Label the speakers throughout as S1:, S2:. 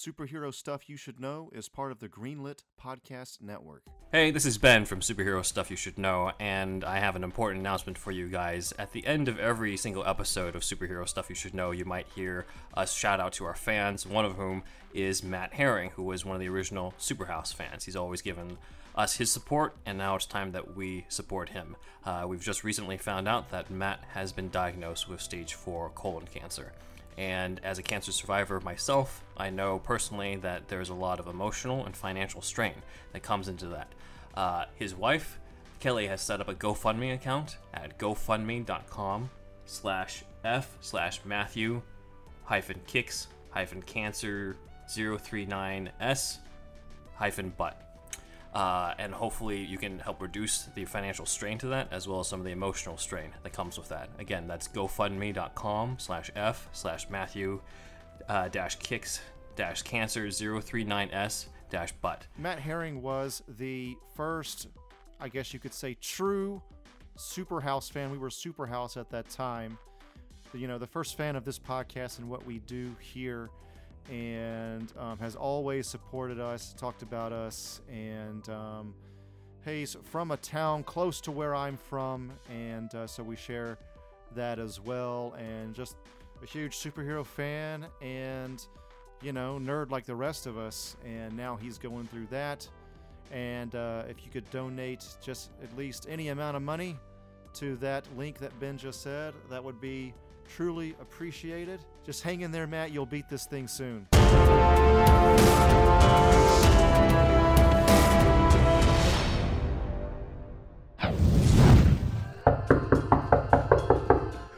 S1: Superhero Stuff You Should Know is part of the Greenlit Podcast Network.
S2: Hey, this is Ben from Superhero Stuff You Should Know, and I have an important announcement for you guys. At the end of every single episode of Superhero Stuff You Should Know, you might hear us shout out to our fans, one of whom is Matt Herring, who was one of the original Superhouse fans. He's always given us his support, and now it's time that we support him. Uh, we've just recently found out that Matt has been diagnosed with stage 4 colon cancer. And as a cancer survivor myself, I know personally that there's a lot of emotional and financial strain that comes into that. Uh, his wife, Kelly, has set up a GoFundMe account at gofundme.com slash f slash Matthew hyphen kicks hyphen cancer 039s hyphen butt. Uh, and hopefully you can help reduce the financial strain to that as well as some of the emotional strain that comes with that again that's gofundme.com slash f slash matthew uh, dash kicks dash cancer 039s dash butt
S1: Matt Herring was the first, I guess you could say, true super house fan. We were super house at that time. You know, the first fan of this podcast and what we do here, and um, has always supported us, talked about us, and um, he's from a town close to where I'm from, and uh, so we share that as well. And just a huge superhero fan, and you know, nerd like the rest of us. And now he's going through that. And uh, if you could donate just at least any amount of money to that link that Ben just said, that would be truly appreciated. Just hang in there, Matt. You'll beat this thing soon.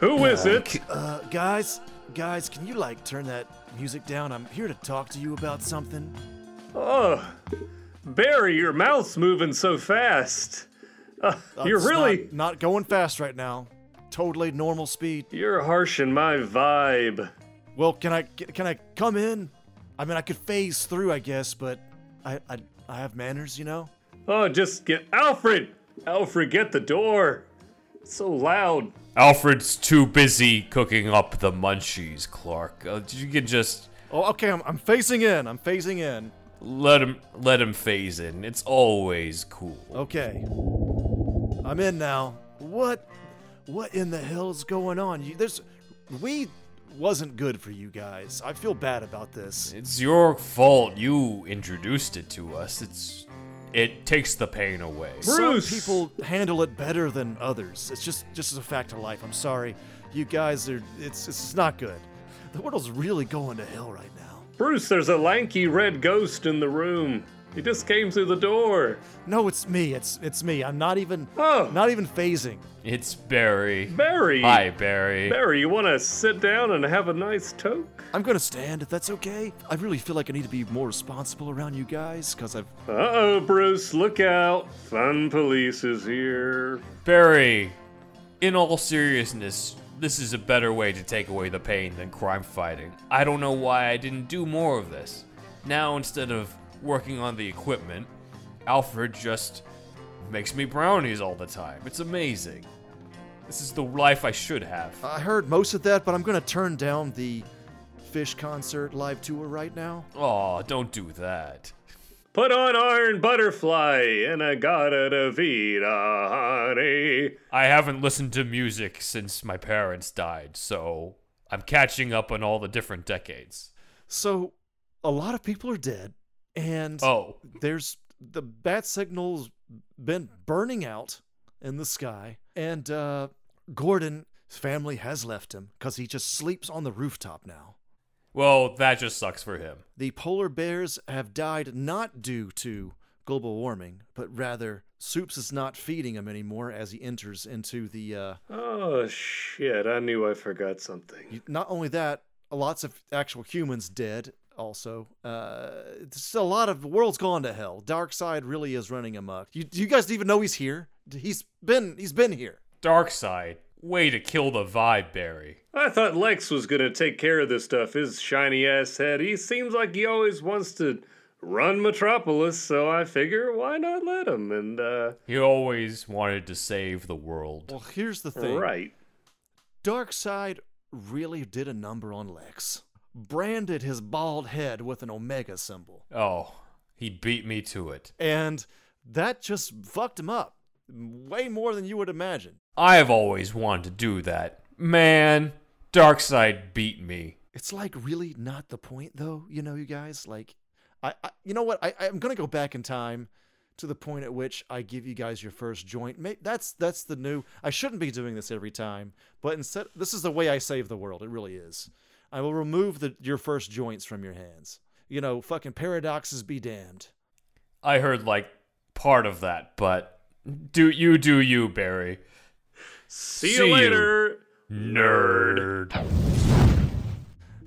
S3: Who is it?
S1: Uh, guys, guys, can you like turn that music down? I'm here to talk to you about something.
S3: Oh, Barry, your mouth's moving so fast. Uh, you're really
S1: not, not going fast right now. Totally normal speed.
S3: you're harshing my vibe.
S1: Well, can I can I come in? I mean, I could phase through, I guess, but I I, I have manners, you know.
S3: Oh, just get Alfred. Alfred, get the door. It's so loud.
S2: alfred's too busy cooking up the munchies clark uh, you can just
S1: Oh, okay. I'm, I'm phasing in. I'm phasing in.
S2: let him let him phase in it's always cool
S1: Okay. I'm in now. What what in the hell is going on? You there's we wasn't good for you guys. I feel bad about this.
S2: It's your fault. You introduced it to us. It's it takes the pain away.
S3: Bruce!
S1: Some people handle it better than others. It's just just as a fact of life. I'm sorry. You guys are it's it's not good. The world's really going to hell right now.
S3: Bruce, there's a lanky red ghost in the room. He just came through the door.
S1: No, it's me. It's it's me. I'm not even
S3: Oh.
S1: not even phasing.
S2: It's Barry.
S3: Barry.
S2: Hi, Barry.
S3: Barry, you want to sit down and have a nice toke?
S1: I'm gonna stand if that's okay. I really feel like I need to be more responsible around you guys because I've
S3: Uh oh, Bruce, look out. Fun police is here.
S2: Barry, in all seriousness, this is a better way to take away the pain than crime fighting. I don't know why I didn't do more of this. Now, instead of working on the equipment, Alfred just makes me brownies all the time. It's amazing. This is the life I should have.
S1: I heard most of that, but I'm gonna turn down the Phish concert live tour right now.
S2: Aw, don't do that.
S3: Put on Iron Butterfly and I got it a vida, honey.
S2: I haven't listened to music since my parents died, so I'm catching up on all the different decades.
S1: So, a lot of people are dead, and
S2: Oh,
S1: there's the bat signal's been burning out in the sky, and uh, Gordon's family has left him because he just sleeps on the rooftop now.
S2: well, that just sucks for him.
S1: The polar bears have died not due to global warming, but rather Soups is not feeding him anymore as he enters into the. Uh,
S3: Oh shit, I knew I forgot something.
S1: not only that, lots of actual humans dead. Also, uh, it's a lot of the world's gone to hell. Darkseid really is running amok. You, do you guys even know he's here? He's been he's been here.
S2: Darkseid. Way to kill the vibe, Barry.
S3: I thought Lex was gonna take care of this stuff. His shiny ass head. He seems like he always wants to run Metropolis, so I figure why not let him? And uh
S2: He always wanted to save the world.
S1: Well, here's the thing.
S3: right.
S1: Darkseid really did a number on Lex. Branded his bald head with an Omega symbol.
S4: Oh, he beat me to it.
S1: And that just fucked him up way more than you would imagine.
S4: I've always wanted to do that. Man, Darkseid beat me.
S1: It's like really not the point, though. You know, you guys. Like, I, I you know what? I, I'm gonna go back in time to the point at which I give you guys your first joint. That's that's the new. I shouldn't be doing this every time, but instead, this is the way I save the world. It really is. I will remove the your first joints from your hands. You know, fucking paradoxes be damned.
S4: I heard like part of that, but do you do you, Barry?
S3: See,
S4: See
S3: you
S4: you.
S3: later.
S4: Nerd.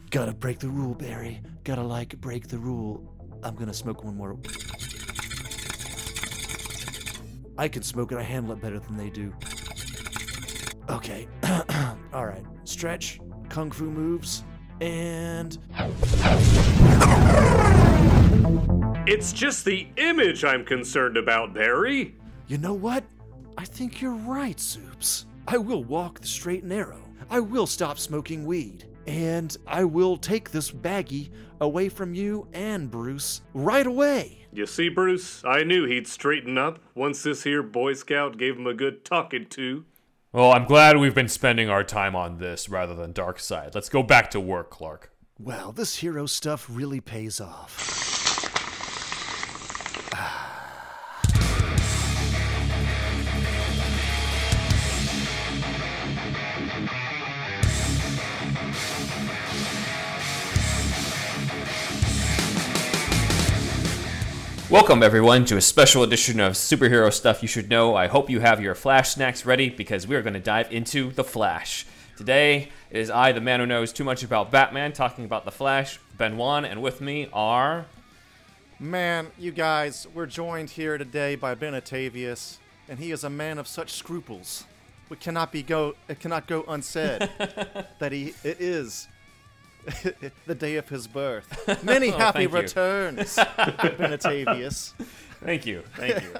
S1: Gotta break the rule, Barry. Gotta like break the rule. I'm gonna smoke one more. I can smoke it. I handle it better than they do. Okay. All right. Stretch, kung fu moves, and
S3: It's just the image I'm concerned about, Barry.
S1: you know what? I think you're right, Soups. I will walk the straight and narrow. I will stop smoking weed. And I will take this baggie away from you and Bruce right away.
S3: You see, Bruce, I knew he'd straighten up once this here Boy Scout gave him a good talking to.
S4: Well, I'm glad we've been spending our time on this rather than Darkseid. Let's go back to work, Clark.
S1: Well, this hero stuff really pays off.
S2: Welcome, everyone, to a special edition of Superhero Stuff You Should Know. I hope you have your Flash snacks ready because we are going to dive into The Flash. Today, it is I, the man who knows too much about Batman, talking about The Flash, Ben Wan, and with me are.
S1: Man, you guys, we're joined here today by Ben Atavius, and he is a man of such scruples. It cannot be go it cannot go unsaid that he it is the day of his birth. Many
S2: Oh,
S1: happy returns, Benatavius.
S2: Thank you, thank you.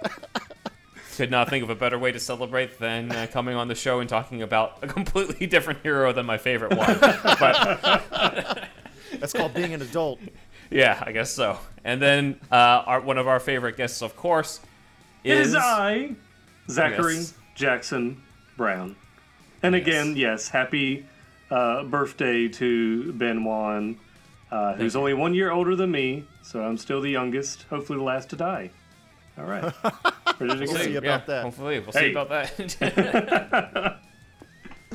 S2: Could not think of a better way to celebrate than uh, coming on the show and talking about a completely different hero than my favorite one. but
S1: That's called being an adult.
S2: yeah, I guess so. And then uh, our, one of our favorite guests, of course,
S3: It
S2: is
S3: is I, Zachary
S2: Yes.
S3: Jackson Brown. And again, yes, happy uh, birthday to Ben Wan, uh, who's only one year older than me, so I'm still the youngest, hopefully the last to die. All right. Ready to go?
S1: see about that.
S2: Hopefully, we'll
S3: Hey.
S2: see about that.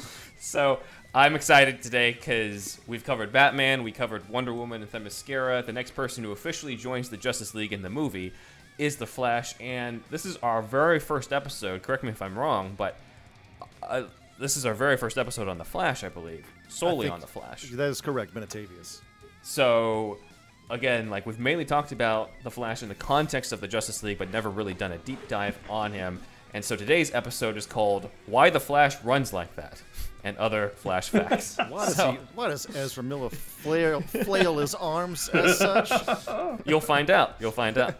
S2: so I'm excited today because we've covered Batman, we covered Wonder Woman and Themyscira. The next person who officially joins the Justice League in the movie is the Flash, and this is our very first episode. Correct me if I'm wrong, but uh, this is our very first episode on the Flash, I believe, solely
S1: think-
S2: on the Flash.
S1: That is correct, Ben Atavius.
S2: So, again, like we've mainly talked about the Flash in the context of the Justice League, but never really done a deep dive on him. And so today's episode is called "Why the Flash Runs Like That" and other Flash facts.
S1: Why does
S2: So,
S1: he why does Ezra Miller flail flail his arms as such?
S2: You'll find out. You'll find out.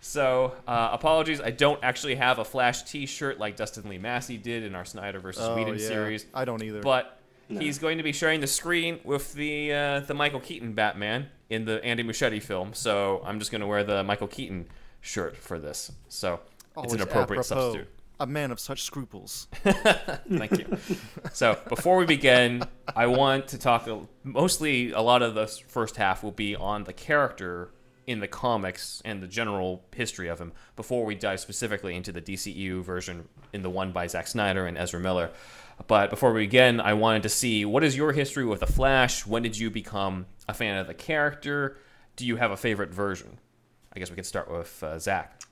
S2: So, uh, apologies. I don't actually have a Flash T-shirt like Dustin Lee Massey did in our Snyder versus
S1: Oh,
S2: Whedon
S1: yeah.
S2: series.
S1: I don't either.
S2: but he's going to be sharing the screen with the uh, the Michael Keaton Batman in the Andy Muschietti film. So I'm just going to wear the Michael Keaton shirt for this. So it's an appropriate
S1: apropos.
S2: substitute.
S1: A man of such scruples.
S2: Thank you. so before we begin, I want to talk mostly a lot of the first half will be on the character in the comics and the general history of him before we dive specifically into the DCEU version in the one by Zack Snyder and Ezra Miller. But before we begin, I wanted to see what is your history with the Flash? When did you become a fan of the character? Do you have a favorite version? I guess we could start with uh, Zach.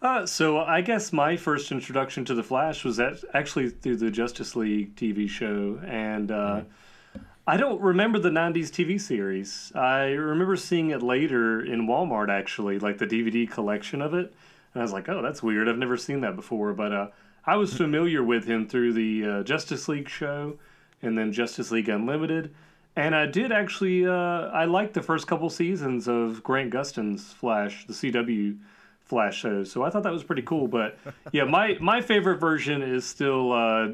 S3: Uh, so I guess my first introduction to the Flash was actually through the Justice League TV show, and uh, I don't remember the '90s TV series. I remember seeing it later in Walmart, actually, like the DVD collection of it, and I was like, "Oh, that's weird. I've never seen that before." But uh, I was familiar with him through the uh, Justice League show, and then Justice League Unlimited. And I did actually, uh, I liked the first couple seasons of Grant Gustin's Flash, the CW Flash show. So I thought that was pretty cool. But yeah, my my favorite version is still uh,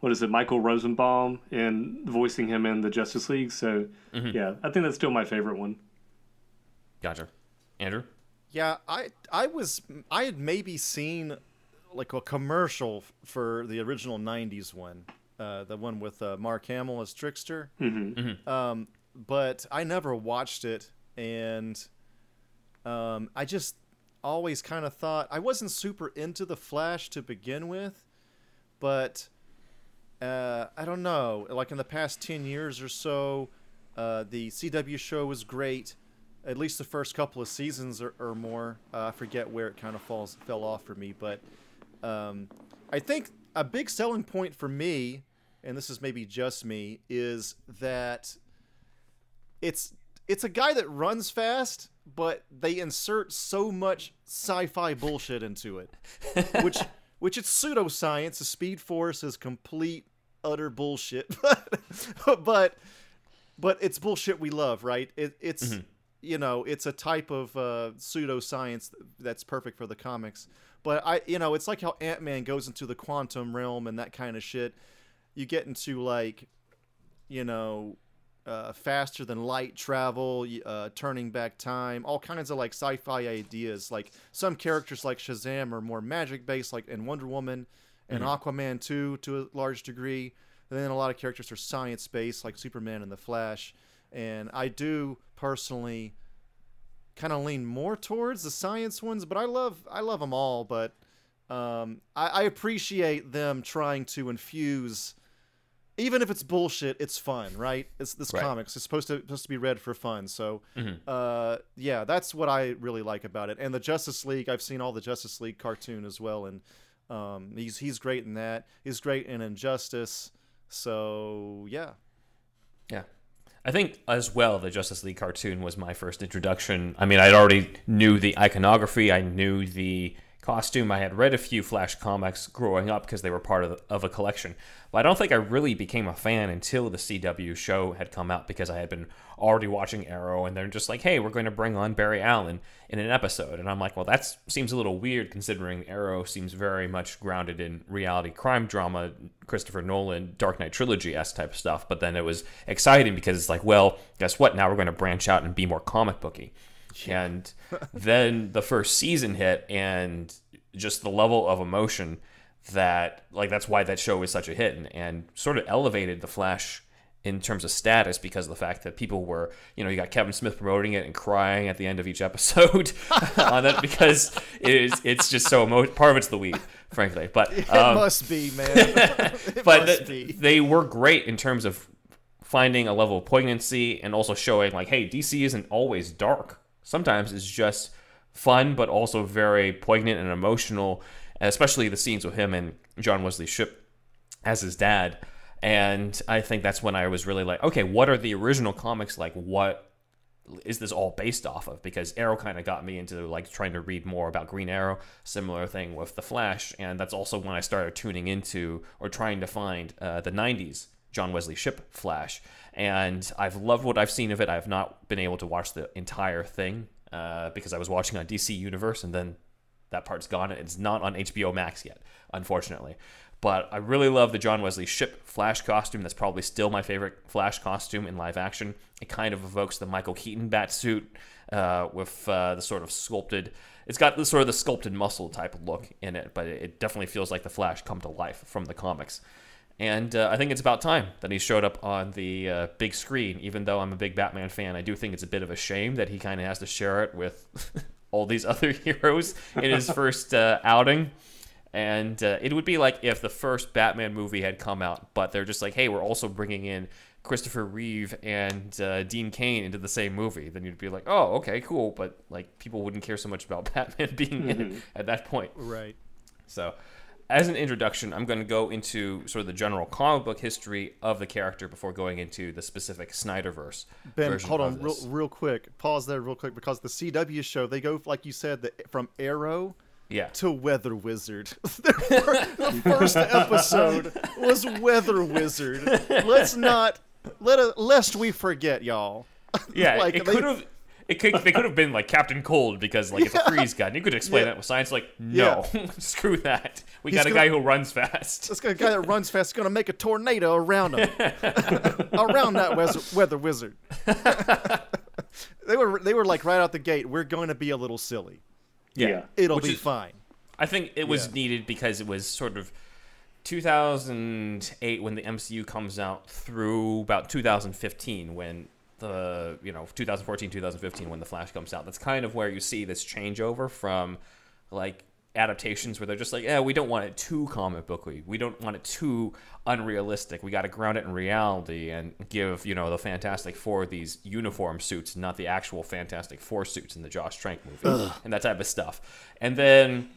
S3: what is it, Michael Rosenbaum, and voicing him in the Justice League. So yeah, I think that's still my favorite one.
S2: Gotcha. Andrew?
S1: Yeah, I I was I had maybe seen like a commercial for the original '90s one, uh, the one with uh, Mark Hamill as Trickster.
S3: Mm-hmm.
S1: Um, but I never watched it, and um, I just always kind of thought I wasn't super into the Flash to begin with, but uh, I don't know. Like in the past ten years or so, uh, the CW show was great. At least the first couple of seasons or, or more. Uh, I forget where it kind of falls fell off for me, but um, I think a big selling point for me, and this is maybe just me, is that it's it's a guy that runs fast, but they insert so much sci-fi bullshit into it, which which it's pseudoscience. The Speed Force is complete utter bullshit, but but but it's bullshit we love, right? It, it's you know it's a type of uh, pseudoscience that's perfect for the comics. But I you know it's like how Ant Man goes into the quantum realm and that kind of shit. You get into like you know uh, faster than light travel, uh, turning back time, all kinds of like sci-fi ideas. Like some characters like Shazam are more magic based, like in Wonder Woman and Aquaman too, to a large degree. And then a lot of characters are science based, like Superman and the Flash. And I do personally kind of lean more towards the science ones, but I love I love them all. But um, I, I appreciate them trying to infuse even if it's bullshit, it's fun, right? It's this
S2: Right.
S1: comics. It's supposed to supposed to be read for fun. So, uh, yeah, that's what I really like about it. And the Justice League, I've seen all the Justice League cartoon as well, and um, he's he's great in that. He's great in Injustice. So yeah,
S2: Yeah. I think as well the Justice League cartoon was my first introduction. I mean, I'd already knew the iconography, I knew the costume. I had read a few Flash comics growing up because they were part of, of a collection. But I don't think I really became a fan until the CW show had come out because I had been already watching Arrow and they're just like, "Hey, we're going to bring on Barry Allen in an episode." And I'm like, "Well, that seems a little weird considering Arrow seems very much grounded in reality crime drama, Christopher Nolan Dark Knight trilogy s type stuff." But then it was exciting because it's like, "Well, guess what? Now we're going to branch out and be more comic booky." And then the first season hit, and just the level of emotion that, like, that's why that show was such a hit and, and sort of elevated The Flash in terms of status because of the fact that people were, you know, you got Kevin Smith promoting it and crying at the end of each episode on it because it is, it's just so emo- part of it's the weed, frankly. But
S1: it
S2: um,
S1: must be man. it
S2: but
S1: be.
S2: they were great in terms of finding a level of poignancy and also showing like hey dc isn't always dark sometimes it's just fun but also very poignant and emotional especially the scenes with him and john wesley shipp as his dad and i think that's when i was really like okay what are the original comics like what is this all based off of? Because Arrow kind of got me into like trying to read more about Green Arrow. Similar thing with the Flash, and that's also when I started tuning into or trying to find uh, the '90s John Wesley Shipp Flash. And I've loved what I've seen of it. I've not been able to watch the entire thing uh, because I was watching on DC Universe, and then that part's gone. It's not on HBO Max yet, unfortunately. But I really love the John Wesley Shipp Flash costume. That's probably still my favorite Flash costume in live action. It kind of evokes the Michael Keaton bat suit uh, with uh, the sort of sculpted. It's got the sort of the sculpted muscle type look in it, but it definitely feels like the Flash come to life from the comics. And uh, I think it's about time that he showed up on the uh, big screen. Even though I'm a big Batman fan, I do think it's a bit of a shame that he kind of has to share it with all these other heroes in his first uh, outing. And uh, it would be like if the first Batman movie had come out, but they're just like, hey, we're also bringing in Christopher Reeve and uh, Dean Cain into the same movie. Then you'd be like, oh, okay, cool. But like people wouldn't care so much about Batman being in it at that point.
S1: Right.
S2: So, as an introduction, I'm going to go into sort of the general comic book history of the character before going into the specific Snyderverse.
S1: Ben, hold on, real, real quick. Pause there, real quick, because the CW show they go like you said, the, from Arrow
S2: Yeah.
S1: to Weather Wizard. The first episode was Weather Wizard. Let's not let a, lest we forget, y'all.
S2: Yeah,
S1: like,
S2: it
S1: they-
S2: could have. It could they could have been like Captain Cold because like it's a freeze gun. You could explain
S1: Yeah.
S2: that with science. Like no, screw that. We got a
S1: gonna-
S2: guy who runs fast.
S1: This guy guy that runs fast is gonna make a tornado around him, around that weather, weather wizard. they were they were like right out the gate. We're going to be a little silly.
S3: Yeah.
S1: It'll
S2: Which
S1: be
S2: is-
S1: fine.
S2: I think it was
S1: Yeah.
S2: needed because it was sort of 2008 when the MCU comes out through about 2015 when the you know 2014 2015 when the Flash comes out. That's kind of where you see this changeover from like adaptations where they're just like, yeah, we don't want it too comic booky. We don't want it too unrealistic. We got to ground it in reality and give you know the Fantastic Four these uniform suits, not the actual Fantastic Four suits in the Josh Trank movie and that type of stuff. And then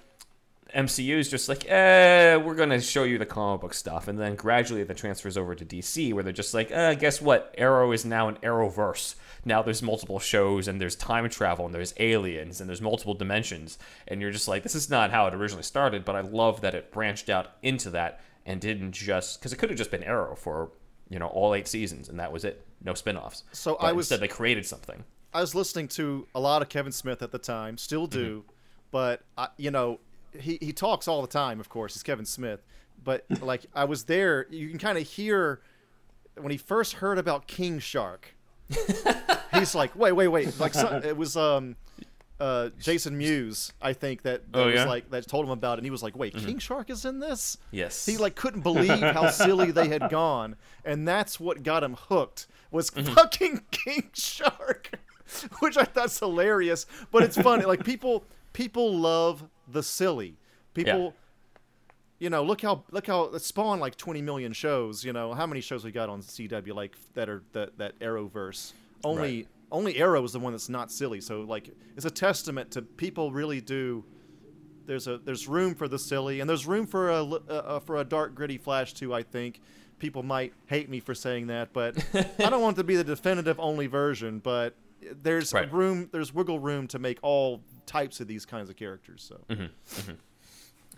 S2: MCU is just like, eh, we're gonna show you the comic book stuff, and then gradually that transfers over to DC, where they're just like, eh, guess what? Arrow is now an Arrowverse. Now there's multiple shows, and there's time travel, and there's aliens, and there's multiple dimensions, and you're just like, this is not how it originally started, but I love that it branched out into that and didn't just because it could have just been Arrow for you know all eight seasons, and that was it, no spin-offs.
S1: So
S2: But
S1: I was-
S2: instead they created something.
S1: I was listening to a lot of Kevin Smith at the time, still do, but I, you know, he he talks all the time. Of course, he's Kevin Smith, but like I was there, you can kind of hear when he first heard about King Shark. he's like, wait, wait, wait! Like so, it was um. Uh, Jason Mewes, I think that, that
S2: Oh,
S1: was
S2: yeah?
S1: like that told him about it, and he was like, "Wait, King Shark is in this?"
S2: Yes.
S1: He like couldn't believe how silly they had gone, and that's what got him hooked was fucking King Shark, which I thought's hilarious. But it's funny, like people people love the silly. People, you know, look how look how it spawned like 20 million shows. You know, how many shows we got on CW like that are that that Arrowverse? Only
S2: Right.
S1: only Arrow is the one that's not silly. So like, it's a testament to people really do there's a there's room for the silly and there's room for a uh, for a dark gritty flash too i think people might hate me for saying that but i don't want it to be the definitive only version but there's
S2: Right.
S1: room there's wiggle room to make all types of these kinds of characters so
S2: Mm-hmm.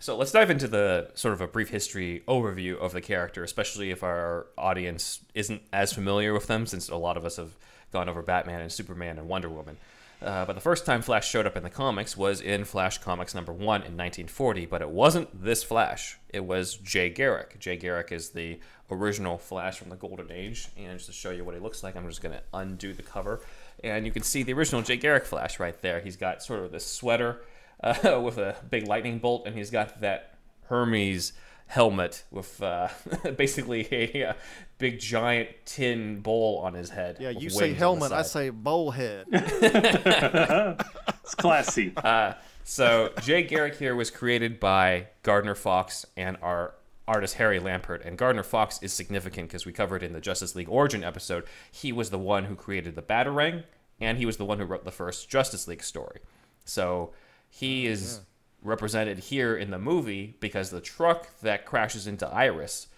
S2: So let's dive into the sort of a brief history overview of the character, especially if our audience isn't as familiar with them, since a lot of us have gone over Batman and Superman and Wonder Woman. Uh, but the first time Flash showed up in the comics was in Flash Comics number one in 1940, but it wasn't this Flash. It was Jay Garrick. Jay Garrick is the original Flash from the Golden Age, and just to show you what he looks like, I'm just going to undo the cover, and you can see the original Jay Garrick Flash right there. He's got sort of this sweater uh, with a big lightning bolt, and he's got that Hermes helmet with uh, basically a, uh big giant tin bowl on his head.
S1: yeah you say helmet i say bowl head.
S3: It's classy.
S2: So Jay Garrick here was created by Gardner Fox and our artist Harry Lampert. And Gardner Fox is significant because we covered in the Justice League Origin episode. He was the one who created the Batarang, and he was the one who wrote the first Justice League story. So he oh, is represented here in the movie because the truck that crashes into Iris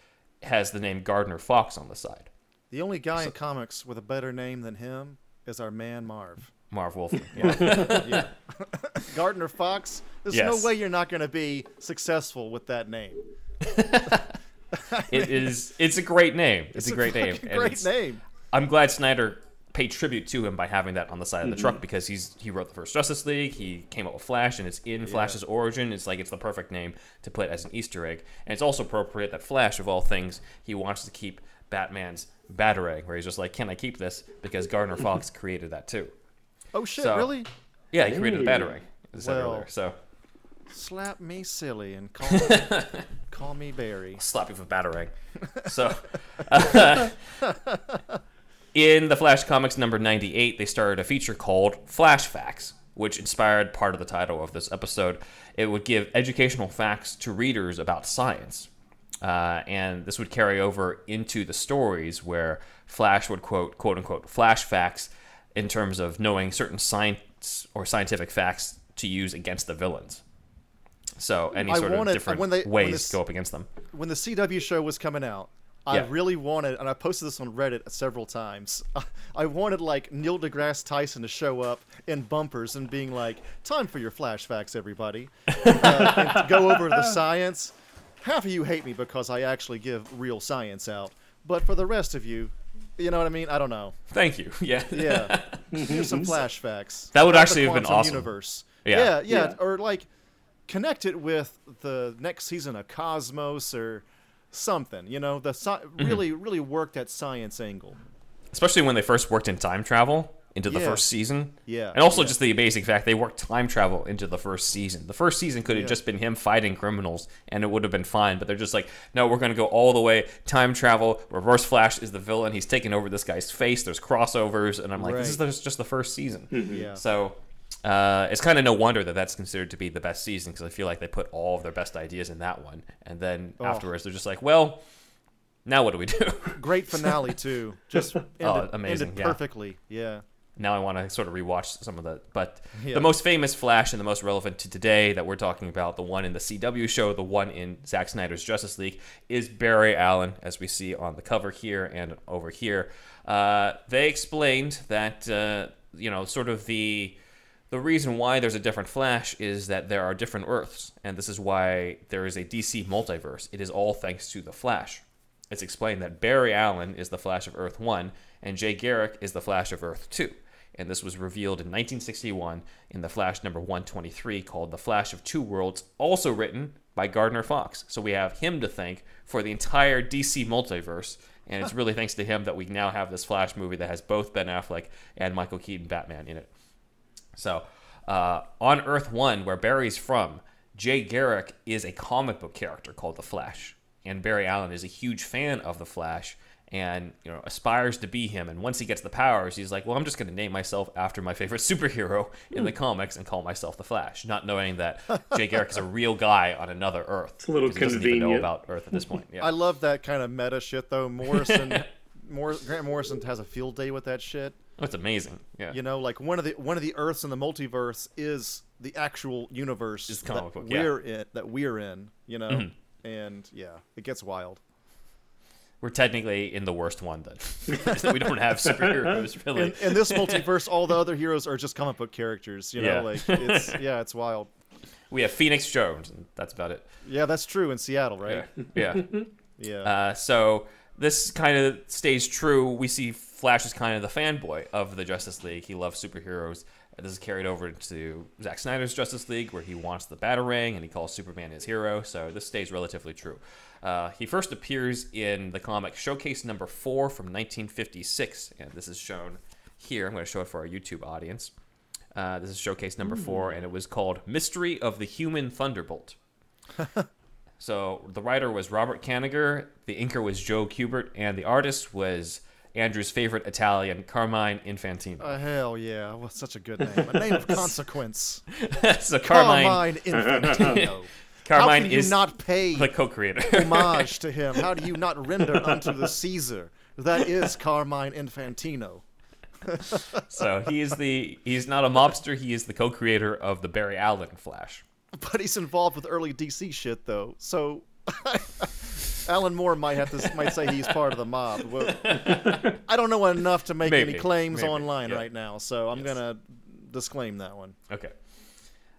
S2: has the name Gardner Fox on the side.
S1: the only guy in comics with a better name than him is our man marv
S2: Marv Wolfman. Yeah.
S1: gardner fox there's
S2: Yes.
S1: no way you're not going to be successful with that name
S2: it is. It's a great name. It's, a great name.
S1: great
S2: it's-
S1: name
S2: I'm glad Snyder paid tribute to him by having that on the side of the
S1: Mm-hmm.
S2: truck because he's he wrote the first Justice League. He came up with Flash, and it's in Flash's origin. It's like it's the perfect name to put as an Easter egg, and it's also appropriate that Flash, of all things, he wants to keep Batman's Batarang, where he's just like, "Can I keep this?" Because Gardner Fox created that too.
S1: oh shit
S2: So-
S1: really
S2: Yeah, he created the. Batarang. As
S1: Well-
S2: So
S1: slap me silly and call me, call me Barry.
S2: slap you with Batarang. So, in the Flash Comics number 98, they started a feature called Flash Facts, which inspired part of the title of this episode. It would give educational facts to readers about science. Uh, and this would carry over into the stories where Flash would quote, quote unquote, flash facts in terms of knowing certain science or scientific facts to use against the villains. So, any
S1: I
S2: sort
S1: wanted-
S2: of different
S1: when they- when
S2: ways
S1: this-
S2: to go up against them.
S1: when the CW show was coming out, I
S2: Yeah.
S1: really wanted, and I posted this on Reddit several times. I wanted like Neil deGrasse Tyson to show up in bumpers and being like, "Time for your flash facts, everybody," uh, and go over the science. Half of you hate me because I actually give real science out, but for the rest of you, You know what I mean? I don't know.
S2: Thank you. Yeah.
S1: Yeah. Here's some flashbacks.
S2: That would actually have been awesome.
S1: Universe.
S2: Yeah.
S1: Yeah, yeah,
S3: Yeah.
S1: or like connect it with the next season of Cosmos or something. You know, the sci-
S2: Mm-hmm.
S1: really, really worked that science angle.
S2: Especially when they first worked in time travel into the
S1: Yeah.
S2: first season.
S1: Yeah,
S2: And also
S1: yeah.
S2: just the amazing fact they worked time travel into the first season. The first season could have
S1: Yeah.
S2: just been him fighting criminals and it would have been fine, but they're just like, no, we're going to go all the way time travel. Reverse Flash is the villain. He's taking over this guy's face. There's crossovers and I'm like, this is just the first season.
S1: Yeah.
S2: So uh, it's kind of no wonder that that's considered to be the best season because I feel like they put all of their best ideas in that one, and then
S1: Oh.
S2: afterwards they're just like, well, now what do we do?
S1: Great finale too. Just ended,
S2: Oh, amazing,
S1: ended
S2: yeah.
S1: perfectly. Yeah.
S2: now I want to sort of rewatch some of the. But
S1: Yeah.
S2: the most famous Flash and the most relevant to today that we're talking about, the one in the CW show, the one in Zack Snyder's Justice League, is Barry Allen, as we see on the cover here and over here. Uh, they explained that uh, you know, sort of the the reason why there's a different Flash is that there are different Earths, and this is why there is a DC multiverse. It is all thanks to the Flash. It's explained that Barry Allen is the Flash of Earth 1, and Jay Garrick is the Flash of Earth 2. And this was revealed in 1961 in the Flash number 123 called The Flash of Two Worlds, also written by Gardner Fox. So we have him to thank for the entire DC multiverse, and it's really thanks to him that we now have this Flash movie that has both Ben Affleck and Michael Keaton Batman in it. So, uh, on Earth 1, where Barry's from, Jay Garrick is a comic book character called The Flash. And Barry Allen is a huge fan of The Flash and, you know, aspires to be him. And once he gets the powers, he's like, well, I'm just going to name myself after my favorite superhero in the comics and call myself The Flash, not knowing that Jay Garrick is a real guy on another Earth. It's
S3: a little
S2: 'cause he doesn't even know about Earth at this point. Yeah.
S1: I love that kind of meta shit though. Morrison, Mor- Grant Morrison has a field day with that shit.
S2: It's amazing. Yeah.
S1: You know, like one of the one of the Earths in the multiverse is the actual universe
S2: Is comic
S1: that
S2: book, yeah. Mm-hmm.
S1: we're in. That we're in. You know, and yeah, it gets wild.
S2: We're technically in the worst one then. we don't have superheroes really.
S1: In, in this multiverse, all the other heroes are just comic book characters. You know,
S2: Yeah.
S1: like it's yeah, it's wild.
S2: We have Phoenix Jones, and that's about it.
S1: Yeah, that's true in Seattle, right?
S2: Yeah.
S1: Yeah.
S2: Uh, so this kind of stays true. We see Flash is kind of the fanboy of the Justice League. He loves superheroes. This is carried over to Zack Snyder's Justice League, where he wants the Batarang and he calls Superman his hero. So this stays relatively true. Uh, he first appears in the comic Showcase number four from 1956, and this is shown here. I'm going to show it for our YouTube audience. Uh, this is Showcase number four, and it was called Mystery of the Human Thunderbolt. So the writer was Robert Kanigher, the inker was Joe Kubert, and the artist was Andrew's favorite Italian, Carmine Infantino.
S1: Uh, hell yeah, well, such a good name. A name of consequence.
S2: so Carmine,
S1: Carmine Infantino.
S2: Carmine
S1: How can you
S2: is
S1: not pay
S2: the co-creator.
S1: homage to him? How do you not render unto the Caesar? That is Carmine Infantino.
S2: so he is the he's not a mobster. He is the co-creator of the Barry Allen Flash.
S1: But he's involved with early DC shit though, so Alan Moore might have to might say he's part of the mob. Well, I don't know enough to make any claims
S2: maybe,
S1: online right now, so I'm gonna disclaim that one.
S2: Okay.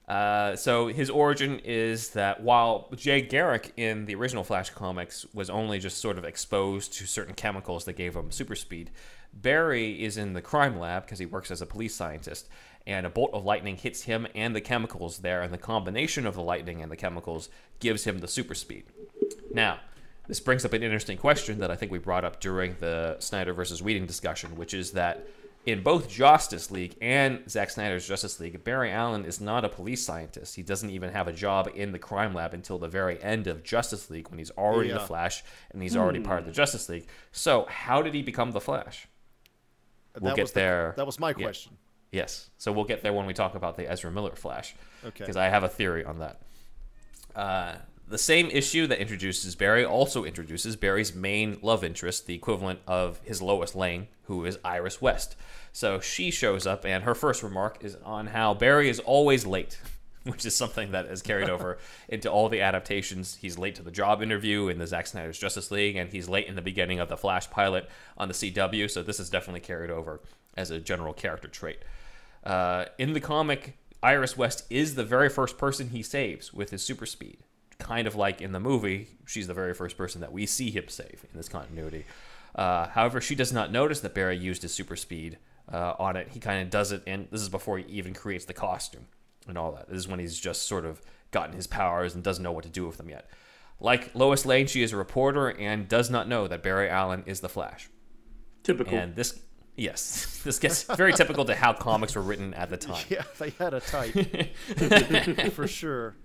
S2: Uh, so his origin is that while Jay Garrick in the original Flash comics was only just sort of exposed to certain chemicals that gave him super speed, Barry is in the crime lab because he works as a police scientist, and a bolt of lightning hits him and the chemicals there, and the combination of the lightning and the chemicals gives him the super speed. Now, this brings up an interesting question that I think we brought up during the Snyder versus Whedon discussion, which is that in both Justice League and Zack Snyder's Justice League, Barry Allen is not a police scientist. He doesn't even have a job in the crime lab until the very end of Justice League when he's already the Flash and he's already part of the Justice League. So, how did he become the Flash? We'll
S1: that
S2: get
S1: was the-
S2: there.
S1: that was my
S2: Yeah.
S1: question.
S2: Yes. So we'll get there when we talk about the Ezra Miller Flash.
S1: Okay.
S2: Because I have a theory on that. Uh, the same issue that introduces Barry also introduces Barry's main love interest, the equivalent of his Lois Lane, who is Iris West. So she shows up, and her first remark is on how Barry is always late, which is something that is carried over into all the adaptations. He's late to the job interview in the Zack Snyder's Justice League, and he's late in the beginning of the Flash pilot on the CW. So this is definitely carried over as a general character trait. Uh, in the comic, Iris West is the very first person he saves with his super speed. Kind of like in the movie, she's the very first person that we see him save in this continuity. Uh, however, she does not notice that Barry used his super speed uh, on it. He kind of does it, and this is before he even creates the costume and all that. This is when he's just sort of gotten his powers and doesn't know what to do with them yet. Like Lois Lane, she is a reporter and does not know that Barry Allen is the Flash.
S3: Typical.
S2: And this, yes, this gets very typical to how comics were written at the time.
S1: Yeah, they had a type for sure.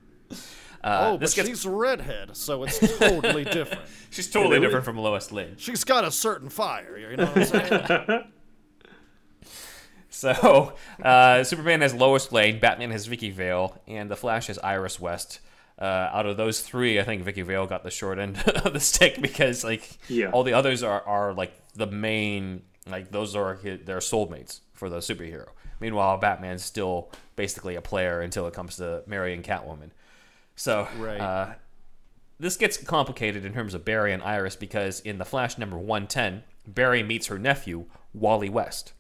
S2: Uh,
S1: oh, but
S2: gets
S1: she's a redhead, so it's totally different.
S2: she's totally
S3: Yeah, they
S2: different from Lois Lane.
S1: She's got a certain fire. You know what I'm saying?
S2: So, uh, Superman has Lois Lane, Batman has Vicki Vale, and the Flash has Iris West. Uh, out of those three, I think Vicki Vale got the short end of the stick because, like,
S3: Yeah.
S2: all the others are, are like the main, like those are his, their soulmates for the superhero. Meanwhile, Batman's still basically a player until it comes to marrying Catwoman. So,
S1: Right.
S2: uh, this gets complicated in terms of Barry and Iris because in the Flash number 110, Barry meets her nephew, Wally West.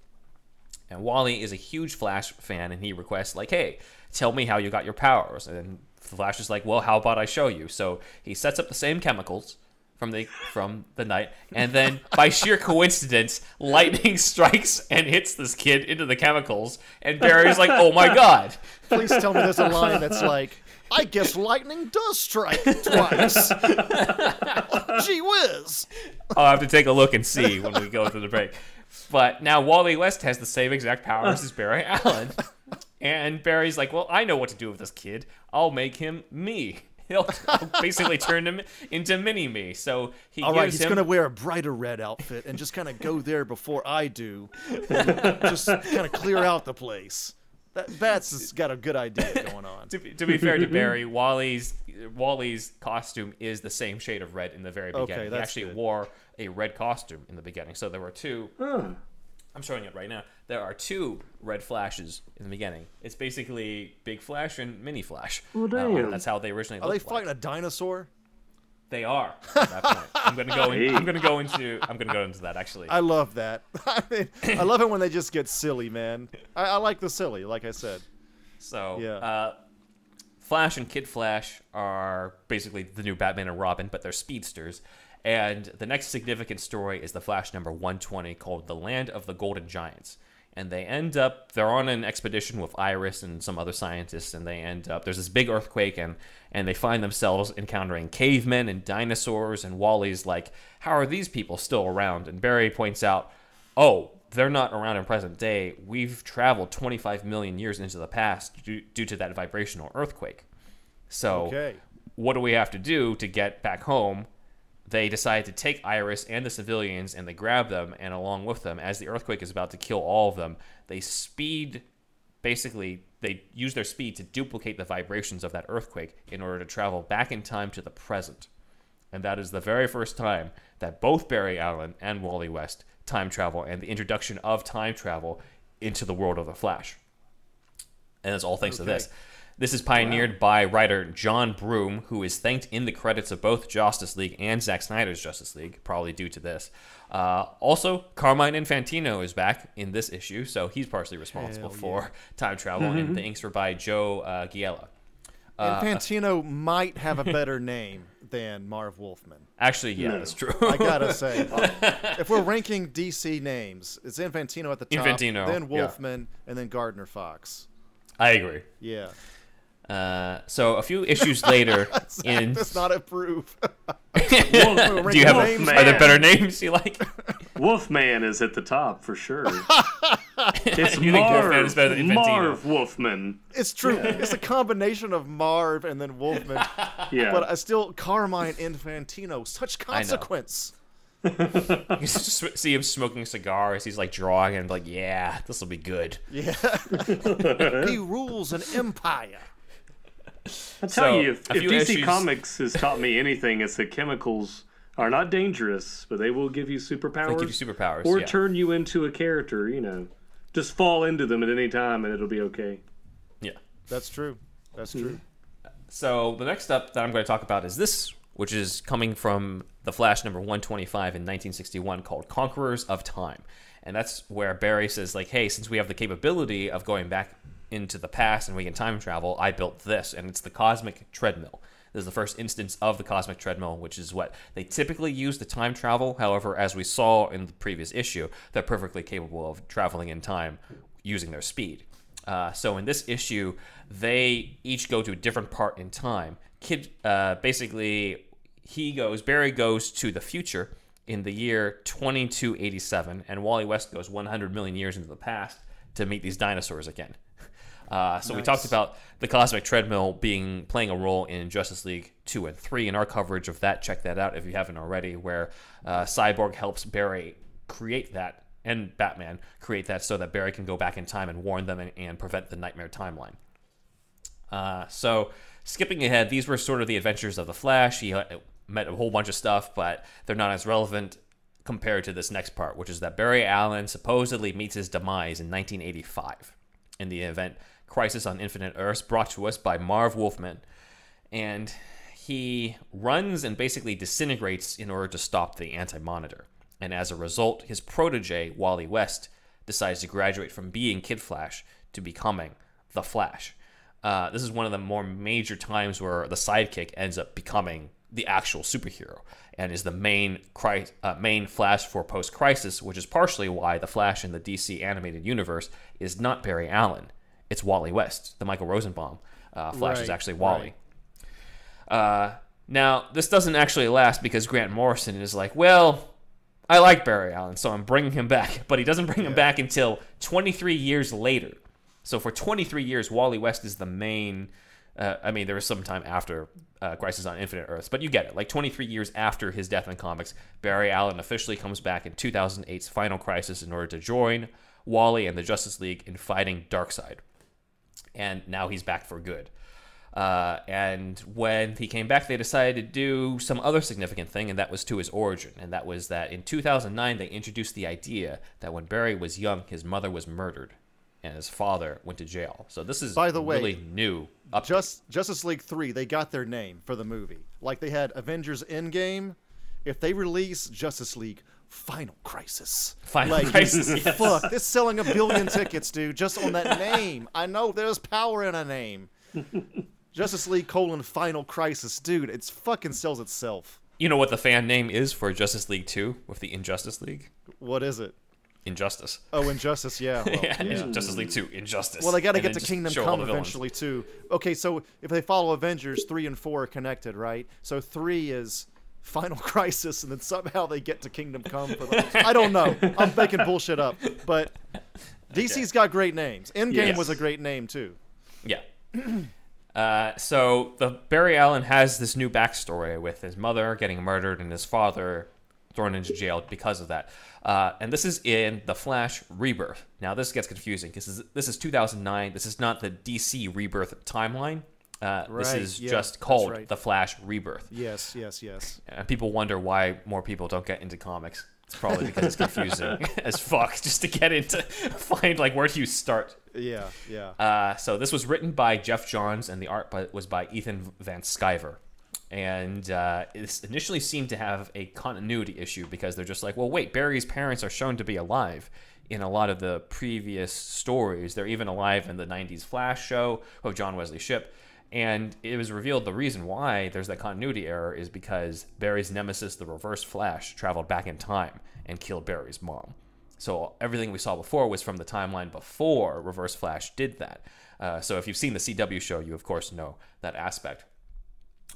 S2: And Wally is a huge Flash fan, and he requests, like, hey, tell me how you got your powers. And the Flash is like, well, how about I show you? So he sets up the same chemicals from the from the night, and then by sheer coincidence, lightning strikes and hits this kid into the chemicals, and Barry's like, oh my god.
S1: Please tell me there's a line that's like, I guess lightning does strike twice. Gee whiz.
S2: I'll have to take a look and see when we go to the break. But now Wally West has the same exact powers as Barry Allen. And Barry's like, well, I know what to do with this kid. I'll make him me. He'll basically turn him into mini me. So he
S1: All right, he's
S2: him.
S1: gonna wear a brighter red outfit and just kind of go there before I do, just kind of clear out the place. That Bats has got a good idea going on.
S2: to, be- to be fair to Barry, Wally's Wally's costume is the same shade of red in the very
S1: Okay,
S2: beginning. he
S1: that's
S2: actually
S1: good.
S2: wore a red costume in the beginning. So there were two.
S3: Huh.
S2: I'm showing it right now. There are two red flashes in the beginning. It's basically Big Flash and Mini Flash.
S3: Well,
S2: Uh, that's how they originally
S1: Are they
S2: looked like.
S1: fighting a dinosaur?
S2: They are. At that point. I'm gonna go. In, I'm gonna go into. I'm gonna go into that actually.
S1: I love that. I mean, I love it when they just get silly, man. I, I like the silly, like I said.
S2: So,
S1: Yeah.
S2: uh, Flash and Kid Flash are basically the new Batman and Robin, but they're speedsters. And the next significant story is the Flash number 120 called The Land of the Golden Giants. And they end up, they're on an expedition with Iris and some other scientists, and they end up, there's this big earthquake, and, and they find themselves encountering cavemen and dinosaurs. And Wally's like, How are these people still around? And Barry points out, Oh, they're not around in present day. We've traveled 25 million years into the past due, due to that vibrational earthquake. So,
S1: Okay.
S2: what do we have to do to get back home? They decide to take Iris and the civilians and they grab them, and along with them, as the earthquake is about to kill all of them, they speed basically, they use their speed to duplicate the vibrations of that earthquake in order to travel back in time to the present. And that is the very first time that both Barry Allen and Wally West time travel and the introduction of time travel into the world of the Flash. And it's all thanks to this. This is pioneered by writer John Broome, who is thanked in the credits of both Justice League and Zack Snyder's Justice League, probably due to this. Uh, also, Carmine Infantino is back in this issue, so he's partially responsible
S1: Hell
S2: for time travel, and the inks were by Joe uh, Giella.
S1: Infantino might have a better name than Marv Wolfman.
S2: Actually, yeah,
S3: No.
S2: that's true.
S1: I gotta say, if we're ranking DC names, it's Infantino at the top,
S2: Infantino,
S1: then
S2: yeah.
S1: Wolfman, and then Gardner Fox.
S2: I agree.
S1: Yeah,
S2: Uh, so a few issues later, in
S1: does not approve.
S3: Wolf,
S2: do you have
S1: names?
S2: are there better names you like?
S3: Wolfman is at the top for sure. it's
S2: You think Wolfman is better
S3: Marv,
S2: than
S3: Marv Wolfman.
S1: It's true. It's a combination of Marv and then Wolfman,
S3: Yeah.
S1: but I still Carmine Infantino. Such consequence.
S2: You just sw- see him smoking cigars. He's like drawing and like, yeah, this will be good.
S1: Yeah, he rules an empire.
S3: I tell
S2: So,
S3: you, if, if DC
S2: issues-
S3: Comics has taught me anything, it's that chemicals are not dangerous, but they will give you superpowers.
S2: They give you superpowers,
S3: or
S2: yeah.
S3: turn you into a character. You know, just fall into them at any time, and it'll be okay.
S2: Yeah.
S1: That's true. That's true.
S2: Uh, so the next up that I'm going to talk about is this, which is coming from the Flash number 125 in 1961 called Conquerors of Time. And that's where Barry says, like, hey, since we have the capability of going back into the past and we can time travel, I built this, and it's the Cosmic Treadmill. This is the first instance of the cosmic treadmill, which is what they typically use to time travel. However, as we saw in the previous issue, they're perfectly capable of traveling in time using their speed. Uh, so in this issue, they each go to a different part in time. Kid, uh, basically, he goes. Barry goes to the future in the year 2287, and Wally West goes 100 million years into the past to meet these dinosaurs again. Uh, so we talked about the cosmic treadmill being playing a role in Justice League two and three. In our coverage of that, check that out if you haven't already. Where uh, Cyborg helps Barry create that and Batman create that so that Barry can go back in time and warn them and, and prevent the Nightmare timeline. Uh, so skipping ahead, these were sort of the adventures of the Flash. He uh, met a whole bunch of stuff, but they're not as relevant compared to this next part, which is that Barry Allen supposedly meets his demise in 1985 in the event Crisis on Infinite Earths, brought to us by Marv Wolfman. And he runs and basically disintegrates in order to stop the Anti Monitor. And as a result, his protege, Wally West, decides to graduate from being Kid Flash to becoming the Flash. Uh, this is one of the more major times where the sidekick ends up becoming the actual superhero and is the main cri- uh, main Flash for post Crisis, which is partially why the Flash in the DC animated universe is not Barry Allen, it's Wally West. The Michael Rosenbaum uh, Flash is actually Wally. Uh, now this doesn't actually last because Grant Morrison is like, well, I like Barry Allen, so I'm bringing him back. But he doesn't bring him back until 23 years later. So for 23 years, Wally West is the main. Uh, I mean, there was some time after uh, Crisis on Infinite Earths, but you get it. Like 23 years after his death in comics, Barry Allen officially comes back in 2008's Final Crisis in order to join Wally and the Justice League in fighting Darkseid. And now he's back for good. Uh, and when he came back, they decided to do some other significant thing, and that was to his origin. And that was that in 2009, they introduced the idea that when Barry was young, his mother was murdered and his father went to jail. So this is
S1: By the way,
S2: really new. Up
S1: Just Justice League 3, they got their name for the movie. Like they had Avengers Endgame. If they release Justice League Final Crisis.
S2: Final
S1: like,
S2: Crisis, yes.
S1: Fuck, this selling a billion tickets, dude, just on that name. I know there's power in a name. Justice League colon Final Crisis, dude, it's fucking sells itself.
S2: you know what the fan name is for Justice League 2 with the Injustice League?
S1: What is it?
S2: Injustice.
S1: Oh, Injustice, yeah. Well,
S2: yeah, Justice League 2, Injustice.
S1: Well, they got to get to Kingdom Come eventually too. Okay, so if they follow Avengers, three and four are connected, right? So three is Final Crisis, and then somehow they get to Kingdom Come. For the, I don't know. I'm making bullshit up, but DC's got great names. Endgame
S3: Yes.
S1: was a great name too.
S2: Yeah. Uh, so the Barry Allen has this new backstory with his mother getting murdered and his father thrown into jail because of that. Uh, and this is in the Flash Rebirth. Now this gets confusing because this is 2009. This is not the DC Rebirth timeline. Uh, this is
S1: yeah,
S2: just called
S1: right.
S2: the Flash Rebirth.
S1: Yes, yes, yes.
S2: And people wonder why more people don't get into comics. It's probably because it's confusing as fuck just to get into find like where do you start.
S1: Yeah, yeah.
S2: Uh, so this was written by Geoff Johns, and the art by, was by Ethan Van Sciver. And uh, it initially seemed to have a continuity issue because they're just like, well, wait, Barry's parents are shown to be alive in a lot of the previous stories. They're even alive in the 90s Flash show of John Wesley Shipp. And it was revealed the reason why there's that continuity error is because Barry's nemesis, the Reverse Flash, traveled back in time and killed Barry's mom. So everything we saw before was from the timeline before Reverse Flash did that. Uh, so if you've seen the CW show, you of course know that aspect.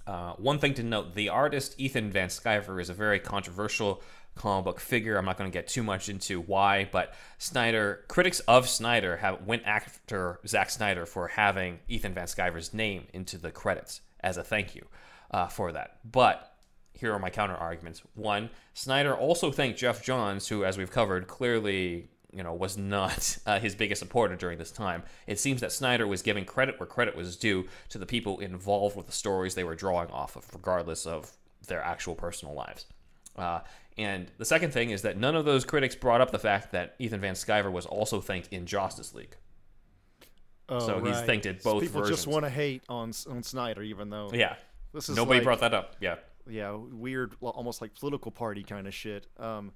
S2: Uh, one thing to note: the artist Ethan Van Sciver is a very controversial comic book figure. I'm not going to get too much into why, but Snyder critics of Snyder have went after Zack Snyder for having Ethan Van Sciver's name into the credits as a thank you uh, for that. But here are my counter arguments. One, Snyder also thanked Geoff Johns, who, as we've covered, clearly you know was not uh, his biggest supporter during this time. It seems that Snyder was giving credit where credit was due to the people involved with the stories they were drawing off of, regardless of their actual personal lives. Uh, and the second thing is that none of those critics brought up the fact that Ethan Van Sciver was also thanked in Justice League.
S1: Oh,
S2: so he's thanked it both versions.
S1: People just want to hate on on Snyder, even though
S2: Yeah.
S1: this is
S2: Nobody
S1: like-
S2: brought that up. Yeah.
S1: yeah, weird, almost like political party kind of shit. Um,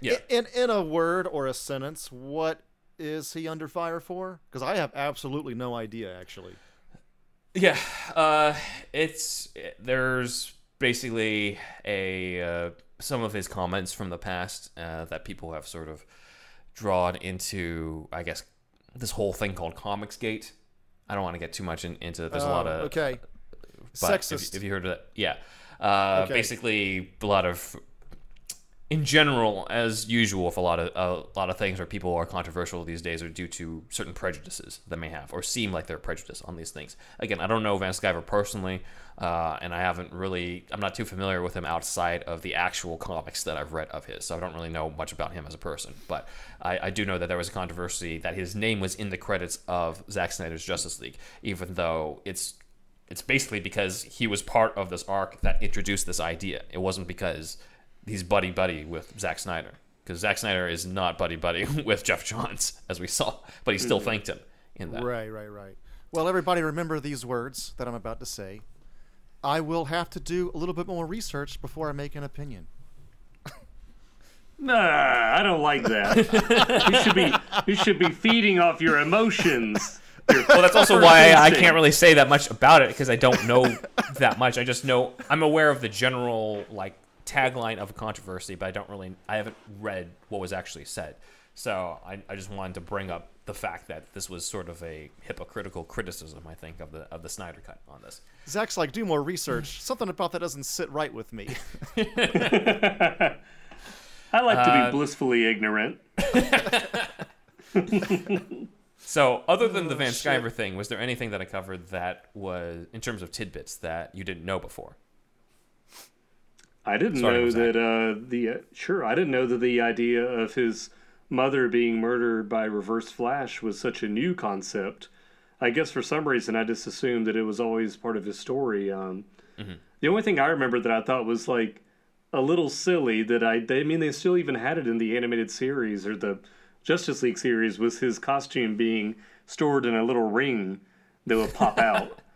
S2: Yeah.
S1: In in a word or a sentence, what is he under fire for? Because I have absolutely no idea, actually.
S2: Yeah, uh, it's there's basically a uh, some of his comments from the past uh, that people have sort of drawn into, I guess, this whole thing called Comicsgate. I don't want to get too much in, into. There's a lot
S1: Oh,
S2: of
S1: okay.
S2: but
S1: Sexist.
S2: If, if you heard of that, yeah. Uh,
S1: Okay.
S2: Basically, a lot of, in general, as usual, with a lot of a lot of things where people are controversial these days are due to certain prejudices they may have or seem like they're prejudiced on these things. Again, I don't know Van Sciver personally, uh, and I haven't really. I'm not too familiar with him outside of the actual comics that I've read of his, so I don't really know much about him as a person. But I, I do know that there was a controversy that his name was in the credits of Zack Snyder's Justice League, even though it's it's basically because he was part of this arc that introduced this idea. It wasn't because he's buddy buddy with Zack Snyder, because Zack Snyder is not buddy buddy with Geoff Johns, as we saw, but he still mm-hmm. thanked him in that.
S1: Right, right, right. Well, everybody remember these words that I'm about to say. I will have to do a little bit more research before I make an opinion.
S3: Nah, I don't like that. you should be you should be feeding off your emotions. Your
S2: Well, that's also
S3: first
S2: why I
S3: instinct.
S2: can't really say that much about it because I don't know that much. I just know I'm aware of the general like tagline of a controversy, but I don't really I haven't read what was actually said. So I, I just wanted to bring up the fact that this was sort of a hypocritical criticism, I think, of the of the Snyder cut on this.
S1: Zach's like, do more research. Something about that doesn't sit right with me.
S3: I like to
S2: Uh,
S3: be blissfully ignorant.
S2: So, other than the
S1: Oh,
S2: Van
S1: shit.
S2: Sciver thing, was there anything that I covered that was in terms of tidbits that you didn't know before?
S3: I didn't
S2: Sorry,
S3: know
S2: that-
S3: that uh, the uh, sure I didn't know that the idea of his mother being murdered by Reverse Flash was such a new concept. I guess for some reason I just assumed that it was always part of his story. Um,
S2: Mm-hmm.
S3: The only thing I remember that I thought was like a little silly that I they, I mean they still even had it in the animated series or the Justice League series was his costume being stored in a little ring that would pop out.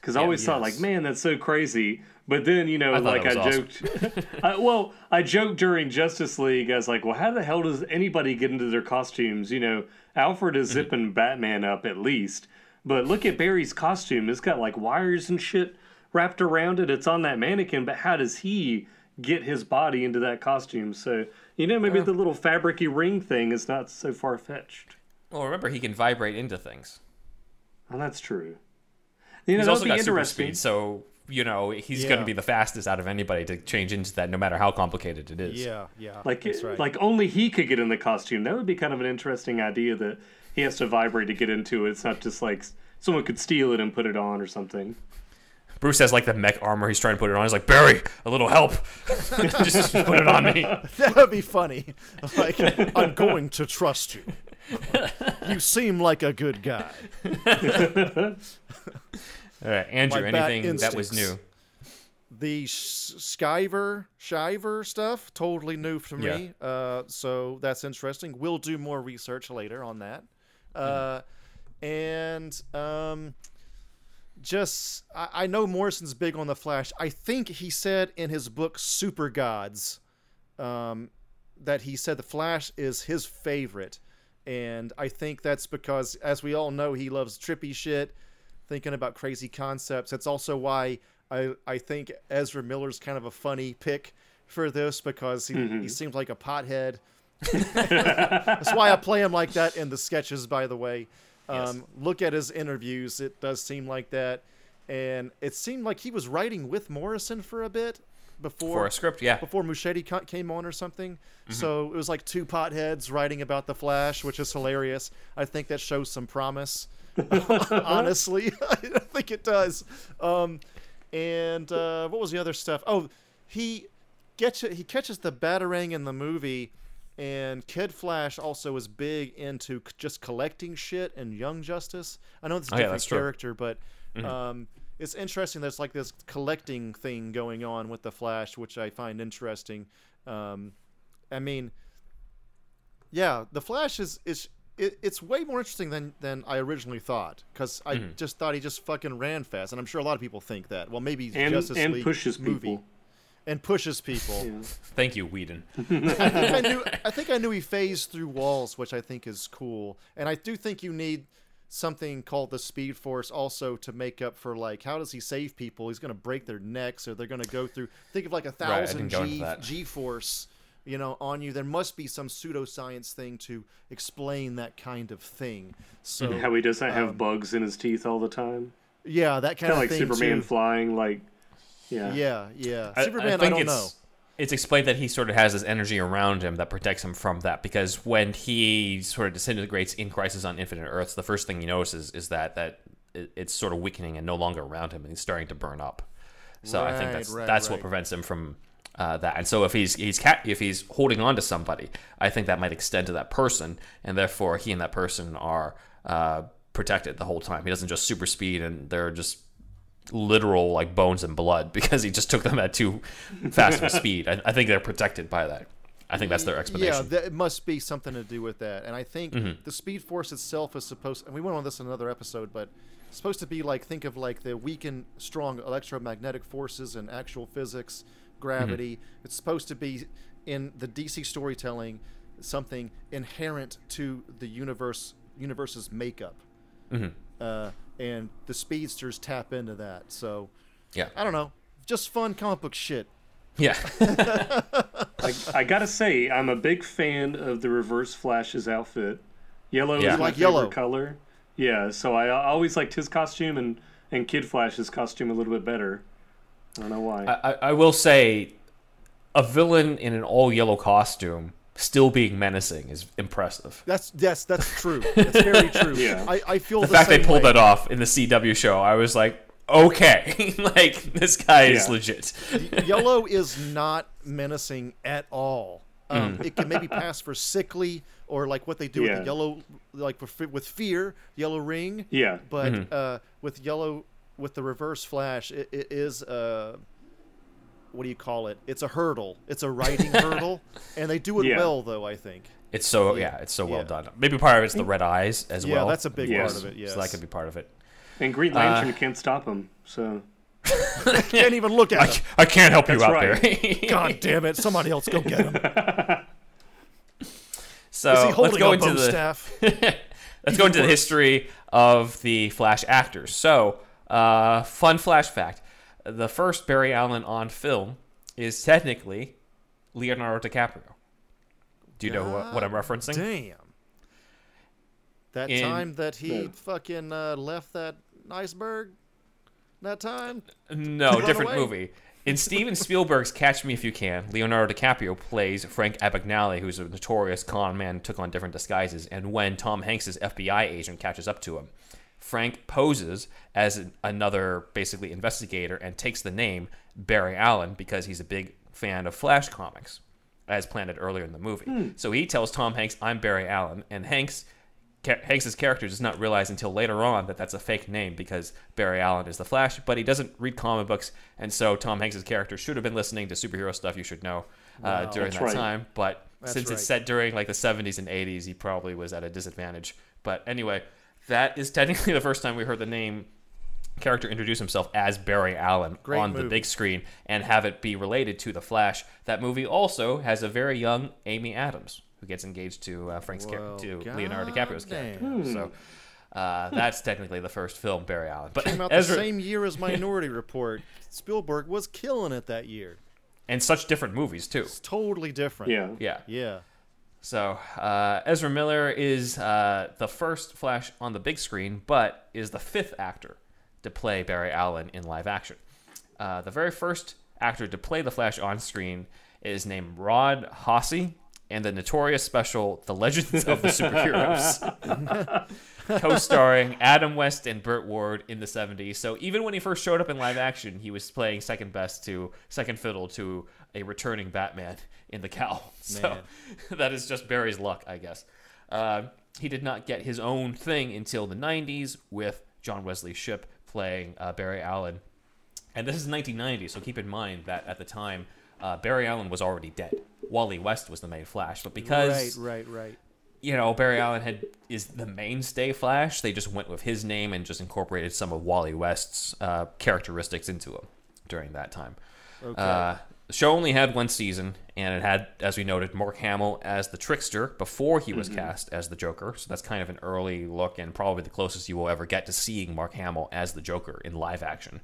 S3: Because I always thought like, man, that's so crazy. But then you know,
S2: I
S3: like I
S2: awesome.
S3: joked. I, well, I joked during Justice League. I was like, well, how the hell does anybody get into their costumes? You know, Alfred is mm-hmm. zipping Batman up at least. But look at Barry's costume. It's got like wires and shit wrapped around it. It's on that mannequin. But how does he get his body into that costume? So, you know, maybe the little fabricy ring thing is not so far fetched.
S2: Well, remember he can vibrate into things.
S3: Oh, that's true. You know,
S2: He's also
S3: be
S2: got super speed, so you know he's going to be the fastest out of anybody to change into that, no matter how complicated it is.
S1: yeah, yeah.
S3: Like,
S1: that's right.
S3: like only he could get in the costume. That would be kind of an interesting idea that he has to vibrate to get into it. It's not just like someone could steal it and put it on or something.
S2: Bruce has like the mech armor. He's trying to put it on. He's like Barry, a little help. just put it on me.
S1: that would be funny. Like, I'm going to trust you. You seem like a good guy.
S2: All right, Andrew. Anything that was new?
S1: The Skyver, Shiver stuff, totally new for me. Uh, so that's interesting. We'll do more research later on that. Uh, and um, just, I, I know Morrison's big on the Flash. I think he said in his book Super Gods um, that he said the Flash is his favorite. And I think that's because, as we all know, he loves trippy shit, thinking about crazy concepts. That's also why I, I think Ezra Miller's kind of a funny pick for this because he, he seems like a pothead. That's why I play him like that in the sketches, by the way. Um, Look at his interviews. It does seem like that. And it seemed like he was writing with Morrison for a bit before
S2: For a script, yeah.
S1: before Muschietti co- came on or something. So it was like two potheads writing about the Flash, which is hilarious. I think that shows some promise. Honestly, I think it does. Um, and uh, what was the other stuff? Oh, he gets he catches the batarang in the movie, and Kid Flash also is big into just collecting shit and Young Justice. I know it's a
S2: Oh, yeah,
S1: different
S2: true.
S1: character, but um, it's interesting. There's like this collecting thing going on with the Flash, which I find interesting. Um, I mean, yeah, the Flash is is it, it's way more interesting than than I originally thought because I mm-hmm. just thought he just fucking ran fast, and I'm sure a lot of people think that. Well, maybe
S3: And
S1: Justice
S3: and
S1: League
S3: pushes
S1: movie
S3: people.
S1: and pushes people.
S2: Thank you, Whedon.
S1: I think I knew I think I knew he phased through walls, which I think is cool. And I do think you need something called the Speed Force also to make up for like how does he save people? He's going to break their necks or they're going to go through. Think of like a thousand
S2: didn't go into
S1: G. G force, you know, on you. There must be some pseudoscience thing to explain that kind of thing. So
S3: How he doesn't have
S1: Um,
S3: bugs in his teeth all the time.
S1: yeah, that kind
S3: Kind
S1: of
S3: of like
S1: thing
S3: Superman
S1: too.
S3: flying, like yeah.
S1: Yeah, yeah.
S2: I-
S1: Superman, I,
S2: think
S1: don't
S2: it's,
S1: know.
S2: It's explained that he sort of has this energy around him that protects him from that because when he sort of disintegrates in Crisis on Infinite Earths, the first thing he notices is that that it's sort of weakening and no longer around him, and he's starting to burn up. So I think
S1: Right,
S2: that's
S1: right,
S2: that's what prevents him from uh, that. And so if he's he's ca- if he's holding on to somebody, I think that might extend to that person, and therefore he and that person are uh, protected the whole time. He doesn't just super speed, and they're just literal like bones and blood because he just took them at too fast of a speed. I, I think they're protected by that. I think that's their
S1: Yeah,
S2: explanation.
S1: that, it must be something to do with that. And I think
S2: Mm-hmm.
S1: the Speed Force itself is supposed, and we went on this in another episode, but it's supposed to be like think of like the weak and strong electromagnetic forces and actual physics, gravity.
S2: Mm-hmm.
S1: It's supposed to be in the DC storytelling something inherent to the universe universe's makeup.
S2: Mm-hmm.
S1: Uh, and the speedsters tap into that. So
S2: yeah,
S1: I don't know, just fun comic book shit.
S2: yeah.
S3: I, I gotta say, I'm a big fan of the Reverse Flash's outfit. Yellow
S2: Yeah.
S3: is my
S1: Like
S3: favorite
S1: yellow.
S3: color. Yeah, so I I always liked his costume and and Kid Flash's costume a little bit better. I don't know why.
S2: I, I- I will say, a villain in an all yellow costume still being menacing is impressive.
S1: That's yes, that's true. It's very true.
S3: Yeah.
S1: I, I feel
S2: The,
S1: the,
S2: fact they pulled
S1: way.
S2: that off in the CW show, I was like, okay, like this guy is legit.
S1: Yellow is not menacing at all. Um,
S2: Mm.
S1: It can maybe pass for sickly or like what they do with the yellow, like with, with fear, yellow ring.
S3: yeah,
S1: But
S2: Mm-hmm.
S1: uh, with yellow, with the reverse flash, it, it is uh, what do you call it? It's a hurdle. It's a writing hurdle, and they do it
S3: Yeah.
S1: well though. I think.
S2: It's so yeah, it's so well
S1: Yeah.
S2: done. Maybe part of it's the red eyes as
S1: Yeah,
S2: well.
S1: Yeah, that's a big
S3: Yes.
S1: part of it. Yes.
S2: So that could be part of it.
S3: and Green Lantern can't stop him. So I
S1: Can't even look at him.
S2: I can't help you out
S3: right.
S2: there.
S1: God damn it! Somebody else go get him.
S2: so
S1: Is he
S2: let's go into the
S1: staff?
S2: let's go into the history of the Flash actors. So, uh, fun Flash fact: the first Barry Allen on film is technically Leonardo DiCaprio. Do you know what, what I'm referencing?
S1: Damn. That
S2: In-
S1: time that he
S3: Yeah.
S1: fucking uh, left that iceberg. That time.
S2: No, different
S1: away.
S2: movie. In Steven Spielberg's Catch Me If You Can, Leonardo DiCaprio plays Frank Abagnale, who's a notorious con man, took on different disguises. And when Tom Hanks' FBI agent catches up to him, Frank poses as an, another basically investigator and takes the name Barry Allen because he's a big fan of Flash comics, as planted earlier in the movie. So he tells Tom Hanks, "I'm Barry Allen," and Hanks Ca- Hanks's character does not realize until later on that that's a fake name because Barry Allen is the Flash, but he doesn't read comic books, and so Tom Hanks's character should have been listening to superhero stuff you should know uh, during that
S3: right.
S2: time. But
S1: That's
S2: since
S1: right.
S2: it's set during like the 70s and 80s, he probably was at a disadvantage. But anyway, that is technically the first time we heard the name character introduce himself as Barry Allen
S1: Great
S2: on the big screen and have it be related to the Flash. That movie also has a very young Amy Adams who gets engaged to uh, Frank's char-
S1: Well,
S2: to Leonardo DiCaprio's character.
S1: goddamn.
S2: So uh, that's technically the first film Barry Allen. But
S1: Came out
S2: Ezra,
S1: the same year as Minority Report. Spielberg was killing it that year.
S2: and such different movies too.
S1: It's totally different.
S3: yeah,
S2: Yeah.
S1: Yeah.
S2: So uh, Ezra Miller is uh, the first Flash on the big screen, but is the fifth actor to play Barry Allen in live action. Uh, the very first actor to play the Flash on screen is named Rod Haase, and the notorious special "The Legends of the Superheroes," co-starring Adam West and Burt Ward in the '70s. So even when he first showed up in live action, he was playing second best to second fiddle to a returning Batman in the cowl. So that is just Barry's luck, I guess. Uh, he did not get his own thing until the 90s with John Wesley Shipp playing uh, Barry Allen. And this is 1990, so keep in mind that at the time, uh, Barry Allen was already dead. Wally West was the main Flash, but because
S1: right, right, right.
S2: you know Barry Allen had is the mainstay Flash, they just went with his name and just incorporated some of Wally West's uh, characteristics into him during that time.
S1: Okay.
S2: The show only had one season, and it had, as we noted, Mark Hamill as the trickster before he was cast as the Joker. So that's kind of an early look, and probably the closest you will ever get to seeing Mark Hamill as the Joker in live action.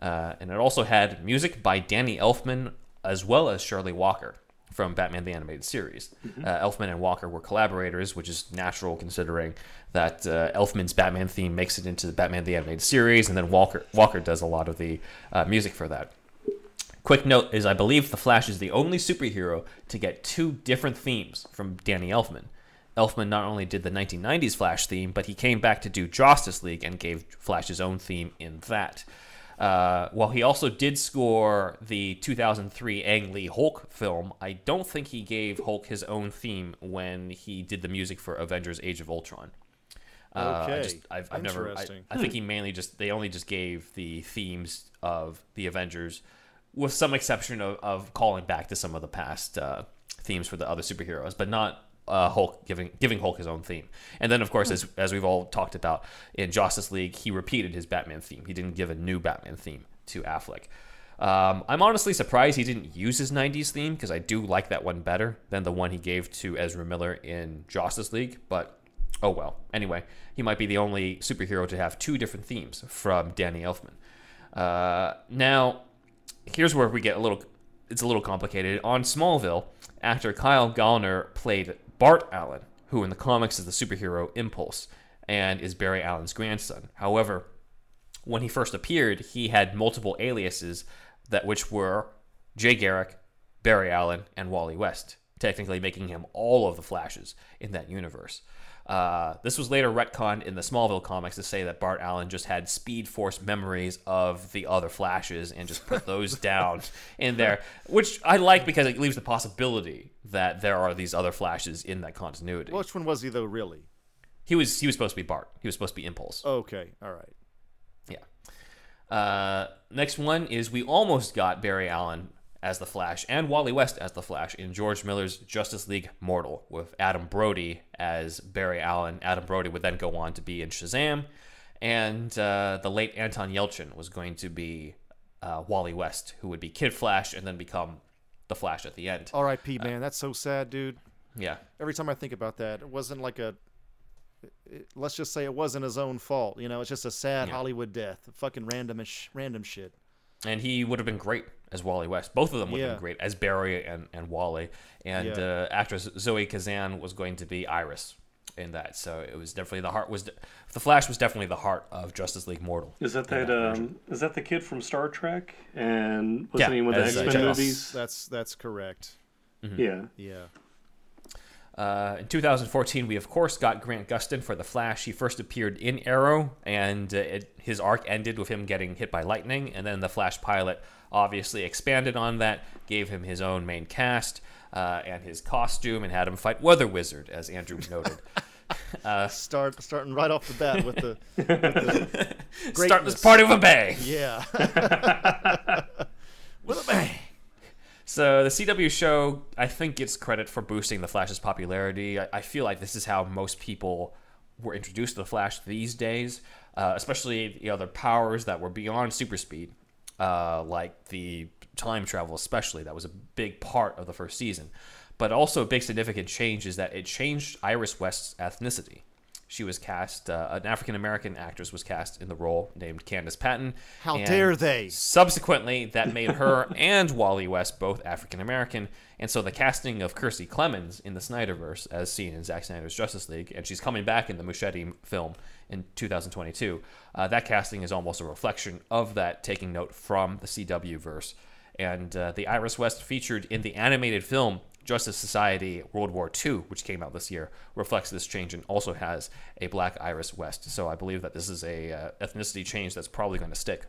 S2: Uh, and it also had music by Danny Elfman as well as Shirley Walker from Batman the Animated Series. Uh, Elfman and Walker were collaborators, which is natural considering that uh, Elfman's Batman theme makes it into the Batman the Animated Series, and then Walker Walker does a lot of the uh, music for that. Quick note is I believe The Flash is the only superhero to get two different themes from Danny Elfman. Elfman not only did the 1990s Flash theme, but he came back to do Justice League and gave Flash his own theme in that. Uh, while he also did score the 2003 Ang Lee Hulk film, I don't think he gave Hulk his own theme when he did the music for Avengers: Age of Ultron. Uh, I
S1: Okay.
S2: just, I've, I've never. I,
S1: Interesting.
S2: I think he mainly just they only just gave the themes of the Avengers, with some exception of, of calling back to some of the past uh, themes for the other superheroes, but not uh, Hulk giving giving Hulk his own theme. And then, of course, as as we've all talked about in Justice League, he repeated his Batman theme. He didn't give a new Batman theme to Affleck. Um, I'm honestly surprised he didn't use his 90s theme because I do like that one better than the one he gave to Ezra Miller in Justice League. But oh well. Anyway, he might be the only superhero to have two different themes from Danny Elfman. Uh, now, here's where we get a little it's a little complicated. On Smallville, actor Kyle Gallner played Bart Allen, who in the comics is the superhero Impulse and is Barry Allen's grandson. However, when he first appeared, he had multiple aliases that which were Jay Garrick, Barry Allen, and Wally West, technically making him all of the Flashes in that universe. Uh, this was later retconned in the Smallville comics to say that Bart Allen just had Speed Force memories of the other Flashes and just put those down in there, which I like because it leaves the possibility that there are these other Flashes in that continuity.
S1: Which one was he though? Really?
S2: He was he was supposed to be Bart. He was supposed to be Impulse.
S1: Okay. All right.
S2: Yeah. Uh, next one is we almost got Barry Allen as the Flash and Wally West as the Flash in George Miller's Justice League Mortal with Adam Brody as Barry Allen. Adam Brody would then go on to be in Shazam, and uh, the late Anton Yelchin was going to be uh, Wally West, who would be Kid Flash and then become the Flash at the end.
S1: R.I.P. Man, that's so sad, dude.
S2: Yeah.
S1: Every time I think about that, it wasn't like a. it- let's just say it wasn't his own fault. You know, it's just a sad
S2: Yeah.
S1: Hollywood death. Fucking random random shit.
S2: And he would have been great as Wally West. Both of them would have been great as Barry and, and Wally. And
S1: Yeah.
S2: uh, actress Zoe Kazan was going to be Iris in that. So it was definitely the heart was the Flash was definitely the heart of Justice League Mortal.
S3: Is that
S2: in
S3: that? Um, is that the kid from Star Trek? And wasn't
S2: Yeah,
S3: he of the
S2: uh,
S3: X Men movies?
S1: That's that's correct.
S3: Yeah.
S1: Yeah.
S2: Uh, in 2014, we of course got Grant Gustin for the Flash. He first appeared in Arrow, and uh, it, his arc ended with him getting hit by lightning. And then the Flash pilot obviously expanded on that, gave him his own main cast uh, and his costume, and had him fight Weather Wizard, as Andrew noted.
S1: Start starting right off the bat with the, with the
S2: Start this party with a bang.
S1: Yeah. with a bang.
S2: So the CW show, I think, gets credit for boosting the Flash's popularity. I, I feel like this is how most people were introduced to the Flash these days, uh, especially the other powers that were beyond super speed, uh, like the time travel, especially. That was a big part of the first season. But also, a big significant change is that it changed Iris West's ethnicity. She was cast, uh, an African American actress was cast in the role named Candice Patton.
S1: How dare they.
S2: Subsequently, that made her and Wally West both African American, and so the casting of Kiersey Clemons in the Snyderverse, as seen in Zack Snyder's Justice League, and she's coming back in the Muschietti film in 2022. Uh, that casting is almost a reflection of that, taking note from the CW verse. And uh, the Iris West featured in the animated film Justice Society World War II, which came out this year, reflects this change and also has a black Iris West. So I believe that this is a uh, ethnicity change that's probably going to stick.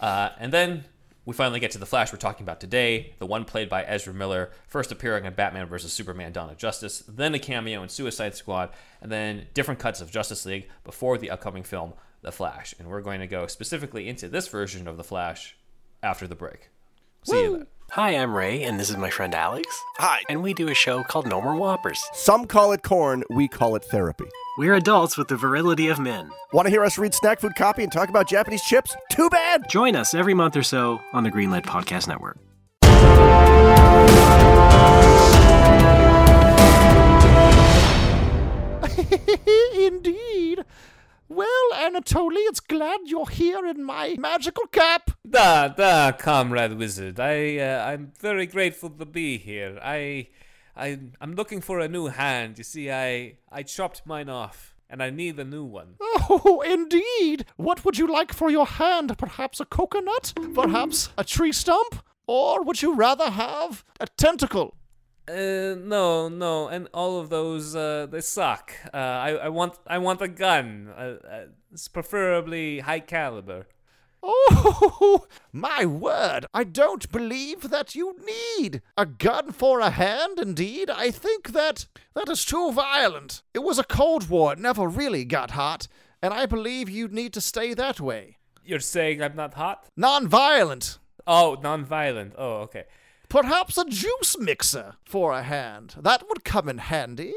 S2: Uh, and then we finally get to the Flash we're talking about today, the one played by Ezra Miller, first appearing in Batman vs. Superman Dawn of Justice, then a cameo in Suicide Squad, and then different cuts of Justice League before the upcoming film, The Flash. And we're going to go specifically into this version of The Flash after the break. See you then.
S5: Hi, I'm Ray, and this is my friend Alex.
S6: Hi.
S5: And we do a show called No More Whoppers.
S6: Some call it corn, we call it therapy.
S5: We're adults with the virility of men.
S6: Want to hear us read snack food copy and talk about Japanese chips? Too bad!
S5: Join us every month or so on the Greenlight Podcast Network.
S1: Indeed. Well, Anatoly, it's glad you're here in my magical cap.
S2: Da, da, comrade wizard. I, uh, I'm very grateful to be here. I, I, I'm looking for a new hand. You see, I, I chopped mine off, and I need a new one.
S1: Oh, indeed. What would you like for your hand? Perhaps a coconut? Perhaps a tree stump? Or would you rather have a tentacle?
S2: Uh, no, no, and all of those, uh, they suck. Uh, I, I want, I want a gun. Uh, uh, it's preferably high caliber.
S1: Oh, my word. I don't believe that you need a gun for a hand, indeed. I think that that is too violent. It was a Cold War, it never really got hot, and I believe you'd need to stay that way.
S2: You're saying I'm not hot?
S1: Non-violent.
S2: Oh, non-violent. Oh, okay.
S1: Perhaps a juice mixer for a hand. That would come in handy.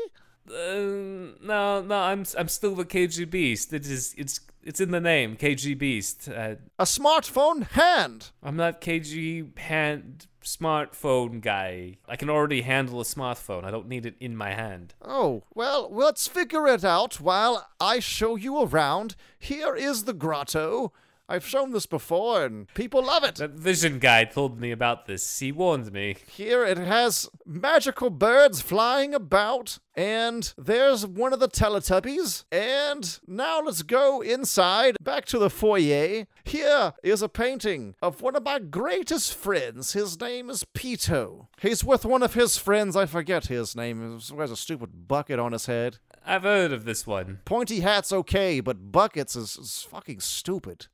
S2: Uh, no, no, I'm, I'm still the KG Beast. It is, it's, it's in the name, KG Beast. Uh,
S1: A smartphone hand.
S2: I'm not KG hand smartphone guy. I can already handle a smartphone. I don't need it in my hand.
S1: Oh, well, let's figure it out while I show you around. Here is the grotto. I've shown this before and people love it.
S2: That vision guy told me about this. He warned me.
S1: Here it has magical birds flying about, and there's one of the Teletubbies. And now let's go inside, back to the foyer. Here is a painting of one of my greatest friends. His name is Pito. He's with one of his friends, I forget his name. He wears a stupid bucket on his head.
S2: I've heard of this one.
S1: Pointy hat's okay, but buckets is, is fucking stupid.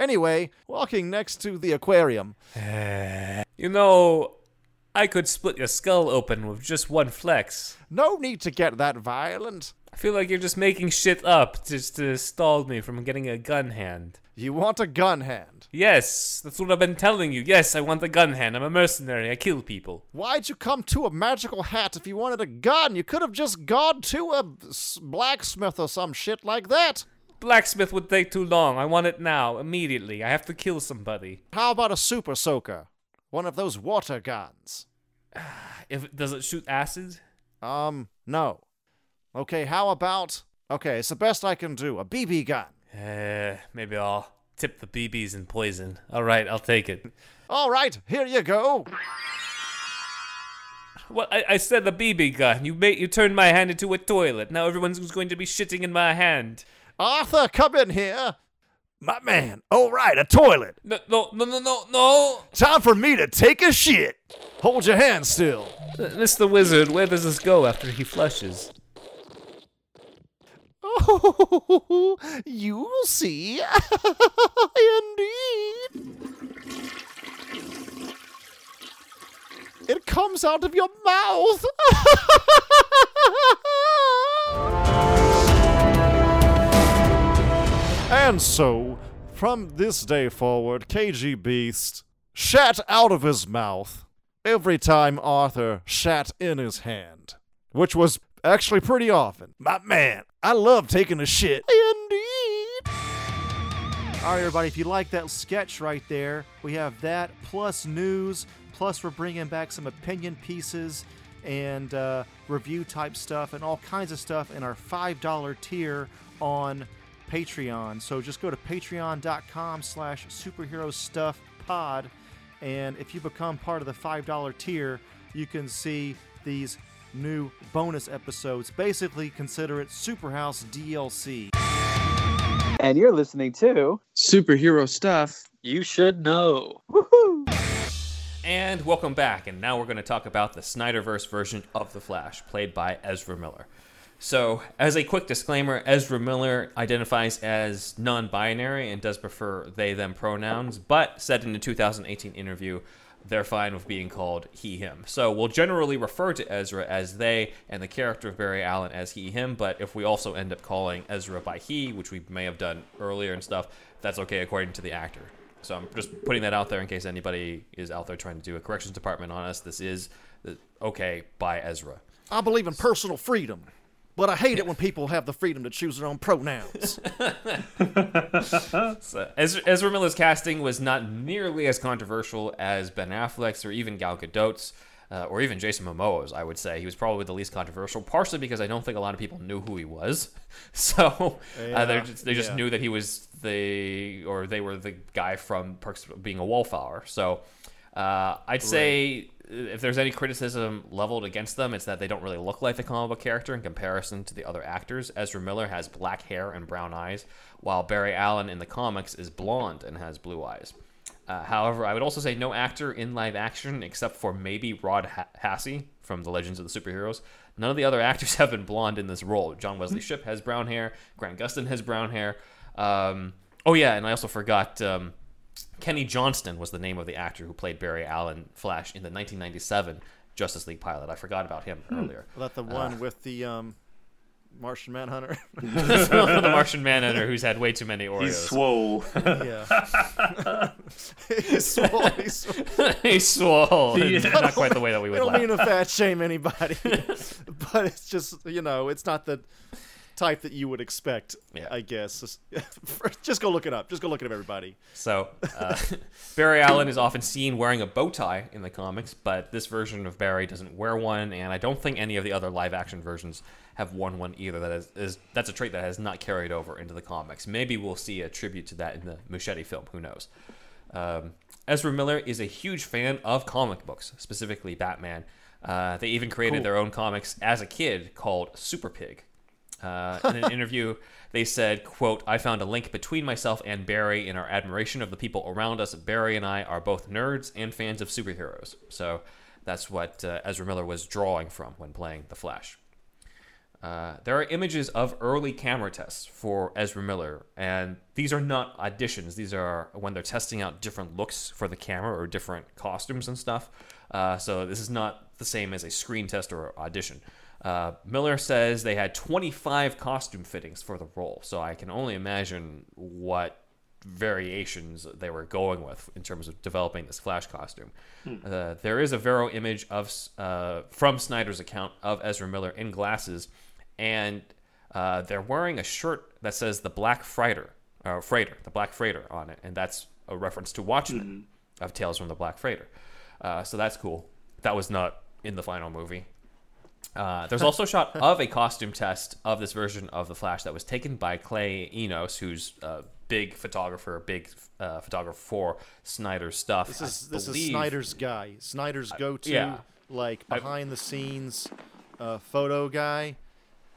S1: Anyway, walking next to the aquarium.
S2: Eh, you know, I could split your skull open with just one flex.
S1: No need to get that violent.
S2: I feel like you're just making shit up just to stall me from getting a gun hand.
S1: You want a gun hand.
S2: Yes, that's what I've been telling you. Yes, I want a gun hand. I'm a mercenary. I kill people.
S1: Why'd you come to a magical hat if you wanted a gun? You could have just gone to a s- blacksmith or some shit like that.
S2: Blacksmith would take too long. I want it now, immediately. I have to kill somebody.
S1: How about a super soaker? One of those water guns.
S2: If does it shoot acid?
S1: Um, no. Okay, how about. Okay, it's the best I can do. A BB gun.
S2: Uh, maybe I'll tip the BBs in poison. All right, I'll take it.
S1: All right, here you go.
S2: Well, I, I said the BB gun. You made you turned my hand into a toilet. Now everyone's going to be shitting in my hand.
S1: Arthur, come in here. My man. All right, a toilet.
S2: No, no, no, no, no, no.
S1: Time for me to take a shit. Hold your hand still.
S2: Uh, Mr. Wizard, where does this go after he flushes?
S1: Oh, you'll see. Indeed. It comes out of your mouth. and so, from this day forward, KG Beast shat out of his mouth every time Arthur shat in his hand, which was actually pretty often. My man, I love taking a shit. Indeed. All right, everybody, if you like that sketch right there, we have that plus news, plus we're bringing back some opinion pieces and uh, review type stuff and all kinds of stuff in our $5 tier on Patreon. So just go to patreon.com slash superhero stuff pod. And if you become part of the $5 tier, you can see these new bonus episodes. Basically, consider it Superhouse DLC.
S7: And you're listening to
S8: superhero stuff.
S7: You Should Know.
S2: And welcome back. And now we're going to talk about the Snyderverse version of The Flash, played by Ezra Miller. So, as a quick disclaimer, Ezra Miller identifies as non binary and does prefer they them pronouns, but said in a 2018 interview, they're fine with being called he him. So, we'll generally refer to Ezra as they and the character of Barry Allen as he him, but if we also end up calling Ezra by he, which we may have done earlier and stuff, that's okay according to the actor. So, I'm just putting that out there in case anybody is out there trying to do a corrections department on us. This is uh, okay by Ezra.
S1: I believe in personal freedom, but I hate it when people have the freedom to choose their own pronouns.
S2: So Ezra, Ezra Miller's casting was not nearly as controversial as Ben Affleck's or even Gal Gadot's. uh, or even Jason Momoa's. I would say he was probably the least controversial, partially because I don't think a lot of people knew who he was. So uh, they
S1: Yeah,
S2: just, they just
S1: yeah.
S2: knew that he was the or they were the guy from Perks of Being a Wallflower. So uh, I'd say if there's any criticism leveled against them, it's that they don't really look like the comic book character in comparison to the other actors. Ezra Miller has black hair and brown eyes, while Barry Allen in the comics is blonde and has blue eyes. Uh, however, I would also say no actor in live action, except for maybe Rod ha- Haase from The Legends of the Superheroes. None of the other actors have been blonde in this role. John Wesley Shipp has brown hair. Grant Gustin has brown hair. Um, oh yeah, and I also forgot um, Kenny Johnston was the name of the actor who played Barry Allen Flash in the 1997 Justice League pilot. I forgot about him earlier.
S1: That the one with the um, Martian Manhunter.
S2: the Martian Manhunter who's had way too many Oreos.
S3: He's swole.
S1: yeah. he's swole. He's swole.
S2: He's swole.
S3: He-
S2: Not quite the way that we
S1: I
S2: would
S1: don't
S2: like.
S1: mean to fat shame anybody, but it's just you know, it's not the type that you would expect.
S2: Yeah.
S1: I guess. Just, go look it up. Just go look it up, everybody.
S2: So, uh, Barry Allen is often seen wearing a bow tie in the comics, but this version of Barry doesn't wear one, and I don't think any of the other live action versions have worn one either. That is, is that's a trait that has not carried over into the comics. Maybe we'll see a tribute to that in the Muschietti film. Who knows? Um, Ezra Miller is a huge fan of comic books, specifically Batman. Uh, they even created their own comics as a kid called Super Pig. Uh, in an interview, they said, "quote I found a link between myself and Barry in our admiration of the people around us. Barry and I are both nerds and fans of superheroes. So that's what uh, Ezra Miller was drawing from when playing The Flash." Uh, there are images of early camera tests for Ezra Miller, and these are not auditions. These are when they're testing out different looks for the camera or different costumes and stuff. Uh, so this is not the same as a screen test or audition. Uh, Miller says they had 25 costume fittings for the role, so I can only imagine what variations they were going with in terms of developing this Flash costume. Uh, there is a Vero image of uh, from Snyder's account of Ezra Miller in glasses, and uh, they're wearing a shirt that says the Black Freighter, uh, Freighter, the Black Freighter on it, and that's a reference to Watchmen of Tales from the Black Freighter. Uh, so that's cool. That was not in the final movie. Uh, there's also a shot of a costume test of this version of the Flash that was taken by Clay Enos, who's a big photographer, big uh, photographer for Snyder's stuff.
S1: This
S2: I
S1: is this is Snyder's guy. Snyder's go-to
S2: yeah.
S1: like behind the scenes uh, photo guy.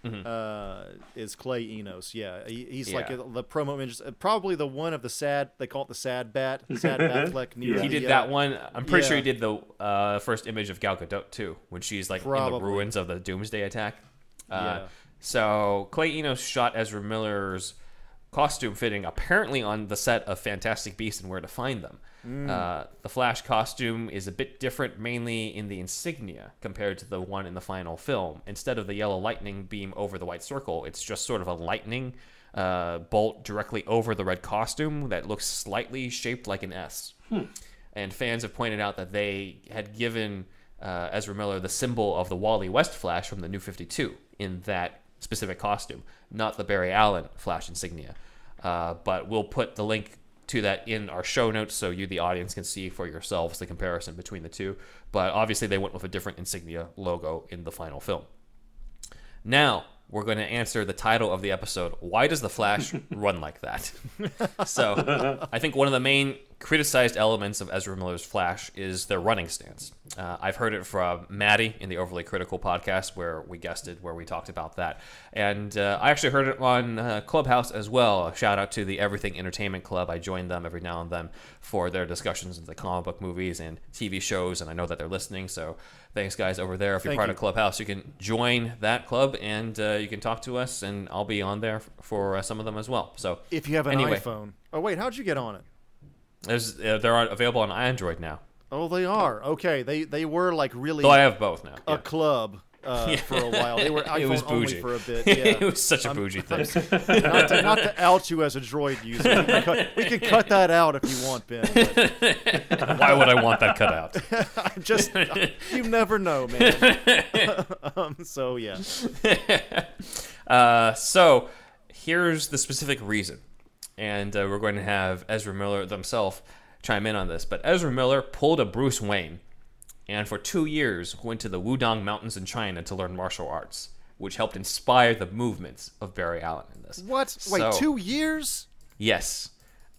S1: Uh, is Clay Enos? Yeah, he, he's like
S2: Mm-hmm.
S1: A, the promo images. uh, Probably the one of the sad. They call it the sad bat. Sad Batfleck. near
S2: He did that one. I'm pretty sure he did the uh, first image of Gal Gadot too, when she's like in the ruins of the Doomsday attack. Uh,
S1: Yeah.
S2: So Clay Enos shot Ezra Miller's costume fitting apparently on the set of Fantastic Beasts and Where to Find Them.
S1: Mm.
S2: Uh, the Flash costume is a bit different, mainly in the insignia compared to the one in the final film. Instead of the yellow lightning beam over the white circle, it's just sort of a lightning uh, bolt directly over the red costume that looks slightly shaped like an S. And fans have pointed out that they had given uh, Ezra Miller the symbol of the Wally West Flash from the New 52 in that specific costume, not the Barry Allen Flash insignia. Uh, but we'll put the link to that in our show notes so you, the audience, can see for yourselves the comparison between the two. But obviously, they went with a different insignia logo in the final film. Now, we're going to answer the title of the episode Why Does the Flash Run Like That? so, I think one of the main criticized elements of Ezra Miller's Flash is their running stance. Uh, I've heard it from Maddie in the Overly Critical podcast, where we guested, where we talked about that. And uh, I actually heard it on uh, Clubhouse as well. A shout out to the Everything Entertainment Club. I join them every now and then for their discussions of the comic book movies and TV shows, and I know that they're listening. So thanks, guys, over there. If you're
S1: Thank
S2: part
S1: you.
S2: of Clubhouse, you can join that club and uh, you can talk to us, and I'll be on there for uh, some of them as well. So
S1: If you have an
S2: Anyway.
S1: iPhone. Oh wait, how'd you get on it?
S2: There's, uh, they're available on Android now.
S1: Oh, they are. Okay, they they were like really
S2: Though I have both now.
S1: a
S2: Yeah.
S1: club uh, for a while. They were iPhone
S2: it was
S1: only
S2: bougie
S1: for a bit. Yeah.
S2: it was such a bougie thing.
S1: not, to, not to out you as a Droid user. We can, cut, we can cut that out if you want, Ben. but
S2: Why would I want that cut out?
S1: I'm just you never know, man. um, so yeah,
S2: Uh, so here's the specific reason, and uh, we're going to have Ezra Miller themselves chime in on this. But Ezra Miller pulled a Bruce Wayne and for two years went to the Wudang Mountains in China to learn martial arts, which helped inspire the movements of Barry Allen in this.
S9: What? Wait,
S2: So-
S9: two years?
S2: Yes.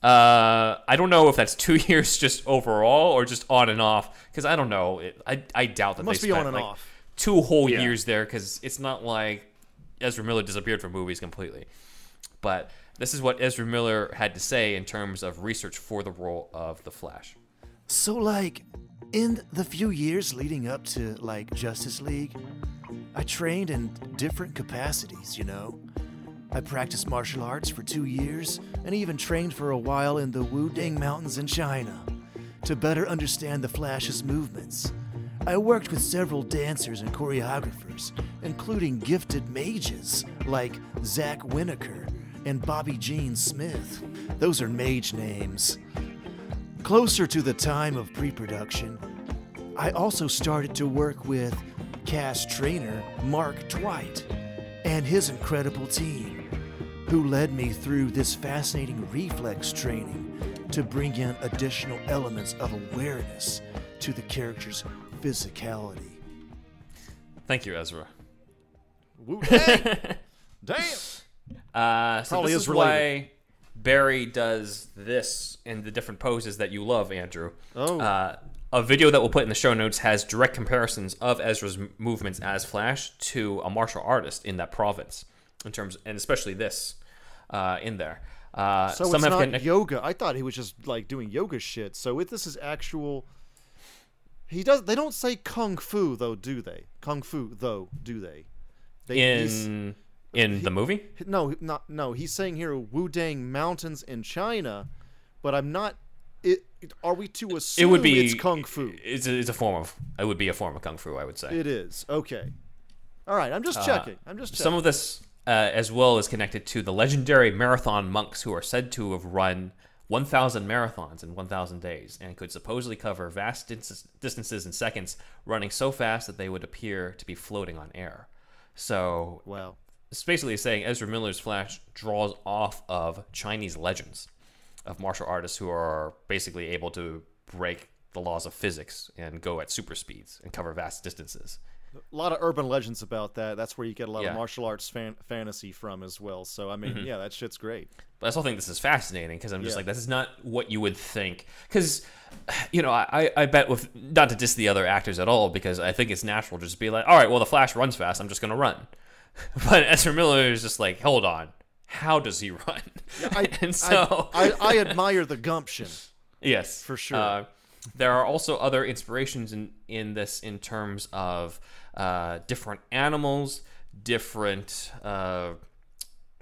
S2: Uh, I don't know if that's two years just overall or just on and off, because I don't know. It, I, I doubt that
S9: It must
S2: they
S9: be
S2: spent
S9: on and
S2: like,
S9: off.
S2: two whole
S3: Yeah.
S2: years there, because it's not like Ezra Miller disappeared from movies completely. But this is what Ezra Miller had to say in terms of research for the role of the Flash.
S1: So, like, in the few years leading up to, like, Justice League, I trained in different capacities, you know? I practiced martial arts for two years and even trained for a while in the Wudang Mountains in China to better understand the Flash's movements. I worked with several dancers and choreographers, including gifted mages like Zack Winokur and Bobby Jean Smith. Those are mage names. Closer to the time of pre production, I also started to work with cast trainer Mark Dwight and his incredible team, who led me through this fascinating reflex training to bring in additional elements of awareness to the character's physicality.
S2: Thank you, Ezra.
S9: Wu Dang. Damn.
S2: Uh, so
S9: Probably
S2: this
S9: is
S2: why Barry does this in the different poses that you love, Andrew.
S9: Oh.
S2: Uh, a video that we'll put in the show notes has direct comparisons of Ezra's movements as Flash to a martial artist in that province, in terms, and especially this uh, in there. Uh,
S9: So
S2: some
S9: it's
S2: have
S9: not
S2: connect-
S9: yoga. I thought he was just like doing yoga shit. So it, this is actual. He does. They don't say kung fu though, do they? Kung fu though, do they? they he's-
S2: in in the movie.
S9: no, not no. He's saying here Wudang Mountains in China, but I'm not. It are we to assume
S2: It would be
S9: it's kung fu?
S2: It's a, it's a form of. It would be a form of kung fu, I would say.
S9: It is okay. All right, I'm just checking. I'm just checking.
S2: Uh, Some of this, uh, as well, is connected to the legendary marathon monks who are said to have run 1,000 marathons in 1,000 days and could supposedly cover vast dis- distances in seconds, running so fast that they would appear to be floating on air. So,
S9: wow.
S2: It's basically saying Ezra Miller's Flash draws off of Chinese legends of martial artists who are basically able to break the laws of physics and go at super speeds and cover vast distances.
S9: A lot of urban legends about that. That's where you get a lot
S2: Yeah.
S9: of martial arts fan- fantasy from as well. So I mean, mm-hmm. yeah, that shit's great.
S2: But I still think this is fascinating because I'm just
S9: Yeah.
S2: like, this is not what you would think. Because, you know, I, I bet with not to diss the other actors at all, because I think it's natural to just be like, all right, well, the Flash runs fast, I'm just gonna run. But Ezra Miller is just like, hold on, how does he run?
S9: I,
S2: and so,
S9: I, I, I admire the gumption.
S2: yes,
S9: for sure.
S2: Uh, there are also other inspirations in in this in terms of uh, different animals, different. Uh,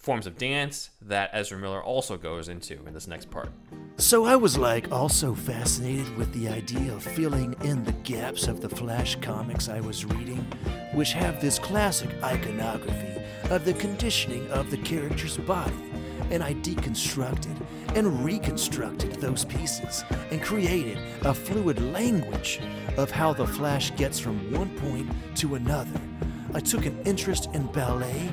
S2: Forms of dance that Ezra Miller also goes into in this next part.
S1: So I was like also fascinated with the idea of filling in the gaps of the Flash comics I was reading, which have this classic iconography of the conditioning of the character's body. And I deconstructed and reconstructed those pieces and created a fluid language of how the Flash gets from one point to another. I took an interest in ballet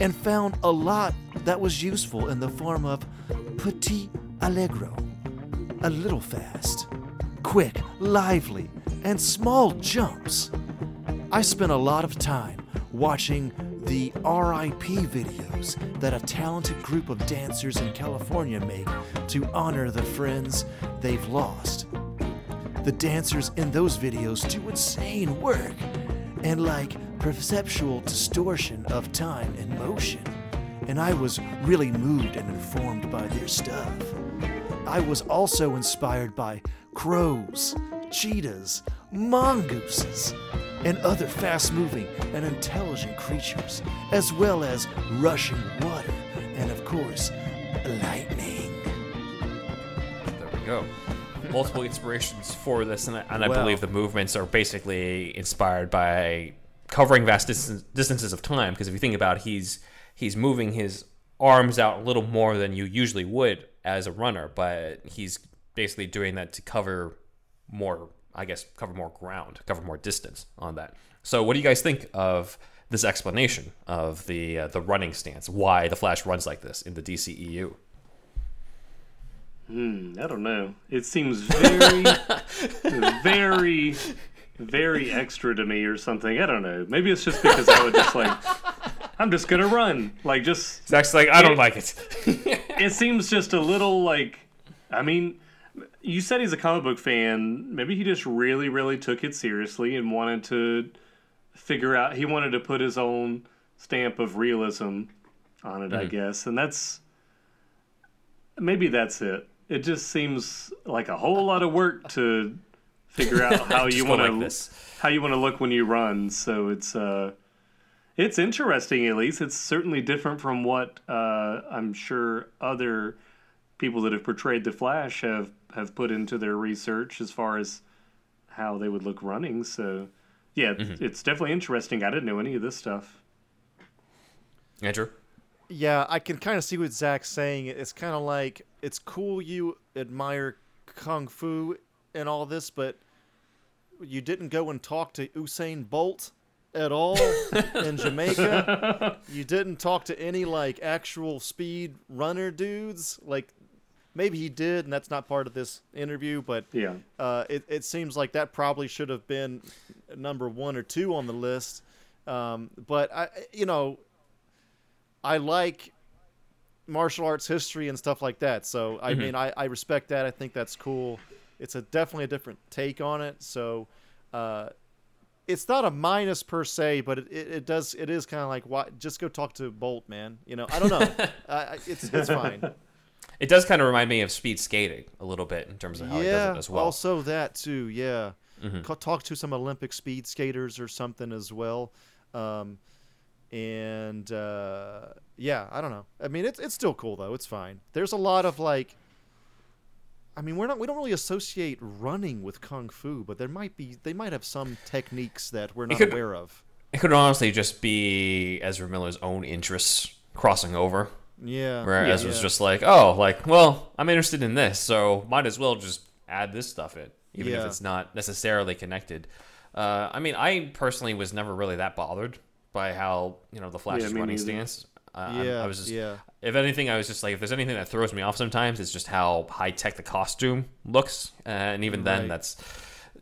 S1: and found a lot that was useful in the form of petit allegro, a little fast, quick, lively, and small jumps. I spent a lot of time watching the RIP videos that a talented group of dancers in California make to honor the friends they've lost. The dancers in those videos do insane work and like perceptual distortion of time and motion. And I was really moved and informed by their stuff. I was also inspired by crows, cheetahs, mongooses, and other fast moving and intelligent creatures, as well as rushing water and, of course, lightning.
S2: There we go. Multiple inspirations for this, and I, and I
S9: Wow.
S2: believe the movements are basically inspired by covering vast distance, distances of time. Because if you think about, it, he's he's moving his arms out a little more than you usually would as a runner, but he's basically doing that to cover more, I guess, cover more ground, cover more distance on that. So, what do you guys think of this explanation of the uh, the running stance? Why the Flash runs like this in the DCEU?
S3: Hmm, I don't know. It seems very, very very extra to me or something. I don't know. Maybe it's just because I would just like, I'm just gonna run. Like just,
S2: Zach's like, I don't like it.
S3: it seems just a little like, I mean, you said he's a comic book fan. Maybe he just really, really took it seriously and wanted to figure out. He wanted to put his own stamp of realism on it, I mm-hmm. guess, and that's maybe that's it. It just seems like a whole lot of work to figure out how you want
S2: like
S3: to
S2: this.
S3: how you want to look when you run. So it's uh, it's interesting. At least it's certainly different from what uh, I'm sure other people that have portrayed the Flash have have put into their research as far as how they would look running. So yeah,
S2: Mm-hmm.
S3: it's definitely interesting. I didn't know any of this stuff.
S2: Andrew?
S1: Yeah, I can kind of see what Zach's saying. It's kind of like it's cool you admire kung fu and all this, but you didn't go and talk to Usain Bolt at all in Jamaica. You didn't talk to any like actual speed runner dudes. Like maybe he did, and that's not part of this interview, but
S3: Yeah.
S1: uh, it, it seems like that probably should have been number one or two on the list. Um, but I, you know, I like martial arts history and stuff like that. So I mean, I, I respect that. I think that's cool. It's a definitely a different take on it. So uh, it's not a minus per se, but it, it, it does it is kind of like why just go talk to Bolt, man. You know, I don't know. I, I- it's it's fine.
S2: It does kind of remind me of speed skating a little bit in terms of how he does it as well. Mm-hmm.
S1: also that too. Yeah, Co- talk to some Olympic speed skaters or something as well. Um, and uh, yeah, I don't know. I mean, it's it's still cool though. It's fine. There's a lot of like. I mean, we're not. We don't really associate running with kung fu, but there might be. They might have some techniques that we're not
S2: could-
S1: aware of.
S2: It could honestly just be Ezra Miller's own interests crossing over.
S1: Yeah.
S2: Where
S1: yeah,
S2: Ezra's
S1: yeah.
S2: just like, oh, like, well, I'm interested in this, so might as well just add this stuff in, even if it's not necessarily connected. Uh, I mean, I personally was never really that bothered by how you know the Flash's
S3: me
S2: running
S3: neither.
S2: stance. Uh, I'm-
S1: Yeah,
S2: I was just,
S1: yeah.
S2: If anything, I was just like, if there's anything that throws me off sometimes, it's just how high tech the costume looks, uh, and even then, that's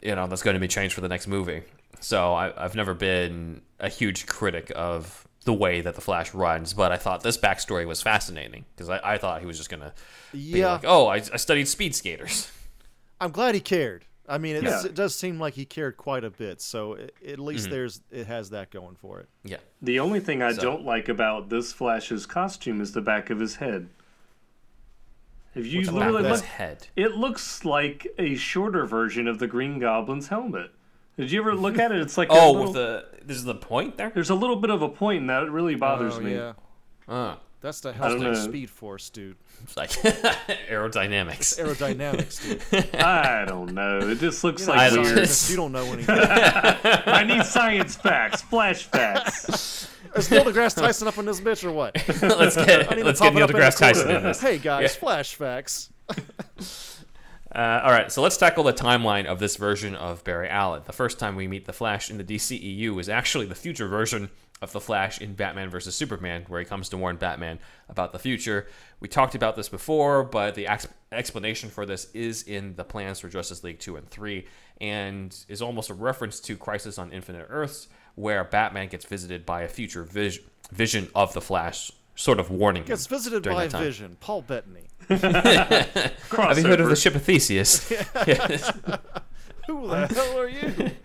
S2: you know that's going to be changed for the next movie. So I, I've never been a huge critic of the way that the Flash runs, but I thought this backstory was fascinating because I, I thought he was just gonna be
S1: Yeah.
S2: like, oh, I, I studied speed skaters.
S1: I'm glad he cared. I mean, it's,
S3: Yeah.
S1: it does seem like he cared quite a bit. So it, at least
S2: Mm-hmm.
S1: there's it has that going for it.
S2: Yeah,
S3: The only thing I
S2: So-
S3: don't like about this Flash's costume is the back of his head. If you
S2: the back
S3: literally look,
S2: head.
S3: it looks like a shorter version of the Green Goblin's helmet. Did you ever look at it? It's like a
S2: Oh,
S3: little-
S2: with the this is the point there.
S3: there's a little bit of a point, and that really bothers
S1: oh,
S3: me.
S1: yeah.
S2: Uh,
S1: That's the
S3: don't
S1: Hell's
S3: know.
S1: Speed Force, dude.
S2: it's like aerodynamics.
S1: Aerodynamics, dude.
S3: I don't know. It just looks
S1: You're
S3: like
S1: not
S3: weird.
S1: You don't know anything.
S3: I need science facts, flash facts.
S1: Is Neil deGrasse Tyson up in this bitch or what?
S2: let's get
S1: I need to
S2: let's
S1: pop
S2: get
S1: it
S2: Neil
S1: up in
S2: deGrasse Tyson in this.
S1: Hey guys,
S2: Yeah.
S1: flash facts.
S2: Uh, all right, so let's tackle the timeline of this version of Barry Allen. The first time we meet the Flash in the DCEU is actually the future version of the Flash in Batman vs Superman, where he comes to warn Batman about the future. We talked about this before, but the ex- explanation for this is in the plans for Justice League 2 and 3, and is almost a reference to Crisis on Infinite Earths, where Batman gets visited by a future vis- vision of the Flash, sort of warning him.
S1: Gets visited by
S2: that time.
S1: Vision, Paul Bettany.
S2: Have you heard of the ship of Theseus?
S1: Who the hell are you?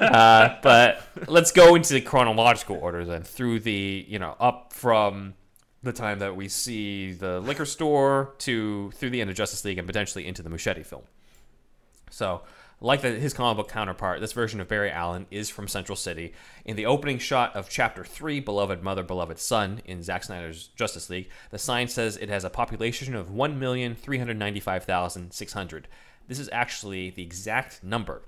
S2: Uh, but let's go into the chronological order then through the you know up from the time that we see the liquor store to through the end of Justice League and potentially into the Muschietti film. So, like the, his comic book counterpart, this version of Barry Allen is from Central City. In the opening shot of Chapter 3, Beloved Mother, Beloved Son, in Zack Snyder's Justice League, the sign says it has a population of 1,395,600. This is actually the exact number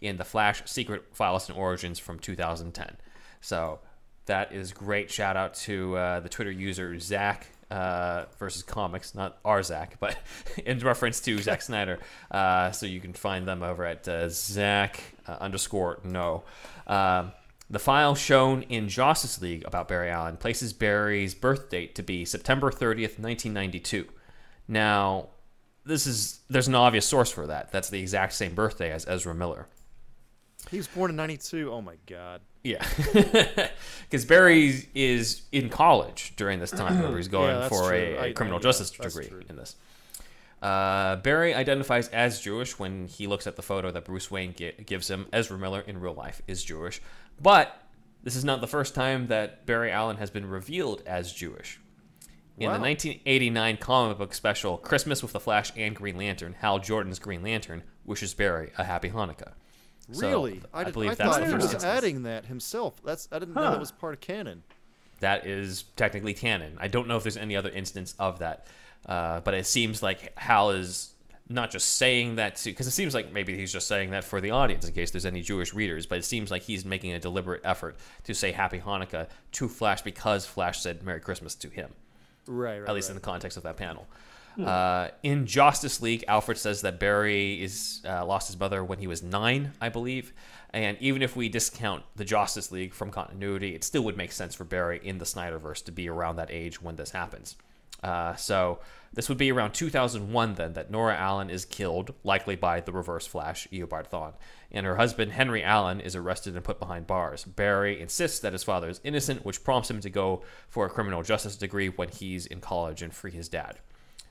S2: in the Flash Secret Files and Origins from 2010. So, that is great. Shout out to uh, the Twitter user Zach uh, versus Comics, not our Zach, but in reference to Zack Snyder. Uh, so you can find them over at uh, Zach uh, underscore no. Um, the file shown in Justice League about Barry Allen places Barry's birth date to be September 30th, 1992. Now, this is there's an obvious source for that. That's the exact same birthday as Ezra Miller.
S1: He was born in '92. Oh my God.
S2: Yeah, because Barry is in college during this time. Remember, he's going
S1: Yeah,
S2: for a, a,
S1: I- I-
S2: criminal
S1: yeah,
S2: justice degree
S1: true.
S2: in this. Uh, Barry identifies as Jewish when he looks at the photo that Bruce Wayne gi- gives him. Ezra Miller in real life is Jewish, but this is not the first time that Barry Allen has been revealed as Jewish. In the 1989 comic book special Christmas with the Flash and Green Lantern, Hal Jordan's Green Lantern wishes Barry a happy Hanukkah. So,
S1: Really?
S2: I,
S1: did-
S2: believe
S1: I
S2: that's
S1: thought
S2: the
S1: he
S2: first
S1: was
S2: instance.
S1: adding that himself. That's I didn't know that was part of canon.
S2: that is technically canon. I don't know if there's any other instance of that, uh, but it seems like Hal is not just saying that to because it seems like maybe he's just saying that for the audience in case there's any Jewish readers, but it seems like he's making a deliberate effort to say Happy Hanukkah to Flash because Flash said Merry Christmas to him
S1: Right. right
S2: at least
S1: right.
S2: in the context of that panel. Uh, in Justice League, Alfred says that Barry is uh, lost his mother when he was nine, I believe. And even if we discount the Justice League from continuity, it still would make sense for Barry in the Snyderverse to be around that age when this happens. Uh, so this would be around 2001 then that Nora Allen is killed, likely by the Reverse Flash, Eobard Thawne, and her husband Henry Allen is arrested and put behind bars. Barry insists that his father is innocent, which prompts him to go for a criminal justice degree when he's in college and free his dad.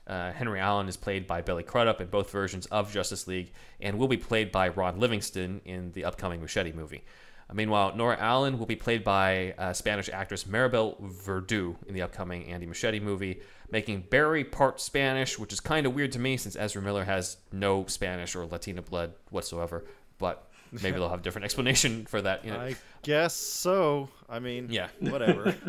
S2: Uh, Henry Allen is played by Billy Crudup in both versions of Justice League and will be played by Ron Livingston in the upcoming Muschietti movie. Meanwhile, Nora Allen will be played by uh, Spanish actress Maribel Verdú in the upcoming Andy Muschietti movie, making Barry part Spanish, which is kind of weird to me since Ezra Miller has no Spanish or Latina blood whatsoever. But maybe they'll have a different explanation for that. You know.
S1: I guess so. I mean,
S2: Yeah.
S1: whatever.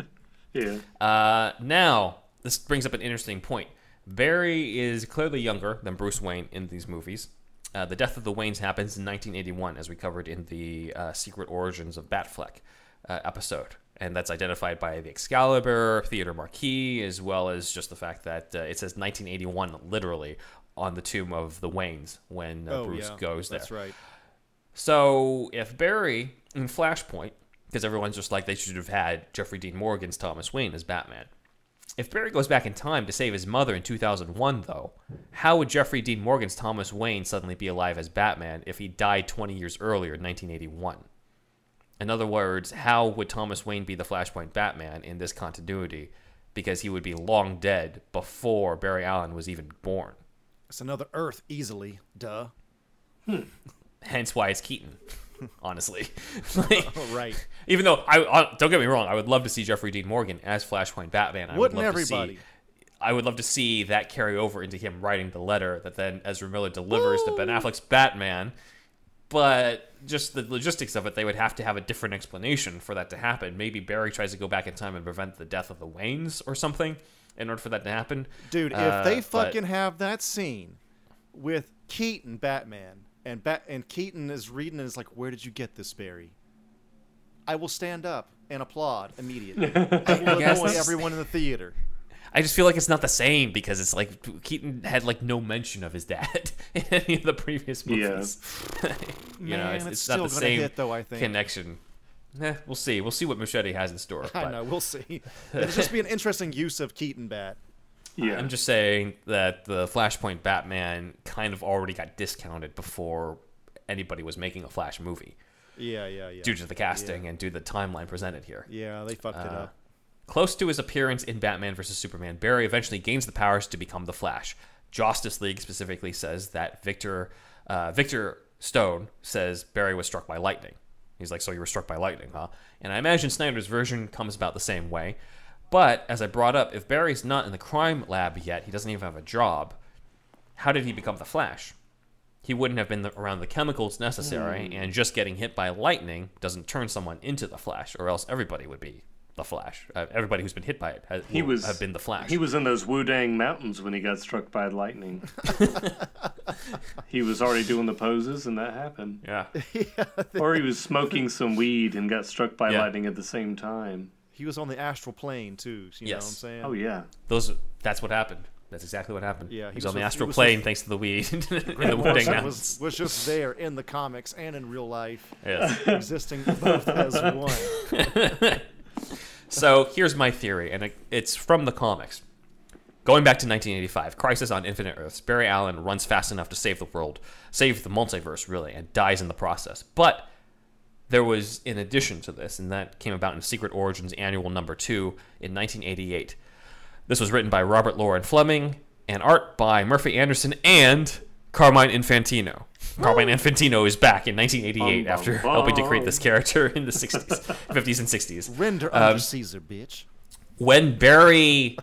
S3: Yeah.
S2: Uh, now, this brings up an interesting point. Barry is clearly younger than Bruce Wayne in these movies. Uh, the death of the Waynes happens in 1981, as we covered in the uh, Secret Origins of Batfleck uh, episode. And that's identified by the Excalibur, theater marquee, as well as just the fact that uh, it says 1981 literally on the tomb of the Waynes when uh,
S1: oh
S2: Bruce
S1: yeah,
S2: goes there.
S1: That's right.
S2: So if Barry in Flashpoint, because everyone's just like they should have had Jeffrey Dean Morgan's Thomas Wayne as Batman. If Barry goes back in time to save his mother in 2001, though, how would Jeffrey Dean Morgan's Thomas Wayne suddenly be alive as Batman if he died 20 years earlier in 1981? In other words, how would Thomas Wayne be the Flashpoint Batman in this continuity? Because he would be long dead before Barry Allen was even born.
S1: It's another Earth easily. Duh. Hmm.
S2: Hence why it's Keaton, honestly. Like,
S1: right.
S2: Even though I, I don't get me wrong, I would love to see Jeffrey Dean Morgan as Flashpoint Batman. I
S1: Wouldn't
S2: would love
S1: everybody?
S2: To see, I would love to see that carry over into him writing the letter that then Ezra Miller delivers to Ben Affleck's Batman. But just the logistics of it, they would have to have a different explanation for that to happen. Maybe Barry tries to go back in time and prevent the death of the Waynes or something in order for that to happen.
S1: Dude, if
S2: Uh,
S1: they
S2: but-
S1: fucking have that scene with Keaton Batman and Bat and Keaton is reading and is like, "Where did you get this, Barry?" I will stand up and applaud immediately. I will annoy everyone in the theater.
S2: I just feel like it's not the same because it's like Keaton had like no mention of his dad in any of the previous
S3: Yeah.
S2: movies. you know, it's,
S1: it's
S2: it's not the same
S1: hit, though, I think.
S2: connection. Eh, we'll see. We'll see what Muschietti has in store.
S1: I
S2: but
S1: know. We'll see. It'll just be an interesting use of Keaton Bat.
S3: Yeah.
S2: I'm just saying that the Flashpoint Batman kind of already got discounted before anybody was making a Flash movie
S1: Yeah, yeah, yeah.
S2: due to the casting and due to the timeline presented here.
S1: Yeah, they fucked it
S2: Uh,
S1: up.
S2: Close to his appearance in Batman vs. Superman, Barry eventually gains the powers to become the Flash. Justice League specifically says that Victor uh, Victor Stone says Barry was struck by lightning. He's like, so you were struck by lightning, huh? And I imagine Snyder's version comes about the same way. But as I brought up, if Barry's not in the crime lab yet, he doesn't even have a job. How did he become the Flash? He wouldn't have been the, around the chemicals necessary, and just getting hit by lightning doesn't turn someone into the Flash, or else everybody would be the Flash. Uh, everybody who's been hit by it has,
S3: he was
S2: have been the Flash.
S3: He was in those Wudang mountains when he got struck by lightning. he was already doing the poses, and that happened.
S2: yeah.
S3: Or he was smoking some weed and got struck by
S2: Yeah.
S3: lightning at the same time.
S1: He was on the astral plane too. You know
S2: Yes.
S1: what I'm saying?
S3: Oh yeah.
S2: Those. That's what happened. That's exactly what happened.
S1: Yeah, he
S2: he's
S1: was
S2: on the
S1: with-
S2: astral plane
S1: with-
S2: thanks to the weed and the
S1: Grant
S2: Wooding
S1: was, was just there in the comics and in real life,
S2: Yes.
S1: existing both as one.
S2: So here's my theory, and it, it's from the comics. Going back to 1985, Crisis on Infinite Earths, Barry Allen runs fast enough to save the world, save the multiverse, really, and dies in the process. But there was in addition to this, and that came about in Secret Origins Annual Number Two in 1988. This was written by Robert Loren Fleming and art by Murphy Anderson and Carmine Infantino. Carmine Infantino is back in 1988
S3: Bum,
S2: after helping to create this character in the 60s, 50s, and 60s.
S1: Render
S2: Um,
S1: under Caesar, bitch.
S2: when Barry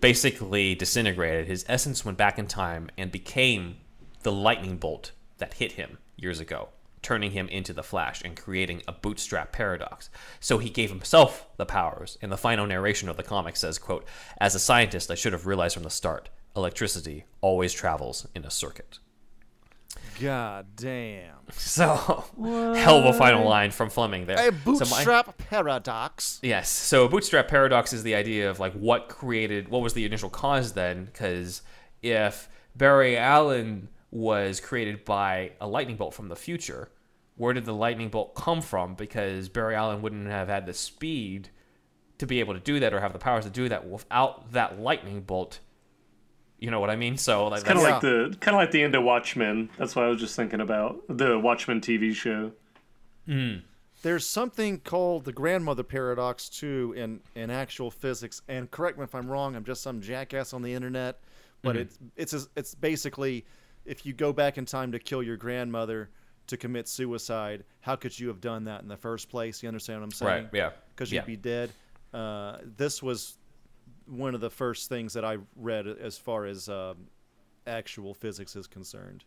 S2: basically disintegrated, his essence went back in time and became the lightning bolt that hit him years ago, turning him into the Flash and creating a bootstrap paradox. So he gave himself the powers. And the final narration of the comic says, quote, As a scientist, I should have realized from the start, electricity always travels in a circuit.
S1: God damn.
S2: So, hell of a final line from Fleming there.
S1: A
S2: So my-
S1: bootstrap paradox.
S2: Yes. So bootstrap paradox is the idea of like what created what was the initial cause then because if Barry Allen was created by a lightning bolt from the future, where did the lightning bolt come from? Because Barry Allen wouldn't have had the speed to be able to do that or have the powers to do that without that lightning bolt. You know what I mean? So like
S3: kind of
S1: Yeah.
S3: like the kind of like the end of Watchmen. That's what I was just thinking about the Watchmen TV show. Hmm.
S1: There's something called the grandmother paradox too in in actual physics. And correct me if I'm wrong. I'm just some jackass on the internet, but mm-hmm. it's it's as- it's basically if you go back in time to kill your grandmother to commit suicide, how could you have done that in the first place? You understand what I'm saying?
S2: right, yeah,
S1: Because you'd be dead. Uh, this was one of the first things that I read as far as um, actual physics is concerned.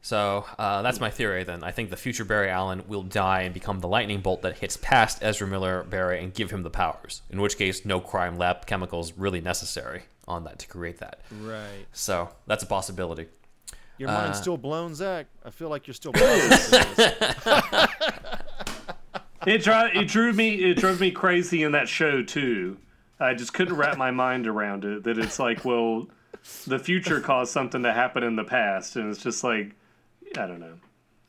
S2: So uh, that's my theory. Then I think the future Barry Allen will die and become the lightning bolt that hits past Ezra Miller Barry and give him the powers. In which case, no crime lab chemicals really necessary on that to create that.
S1: Right.
S2: So that's a possibility.
S1: Your
S2: Uh,
S1: mind's still blown, Zach. I feel like you're still blown.
S3: It dri- it drove me it drove me crazy in that show too. I just couldn't wrap my mind around it. That it's like, well, the future caused something to happen in the past, and it's just like, I don't know.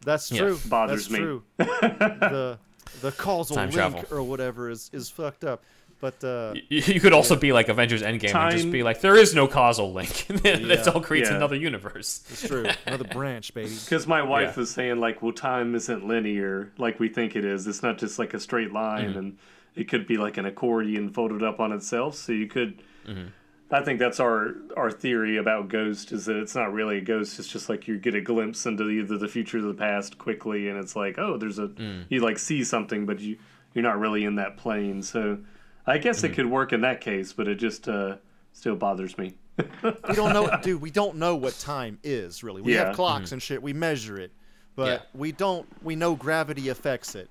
S1: That's
S2: Yeah.
S1: true.
S3: Bothers
S1: That's
S3: me.
S1: True. the the causal
S2: Time
S1: link
S2: travel.
S1: or whatever is is fucked up. But uh,
S2: You, you could also be like Avengers Endgame and just be like, there is no causal link. that
S1: Yeah.
S2: all creates
S3: Yeah.
S2: another universe.
S1: it's true. Another branch, baby.
S3: Because my wife
S2: Yeah.
S3: was saying like, well, time isn't linear like we think it is. It's not just like a straight line,
S2: Mm-hmm.
S3: and it could be like an accordion folded up on itself. So you could.
S2: Mm-hmm.
S3: I think that's our our theory about Ghost is that it's not really a ghost. It's just like you get a glimpse into either the future or the past quickly, and it's like, oh, there's a
S2: Mm.
S3: you like see something, but you you're not really in that plane. So I guess
S2: Mm-hmm.
S3: it could work in that case, but it just uh, still bothers me.
S1: We don't know, dude. We don't know what time is really. We
S3: Yeah.
S1: have clocks and shit. We measure it, but
S2: Yeah.
S1: we don't. We know gravity affects it.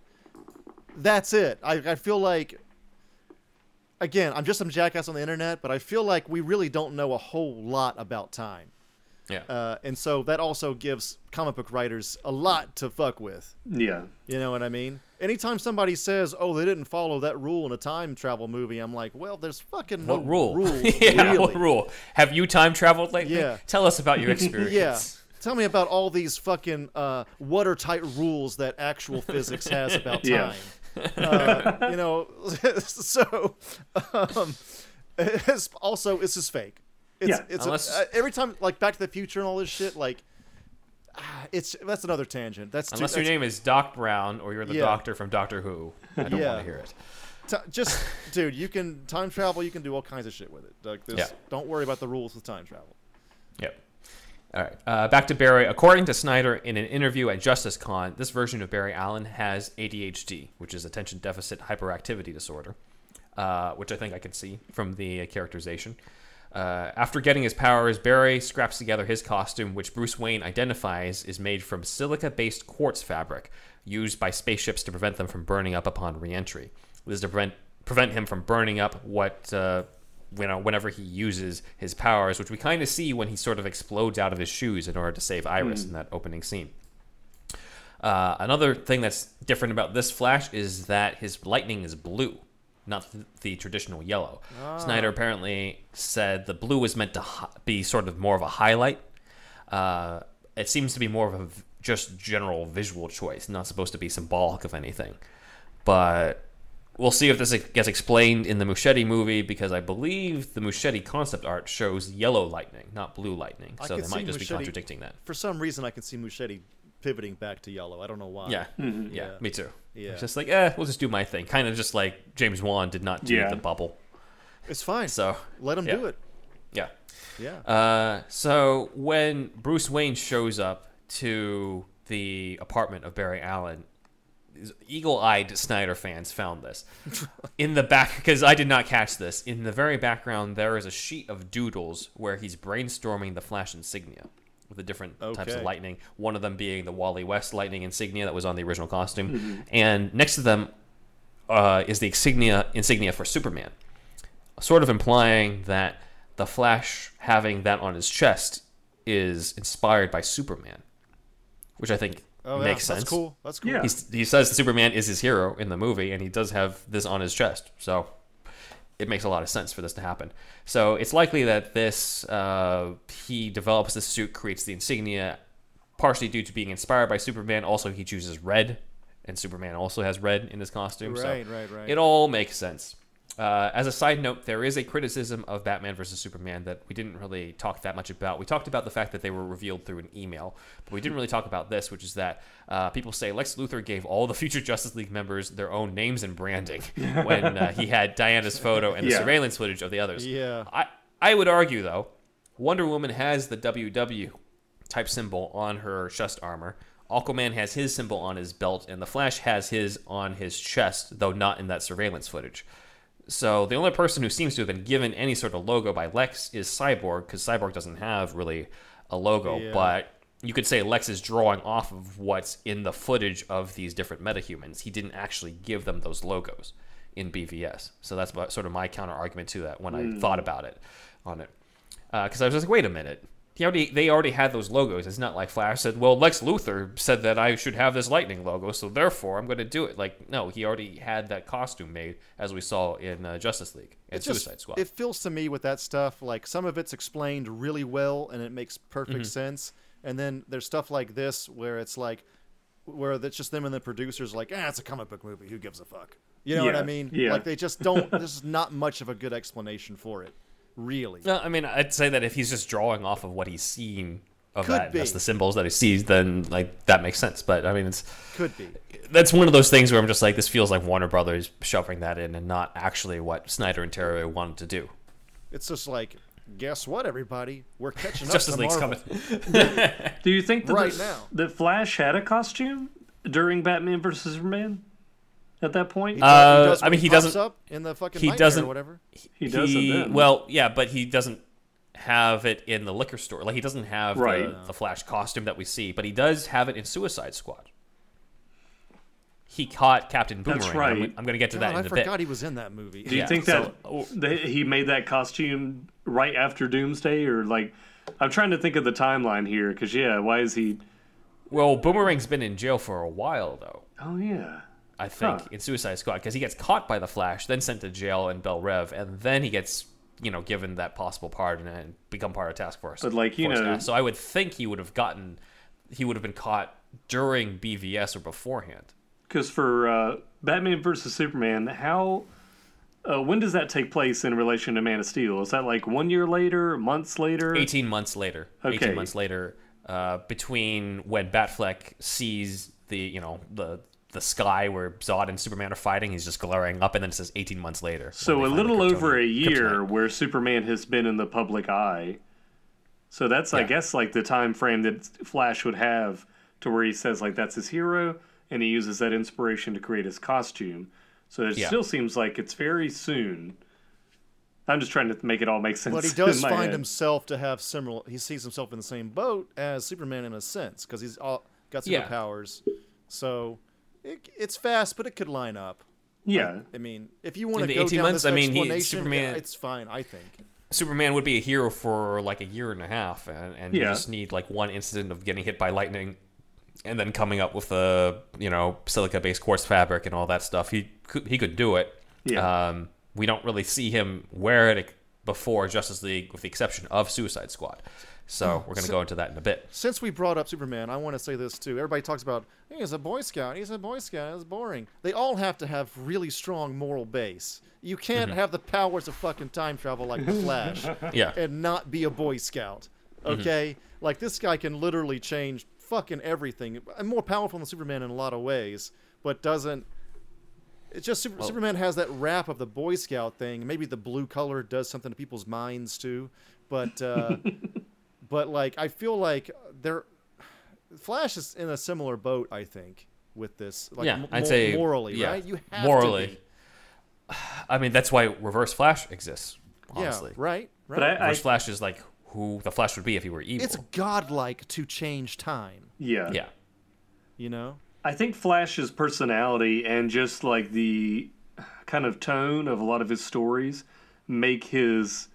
S1: That's it. I, I feel like. Again, I'm just some jackass on the internet, but I feel like we really don't know a whole lot about time.
S2: Yeah.
S1: Uh, and so that also gives comic book writers a lot to fuck with.
S3: Yeah.
S1: You know what I mean? Anytime somebody says, "Oh, they didn't follow that rule in a time travel movie," I'm like, "Well, there's fucking no
S2: what rule?
S1: rules,
S2: yeah,
S1: really."
S2: what rule? Have you time traveled lately?
S1: Yeah.
S2: Tell us about your experience.
S1: Yeah. Tell me about all these fucking uh, watertight rules that actual physics has about
S3: Yeah.
S1: time. Uh, you know, so um, it's also this is fake. It's,
S3: Yeah,
S1: it's
S2: unless-
S1: uh, every time like Back to the Future and all this shit. Like, ah, it's that's another tangent. That's too,
S2: Unless your
S1: that's-
S2: name is Doc Brown or you're the
S1: Yeah.
S2: doctor from Doctor Who. I don't
S1: Yeah.
S2: want to hear it.
S1: T- just dude, you can time travel. You can do all kinds of shit with it. Like this,
S2: Yeah.
S1: don't worry about the rules with time travel.
S2: Yep. All right. Uh, back to Barry. According to Snyder, in an interview at Justice Con, this version of Barry Allen has ADHD, which is attention deficit hyperactivity disorder, uh, which I think I can see from the uh, characterization. Uh, after getting his powers, Barry scraps together his costume, which Bruce Wayne identifies is made from silica based quartz fabric used by spaceships to prevent them from burning up upon re entry. This is to prevent, prevent him from burning up what. Uh, you know, whenever he uses his powers, which we kind of see when he sort of explodes out of his shoes in order to save Iris in that opening scene. Uh, another thing that's different about this Flash is that his lightning is blue, not th- the traditional yellow. Snyder apparently said the blue was meant to hi- be sort of more of a highlight. Uh, it seems to be more of a v- just general visual choice, not supposed to be symbolic of anything. But we'll see if this gets explained in the Muschietti movie because I believe the Muschietti concept art shows yellow lightning, not blue lightning.
S1: I
S2: So they might
S1: see
S2: just be contradicting that.
S1: For some reason, I can see Muschietti pivoting back to yellow. I don't know why.
S2: Yeah,
S3: Mm-hmm.
S2: yeah,
S1: Yeah.
S2: me too.
S1: Yeah.
S2: It's just like, eh, we'll just do my thing. Kind of just like James Wan did not do
S3: Yeah.
S2: the bubble.
S1: It's fine.
S2: So
S1: Let him
S2: yeah.
S1: do it.
S2: yeah.
S1: Yeah.
S2: Uh, so when Bruce Wayne shows up to the apartment of Barry Allen, eagle-eyed Snyder fans found this in the back because I did not catch this. In the very background, there is a sheet of doodles where he's brainstorming the Flash insignia with the different types of lightning. One of them being the Wally West lightning insignia that was on the original costume, and next to them uh, is the insignia insignia for Superman, sort of implying that the Flash having that on his chest is inspired by Superman, which I think
S1: Oh, yeah.
S2: makes sense.
S1: That's cool. That's cool.
S3: Yeah.
S2: He's, he says that Superman is his hero in the movie, and he does have this on his chest. So it makes a lot of sense for this to happen. So it's likely that this uh, he develops this suit, creates the insignia, partially due to being inspired by Superman. Also, he chooses red, and Superman also has red in his costume. so
S1: Right, right, right.
S2: It all makes sense. Uh, as a side note, there is a criticism of Batman versus Superman that we didn't really talk that much about. We talked about the fact that they were revealed through an email, but we didn't really talk about this, which is that uh, people say Lex Luthor gave all the future Justice League members their own names and branding when uh, he had Diana's photo and the
S3: Yeah.
S2: surveillance footage of the others.
S1: Yeah.
S2: I, I would argue, though, Wonder Woman has the WW type symbol on her chest armor. Aquaman has his symbol on his belt, and the Flash has his on his chest, though not in that surveillance footage. So the only person who seems to have been given any sort of logo by Lex is Cyborg, because Cyborg doesn't have really a logo.
S1: Yeah.
S2: But you could say Lex is drawing off of what's in the footage of these different metahumans. He didn't actually give them those logos in BVS. So that's sort of my counter argument to that when I hmm. thought about it on it. Uh, because I was just like, wait a minute. He already, they already had those logos. It's not like Flash said, well, Lex Luthor said that I should have this lightning logo, so therefore I'm going to do it. Like, no, he already had that costume made, as we saw in uh, Justice League and
S1: It just-
S2: Suicide Squad.
S1: It feels to me with that stuff like some of it's explained really well and it makes perfect
S2: Mm-hmm.
S1: sense, and then there's stuff like this where it's like, where it's just them and the producers like, ah, it's a comic book movie. Who gives a fuck? You know what I mean?
S3: yeah.
S1: Like they just don't. there's not much of a good explanation for it, really.
S2: No, I mean, I'd say that if he's just drawing off of what he's seen of
S1: Could
S2: that, that's the symbols that he sees, then like that makes sense. But I mean, it's
S1: Could be.
S2: that's one of those things where I'm just like, this feels like Warner Brothers shoving that in, and not actually what Snyder and Terrio wanted to do.
S1: It's just like, guess what, everybody? We're catching up
S2: Justice
S1: to
S2: League's
S1: Marvel.
S2: coming.
S3: Do you think that
S1: Right
S3: the,
S1: now.
S3: that Flash had a costume during Batman versus Superman at that point?
S1: He
S2: Uh,
S1: does- he does
S2: I mean, he
S1: pops
S2: doesn't-
S1: Up in the fucking
S2: he doesn't-
S1: or whatever.
S3: he doesn't.
S2: Well, yeah, but he doesn't have it in the liquor store. Like he doesn't have
S3: Right.
S2: the, the Flash costume that we see, but he does have it in Suicide Squad. He caught Captain Boomerang.
S3: That's
S2: I'm-
S3: right.
S2: I'm, going to get to
S1: God,
S2: that
S1: I
S2: in a
S1: forgot
S2: bit.
S1: he was in that movie.
S3: Do you
S2: yeah,
S3: think
S2: so-
S3: that that he made that costume right after Doomsday, or like? I'm trying to think of the timeline here, because yeah, why is he?
S2: Well, Boomerang's been in jail for a while, though.
S3: Oh yeah,
S2: I think
S3: Huh.
S2: in Suicide Squad because he gets caught by the Flash, then sent to jail in Belle Reve, and then he gets you know given that possible pardon and become part of Task Force.
S3: But, like, you
S2: Force
S3: know-
S2: now. so I would think he would have gotten, he would have been caught during BVS or beforehand.
S3: because for uh, Batman versus Superman, how? Uh, when does that take place in relation to Man of Steel? Is that like one year later, months later?
S2: 18 months later.
S3: Okay.
S2: 18 months later, uh, between when Batfleck sees the, you know, the the sky where Zod and Superman are fighting, he's just glaring up, and then it says 18 months later.
S3: So a
S2: they find the
S3: little over a year
S2: kryptonite.
S3: where Superman has been in the public eye. So that's I guess like the time frame that Flash would have to where he says like that's his hero and he uses that inspiration to create his costume. So it
S2: Yeah.
S3: still seems like it's very soon. I'm just trying to make it all make sense.
S1: But he does
S3: in my
S1: find
S3: head.
S1: himself to have similar. He sees himself in the same boat as Superman in a sense because he's all got
S2: Yeah.
S1: superpowers. So it, it's fast, but it could line up.
S3: Yeah.
S1: I mean, if you want to go
S2: 18
S1: down
S2: months,
S1: this
S2: I mean, he-
S1: explanation,
S2: Superman-
S1: yeah, it's fine. I think.
S2: Superman would be a hero for like a year and a half, and, and you just need like one incident of getting hit by lightning, and then coming up with a you know silica-based quartz fabric and all that stuff. He could he could do it.
S3: Yeah.
S2: Um, we don't really see him wear it before Justice League, with the exception of Suicide Squad. So we're gonna go into that in a bit.
S1: Since we brought up Superman, I want to say this too. Everybody talks about hey, he's a Boy Scout. He's a Boy Scout. It's boring. They all have to have really strong moral base. You can't
S2: Mm-hmm.
S1: have the powers of fucking time travel like the Flash
S2: Yeah.
S1: and not be a Boy Scout. Okay, like this guy can literally change fucking everything, and more powerful than Superman in a lot of ways, but doesn't. It's just Super, Superman has that rap of the Boy Scout thing. Maybe the blue color does something to people's minds too, but uh, but like I feel like they're Flash is in a similar boat. I think with this, like
S2: Yeah,
S1: m-
S2: I'd
S1: mo-
S2: say-
S1: morally,
S2: yeah,
S1: right? You have
S2: morally.
S1: to be.
S2: I mean, that's why Reverse Flash exists.
S1: yeah,
S2: Honestly,
S1: right, right.
S3: But I, I
S2: Reverse Flash is like who the Flash would be if he were evil.
S1: it's godlike to change time.
S3: yeah
S2: yeah.
S1: You know,
S3: I think Flash's personality and just like the kind of tone of a lot of his stories make his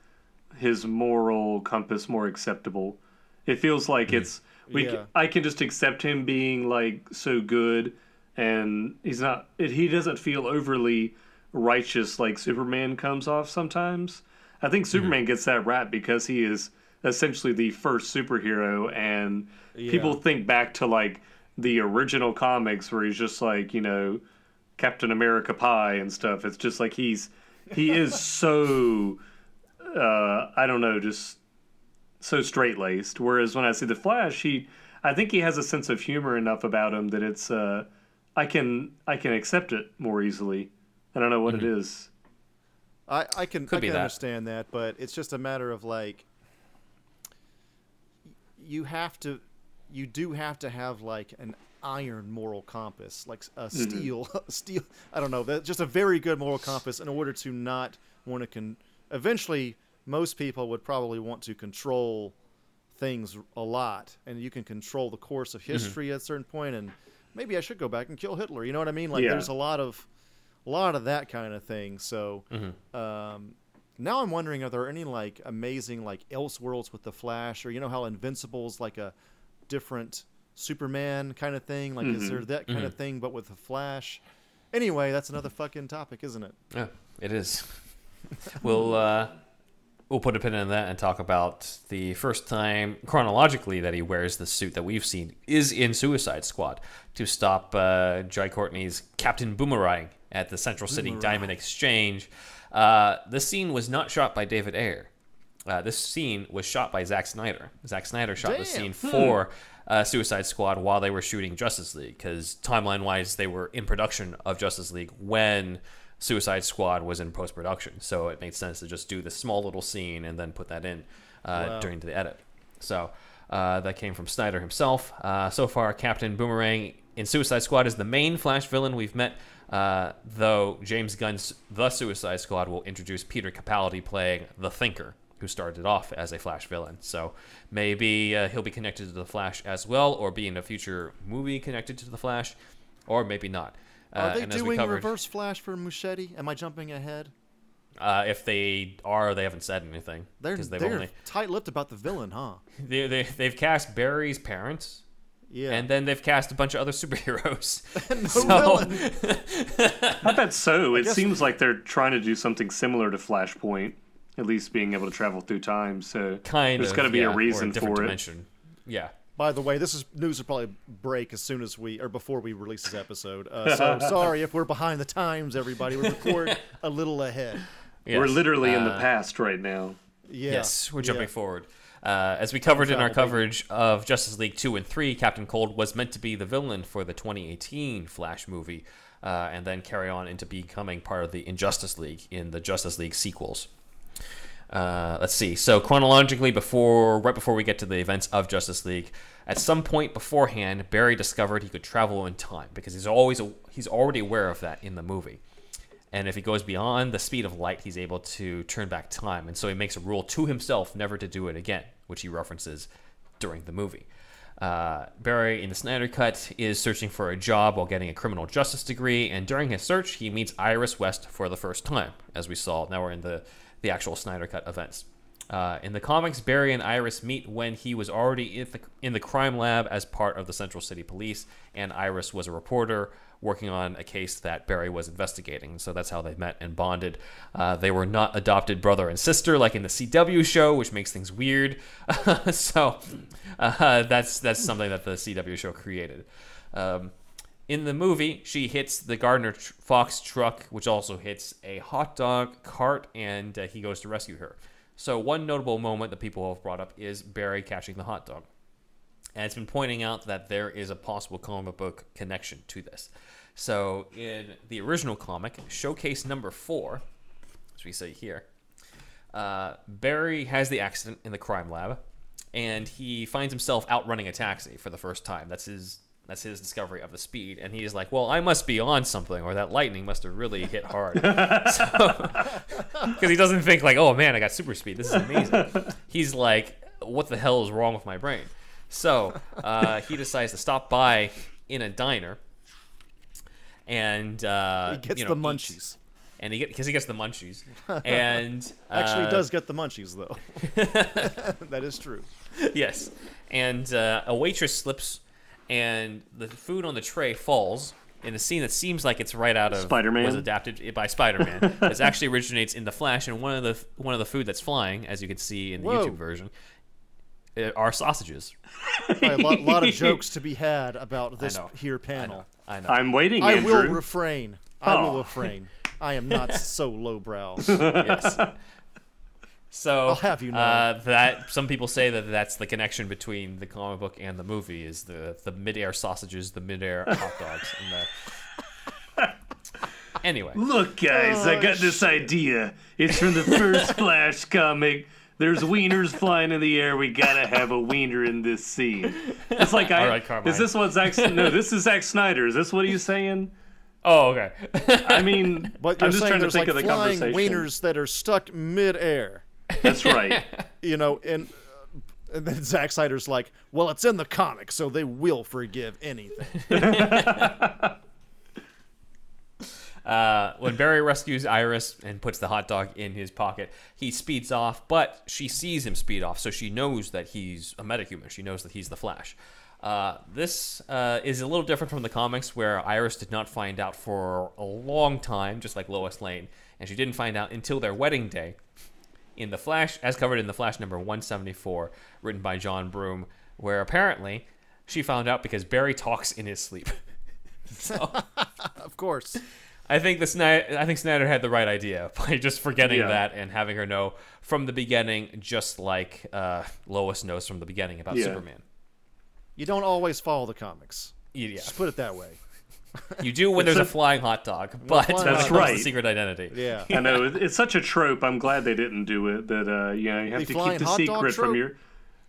S3: his moral compass more acceptable. It feels like it's mm-hmm. we
S1: Yeah.
S3: I can just accept him being like so good and he's not it, he doesn't feel overly righteous like Superman comes off sometimes. I think mm-hmm. Superman gets that rap because he is essentially the first superhero and people think back to like the original comics where he's just like, you know, Captain America pie and stuff. It's just like he's he is so uh I don't know, just so straight laced. Whereas when I see the Flash, he I think he has a sense of humor enough about him that it's uh I can I can accept it more easily. I don't know what it is.
S1: I, I can
S2: Could
S1: I
S2: be
S1: can
S2: that.
S1: understand that, but it's just a matter of like you have to you do have to have like an iron moral compass, like a
S2: Mm-hmm.
S1: steel steel I don't know, just a very good moral compass in order to not want to con eventually most people would probably want to control things a lot and you can control the course of
S2: Mm-hmm.
S1: history at a certain point and maybe I should go back and kill Hitler. You know what I mean? Like
S3: Yeah.
S1: there's a lot of a lot of that kind of thing. So
S2: Mm-hmm.
S1: um, now I'm wondering, are there any like amazing like Elseworlds with the Flash, or you know how Invincible's like a different Superman kind of thing? Like, is there that kind of thing but with the Flash? Anyway, that's another fucking topic, isn't it?
S2: Yeah, it is. we'll uh, we'll put a pin in that and talk about the first time chronologically that he wears the suit that we've seen is in Suicide Squad to stop uh, Jai Courtney's Captain Boomerang at the Central City Diamond Exchange. Uh, this scene was not shot by David Ayer. Uh, this scene was shot by Zack Snyder. Zack Snyder shot the
S1: Damn.
S2: scene for uh, Suicide Squad while they were shooting Justice League because timeline wise, they were in production of Justice League when Suicide Squad was in post production. So it made sense to just do this small little scene and then put that in uh, during the edit. So uh, that came from Snyder himself. Uh, so far, Captain Boomerang in Suicide Squad is the main Flash villain we've met. Uh, though James Gunn's The Suicide Squad will introduce Peter Capaldi playing the Thinker, who started off as a Flash villain. So maybe uh, he'll be connected to the Flash as well, or be in a future movie connected to the Flash, or maybe not. Uh,
S1: Are they
S2: and
S1: doing
S2: covered,
S1: Reverse Flash for Muschietti? Am I jumping ahead?
S2: Uh, if they are, they haven't said anything
S1: They're
S2: they've
S1: they're
S2: only
S1: tight-lipped about the villain, huh?
S2: they, they they've cast Barry's parents.
S1: Yeah.
S2: And then they've cast a bunch of other superheroes.
S1: no villain.
S3: I bet so. It
S1: guess-
S3: seems like they're trying to do something similar to Flashpoint, at least being able to travel through time. So
S2: kind
S3: there's
S2: of.
S3: got to be
S2: yeah,
S3: a reason
S2: different
S3: for
S2: dimension. Yeah.
S1: By the way, this is news will probably break as soon as we or before we release this episode. Uh, so sorry if we're behind the times, everybody. We record a little ahead.
S3: it. We're
S2: Yes.
S3: literally in the
S2: Uh,
S3: past right now.
S1: Yeah.
S2: Yes, we're jumping
S1: yeah.
S2: forward. Uh, as we covered in our coverage of Justice League 2 and 3, Captain Cold was meant to be the villain for the 2018 Flash movie, uh, and then carry on into becoming part of the Injustice League in the Justice League sequels. Uh, let's see. So chronologically, before right before we get to the events of Justice League, at some point beforehand, Barry discovered he could travel in time because he's always he's already aware of that in the movie. And if he goes beyond the speed of light, he's able to turn back time. And so he makes a rule to himself never to do it again, which he references during the movie. Uh, Barry, in the Snyder Cut, is searching for a job while getting a criminal justice degree. And during his search, he meets Iris West for the first time, as we saw. Now we're in the, the actual Snyder Cut events. Uh, in the comics, Barry and Iris meet when he was already in the, in the crime lab as part of the Central City Police, and Iris was a reporter working on a case that Barry was investigating. So that's how they met and bonded. Uh, they were not adopted brother and sister like in the CW show, which makes things weird. so uh, that's that's something that the CW show created. Um, in the movie, she hits the Gardner Fox truck, which also hits a hot dog cart, and uh, he goes to rescue her. So, one notable moment that people have brought up is Barry catching the hot dog. and it's been pointing out that there is a possible comic book connection to this. So, in the original comic, Showcase number four, as we say here, uh, Barry has the accident in the crime lab, and he finds himself outrunning a taxi for the first time. That's his that's his discovery of the speed, and he's like, "Well, I must be on something, or that lightning must have really hit hard." Because he doesn't think like, "Oh man, I got super speed. This is amazing." He's like, "What the hell is wrong with my brain?" So uh, he decides to stop by in a diner, and uh,
S1: He gets
S2: you know,
S1: the
S2: eat.
S1: munchies.
S2: and he get because he gets the munchies, and
S1: Actually, he
S2: uh,
S1: does get the munchies though. that is true.
S2: yes. And uh, a waitress slips, and the food on the tray falls in a scene that seems like it's right out of
S3: Spider-Man?
S2: was adapted by Spider-Man. this actually originates in the Flash, and one of the one of the food that's flying, as you can see in the
S1: Whoa.
S2: YouTube version, uh, are sausages.
S1: a lot, lot of jokes to be had about this here panel.
S2: I know.
S3: I'm waiting,
S1: I
S3: Andrew.
S1: will refrain. I will
S3: Oh.
S1: refrain. I am not so lowbrow.
S2: yes. So
S1: I'll have you know.
S2: uh, that some people say that that's the connection between the comic book and the movie is the the midair sausages, the midair hot dogs, and the. Anyway,
S3: Look, guys, I got this idea. It's from the first Flash comic. There's wieners flying in the air. We gotta have a wiener in this scene. It's like I.
S2: All right, Carmine.
S3: is this what Zack? No, this is Zack Snyder. Is this what he's saying?
S2: oh okay.
S3: I mean,
S1: But
S3: I'm just trying to think
S1: like
S3: of the
S1: flying
S3: conversation.
S1: wieners that are stuck mid-air.
S3: That's right.
S1: You know, and uh, and then Zack Snyder's like, "Well, it's in the comics, so they will forgive anything."
S2: Uh, when Barry rescues Iris and puts the hot dog in his pocket, he speeds off, but she sees him speed off, so she knows that he's a metahuman. She knows that he's the Flash. Uh, this uh, is a little different from the comics, where Iris did not find out for a long time, just like Lois Lane, and she didn't find out until their wedding day. In the Flash, as covered in the Flash number 174, written by John Broome, where apparently she found out because Barry talks in his sleep. so.
S1: of course.
S2: I think the Snyder, I think Snyder had the right idea by just forgetting
S3: Yeah.
S2: that and having her know from the beginning, just like uh, Lois knows from the beginning about
S3: Yeah.
S2: Superman.
S1: You don't always follow the comics.
S2: Yeah,
S1: Just put it that way.
S2: You do when there's a flying hot dog, but
S1: flying
S2: when it
S1: hot
S2: comes
S3: dog.
S2: to secret identity.
S1: Yeah.
S3: I know it's such a trope. I'm glad they didn't do it. That uh, you know you have
S1: The
S3: to keep the secret from
S1: trope?
S3: your.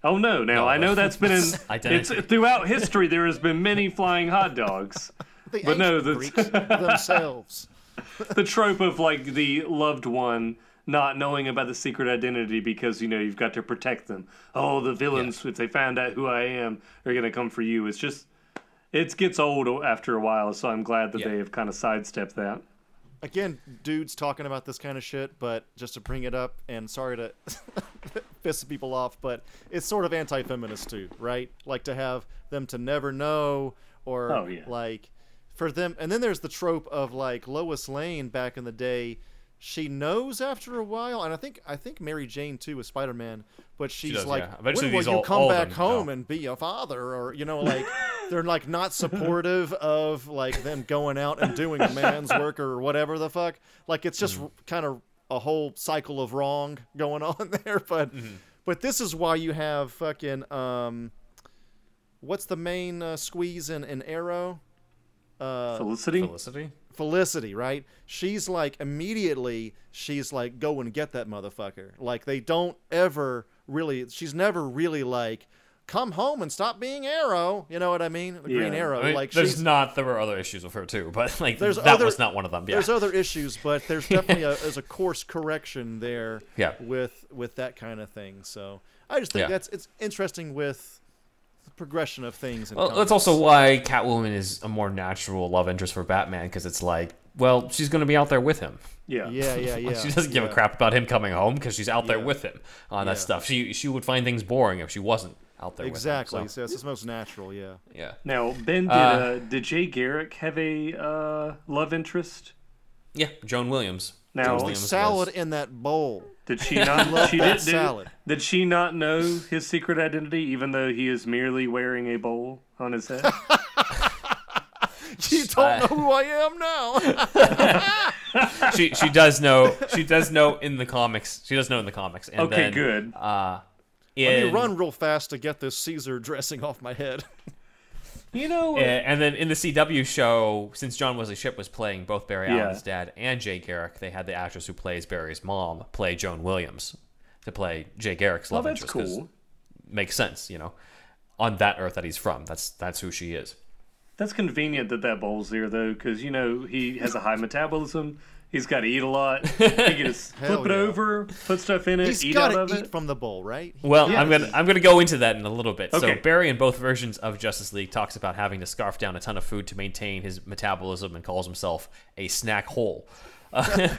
S3: Oh no! Now
S2: No,
S3: I know that's been in. It's throughout history. There has been many flying hot dogs.
S1: The
S3: But no, the-
S1: Greeks themselves.
S3: the trope of like the loved one not knowing about the secret identity because you know you've got to protect them. Oh, the villains if they found out who I am are gonna come for you. It's just it gets old after a while. So I'm glad that
S2: Yeah.
S3: they have kind of sidestepped that.
S1: Again, dudes talking about this kind of shit, but just to bring it up, and sorry to piss people off, but it's sort of anti-feminist too, right? Like to have them to never know, or
S3: Oh, yeah.
S1: like for them. And then there's the trope of like Lois Lane back in the day. She knows after a while, and I think I think Mary Jane too with Spider Man, but she's
S2: does,
S1: like,
S2: yeah. Eventually
S1: when will
S2: these
S1: you
S2: all-
S1: come
S2: all
S1: back home
S2: know.
S1: and be a father, or you know, like they're like not supportive of like them going out and doing a man's work or whatever the fuck. Like it's just kind of a whole cycle of wrong going on there. But but this is why you have fucking um, what's the main uh, squeeze in in Arrow? Uh,
S3: Felicity.
S2: Felicity.
S1: Felicity, right? She's like immediately she's like go and get that motherfucker. Like they don't ever really she's never really like come home and stop being Arrow. You know what I mean? The Green Arrow.
S2: I mean,
S1: like
S2: there's
S1: she's
S2: not. There were other issues with her too, but like
S1: There's
S2: that
S1: other-
S2: was not one of them. Yeah.
S1: there's other issues, but there's definitely a there's a course correction there
S2: Yeah.
S1: with with that kind of thing. So I just think
S2: Yeah.
S1: that's it's interesting with the progression of things. In
S2: Well,
S1: comics.
S2: that's also why Catwoman is a more natural love interest for Batman because it's like, well, she's going to be out there with him.
S3: Yeah.
S1: yeah, yeah, yeah.
S2: she doesn't give
S1: yeah.
S2: a crap about him coming home because she's out there with him on
S1: Yeah.
S2: that stuff. She she would find things boring if she wasn't out there
S1: Exactly.
S2: with him.
S1: So it's most natural. Yeah.
S2: Yeah.
S3: Now Ben did.
S2: Uh,
S3: Uh, did Jay Garrick have a uh, love interest?
S2: Yeah, Joan Williams.
S3: Now-
S2: Joan
S3: The
S1: The
S2: Williams
S1: salad
S2: was-
S1: in that bowl.
S3: Did she not?
S1: Love
S3: she
S1: that
S3: did, did, did she not know his secret identity, even though he is merely wearing a bowl on his head?
S1: You don't know who I am now.
S2: she she does know she does know in the comics. She does know in the comics. And
S3: Okay,
S2: then,
S3: good.
S2: Uh,
S1: Let me run real fast to get this Caesar dressing off my head.
S3: You know,
S2: Uh, and then in the CW show, since John Wesley Shipp was playing both Barry
S3: Yeah.
S2: Allen's dad and Jay Garrick, they had the actress who plays Barry's mom play Joan Williams to play Jay Garrick's
S3: oh,
S2: love
S3: that's
S2: interest. 'cause
S3: cool.
S2: Makes sense, you know. On that Earth that he's from, that's that's who she is.
S3: That's convenient that that bowl's there though, because you know he has a high metabolism. He's got to eat a lot. He can just
S1: Hell
S3: flip it
S1: yeah.
S3: over, put stuff in it,
S1: He's
S3: eat
S1: got
S3: out
S1: to
S3: of
S1: eat
S3: it.
S1: from the bowl, right?
S2: Well,
S3: Yeah.
S2: I'm gonna I'm gonna go into that in a little bit.
S3: Okay.
S2: So Barry in both versions of Justice League talks about having to scarf down a ton of food to maintain his metabolism and calls himself a snack hole.
S3: Totally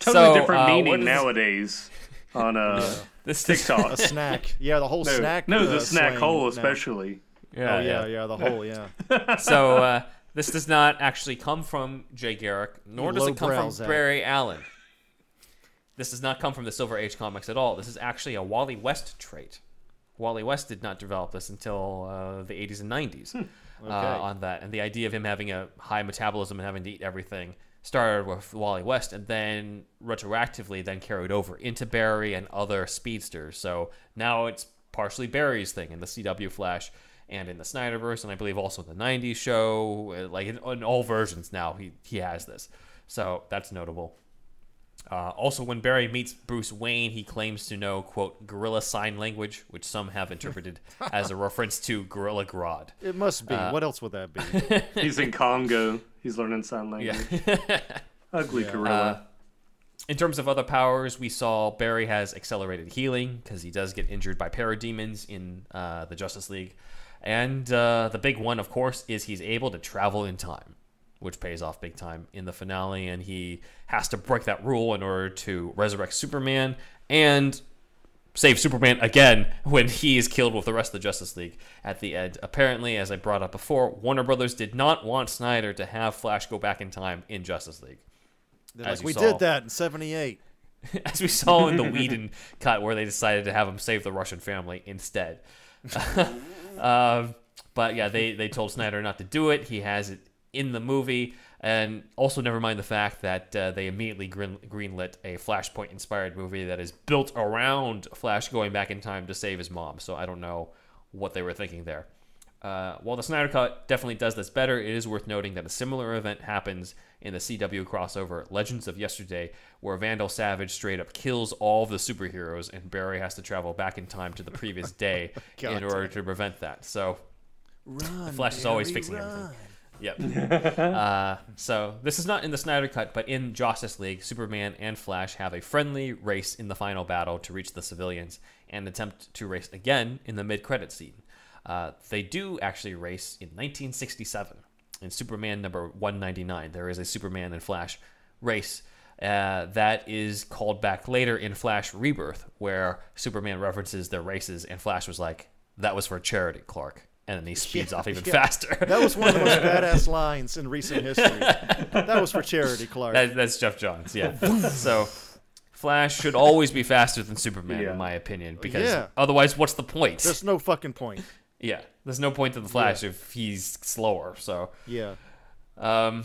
S2: So,
S3: different
S2: uh,
S3: meaning
S2: is-
S3: nowadays on uh,
S2: This
S3: TikTok.
S1: A snack. Yeah, the whole
S3: no,
S1: snack.
S3: no,
S1: uh,
S3: the snack
S1: slang
S3: hole
S1: now.
S3: especially.
S2: yeah,
S1: Oh yeah, yeah, the whole, yeah.
S2: so uh, this does not actually come from Jay Garrick, nor does it come from
S1: Zach.
S2: Barry Allen. This does not come from the Silver Age comics at all. This is actually a Wally West trait. Wally West did not develop this until uh, the 80s and 90s uh, on that. And the idea of him having a high metabolism and having to eat everything started with Wally West and then retroactively then carried over into Barry and other speedsters. So now it's partially Barry's thing in the CW Flash and in the Snyderverse, and I believe also in the 90s show. uh, Like in, in all versions now, he, he has this. So that's notable. Uh, also, when Barry meets Bruce Wayne, he claims to know, quote, gorilla sign language, which some have interpreted as a reference to Gorilla Grodd.
S1: It must be.
S2: Uh,
S1: what else would that be?
S3: He's in Congo. He's learning sign language.
S2: Yeah.
S3: Ugly
S1: Yeah.
S3: gorilla.
S2: Uh, in terms of other powers, we saw Barry has accelerated healing because he does get injured by parademons in uh, the Justice League. And uh, the big one, of course, is he's able to travel in time, which pays off big time in the finale. And he has to break that rule in order to resurrect Superman and save Superman again when he is killed with the rest of the Justice League at the end. Apparently, as I brought up before, Warner Brothers did not want Snyder to have Flash go back in time in Justice League.
S1: Like, we
S2: saw.
S1: did that in '78.
S2: as we saw in the Whedon cut, where they decided to have him save the Russian family instead. um, but yeah, they, they told Snyder not to do it. He has it in the movie. And also, never mind the fact that uh, they immediately green, greenlit a Flashpoint inspired movie that is built around Flash going back in time to save his mom. So I don't know what they were thinking there. Uh, while the Snyder Cut definitely does this better, it is worth noting that a similar event happens in the CW crossover Legends of Yesterday, where Vandal Savage straight up kills all of the superheroes, and Barry has to travel back in time to the previous day in order to prevent that. So
S8: Run,
S2: Flash is always fixing
S8: run.
S2: everything. Yep. uh, so this is not in the Snyder Cut, but in Justice League, Superman and Flash have a friendly race in the final battle to reach the civilians and attempt to race again in the mid-credit scene. Uh, they do actually race in 1967 in Superman number 199. There is a Superman and Flash race uh, that is called back later in Flash Rebirth, where Superman references their races, and Flash was like, "That was for charity, Clark." And then he speeds off even
S1: yeah.
S2: faster.
S1: That was one of the most badass lines in recent history. That was for charity, Clark.
S2: That, that's Geoff Johns, yeah. so Flash should always be faster than Superman,
S3: Yeah.
S2: in my opinion, because
S1: Yeah.
S2: otherwise, what's the point?
S1: There's no fucking point.
S2: Yeah, there's no point to the Flash if he's slower. So,
S1: Yeah.
S2: um,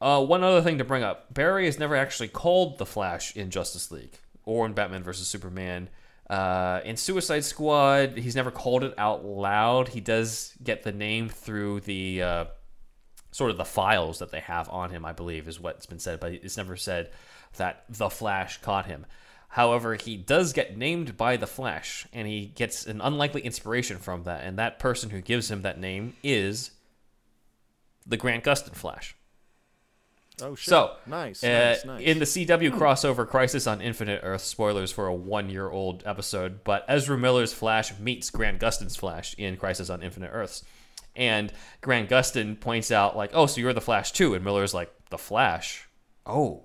S2: uh, one other thing to bring up: Barry is never actually called the Flash in Justice League or in Batman vs Superman. Uh, in Suicide Squad, he's never called it out loud. He does get the name through the uh, sort of the files that they have on him, I believe, is what's been said, but it's never said that the Flash caught him. However, he does get named by the Flash, and he gets an unlikely inspiration from that, and that person who gives him that name is the Grant Gustin Flash.
S1: Oh shit.
S2: So,
S1: nice,
S2: uh,
S1: nice, nice.
S2: in the CW crossover Crisis on Infinite Earth, spoilers for a one year old episode, but Ezra Miller's Flash meets Grant Gustin's Flash in Crisis on Infinite Earths. And Grant Gustin points out, like, oh, so you're the Flash too. And Miller's like, the Flash? Oh,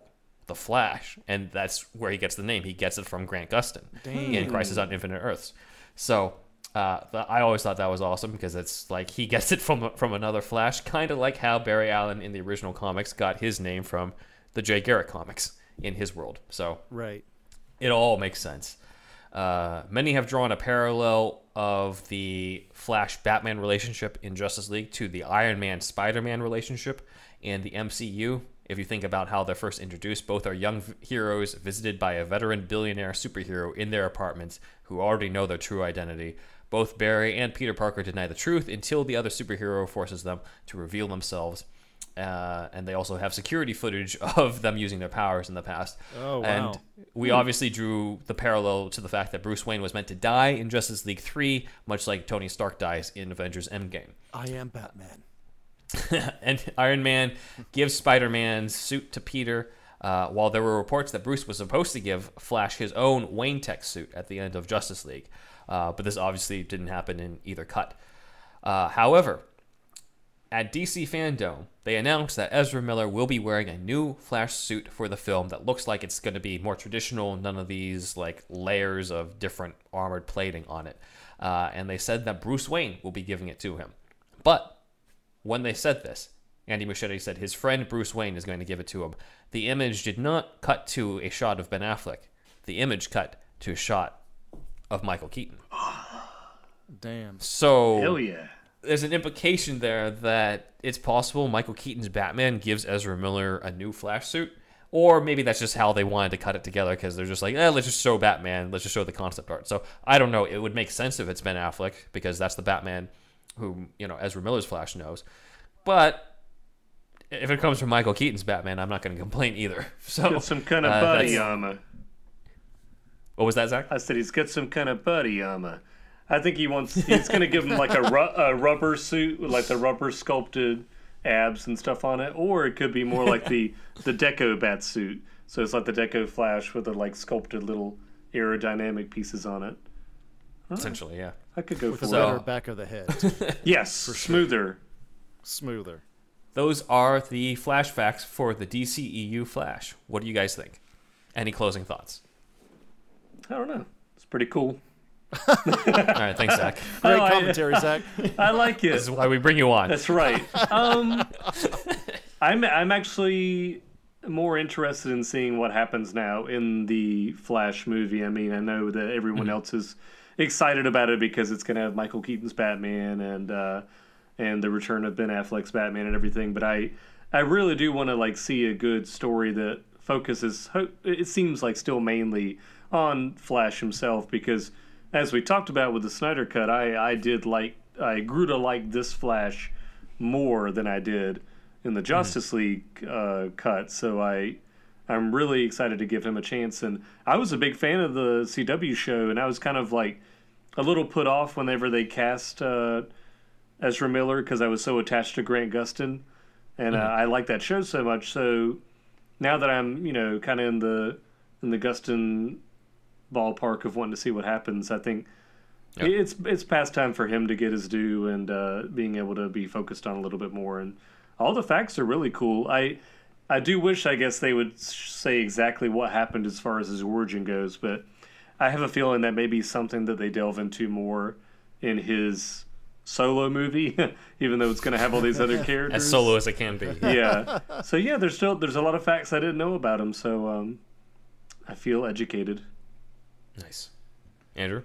S2: the Flash. And that's where he gets the name. He gets it from Grant Gustin in Crisis on Infinite Earths. So uh, I always thought that was awesome because it's like he gets it from from another Flash, kind of like how Barry Allen in the original comics got his name from the Jay Garrick comics in his world. So
S1: right.
S2: it all makes sense. Uh, many have drawn a parallel of the Flash Batman relationship in Justice League to the Iron Man Spider Man relationship in the MCU. If you think about how they're first introduced, both are young v- heroes visited by a veteran billionaire superhero in their apartments who already know their true identity. Both Barry and Peter Parker deny the truth until the other superhero forces them to reveal themselves. Uh, and they also have security footage of them using their powers in the past.
S1: Oh, wow.
S2: And we obviously drew the parallel to the fact that Bruce Wayne was meant to die in Justice League 3, much like Tony Stark dies in Avengers Endgame.
S1: I am Batman.
S2: and Iron Man gives Spider Man's suit to Peter, uh, while there were reports that Bruce was supposed to give Flash his own Wayne Tech suit at the end of Justice League. Uh, but this obviously didn't happen in either cut. Uh, however, at DC Fandom, they announced that Ezra Miller will be wearing a new Flash suit for the film that looks like it's going to be more traditional, none of these like layers of different armored plating on it. Uh, and they said that Bruce Wayne will be giving it to him. But when they said this, Andy Muschietti said his friend Bruce Wayne is going to give it to him. The image did not cut to a shot of Ben Affleck. The image cut to a shot of Michael Keaton.
S1: Damn.
S2: So
S3: Hell yeah.
S2: there's an implication there that it's possible Michael Keaton's Batman gives Ezra Miller a new Flash suit. Or maybe that's just how they wanted to cut it together because they're just like, eh, let's just show Batman, let's just show the concept art. So I don't know. It would make sense if it's Ben Affleck because that's the Batman who, you know, Ezra Miller's Flash knows. But if it comes from Michael Keaton's Batman, I'm not going to complain either. So
S3: Got some kind of
S2: uh,
S3: buddy armor.
S2: What was that, Zach?
S3: I said he's got some kind of buddy armor. I think he wants. He's going to give him like a, ru- a rubber suit with like the rubber sculpted abs and stuff on it, or it could be more like the the Deco bat suit. So it's like the Deco Flash with the like sculpted little aerodynamic pieces on it.
S2: Essentially, yeah.
S3: I could go
S1: With
S3: for
S1: a
S2: So-
S1: better back of the head.
S3: yes, for smoother.
S1: Smoother.
S2: Those are the Flash facts for the DCEU Flash. What do you guys think? Any closing thoughts?
S3: I don't know. It's pretty cool.
S2: All right, thanks, Zach.
S1: Great
S3: I-
S1: commentary, Zach.
S3: I like it.
S2: This is why we bring you on.
S3: That's right. Um, I'm I'm actually more interested in seeing what happens now in the Flash movie. I mean, I know that everyone else is excited about it because it's going to have Michael Keaton's Batman and uh, and the return of Ben Affleck's Batman and everything. But I I really do want to like see a good story that focuses. It seems like still mainly on Flash himself because as we talked about with the Snyder cut, I I did like I grew to like this Flash more than I did in the Justice League uh, cut. So I I'm really excited to give him a chance. And I was a big fan of the CW show, and I was kind of like a little put off whenever they cast uh, Ezra Miller because I was so attached to Grant Gustin, and uh, I like that show so much. So now that I'm you know kind of in the in the Gustin ballpark of wanting to see what happens, I think it's it's past time for him to get his due and uh, being able to be focused on a little bit more. And all the facts are really cool. I I do wish I guess they would say exactly what happened as far as his origin goes, but I have a feeling that may be something that they delve into more in his solo movie, even though it's going to have all these other characters.
S2: As solo as it can be.
S3: yeah. So yeah, there's still there's a lot of facts I didn't know about him. So um, I feel educated.
S2: Nice. Andrew?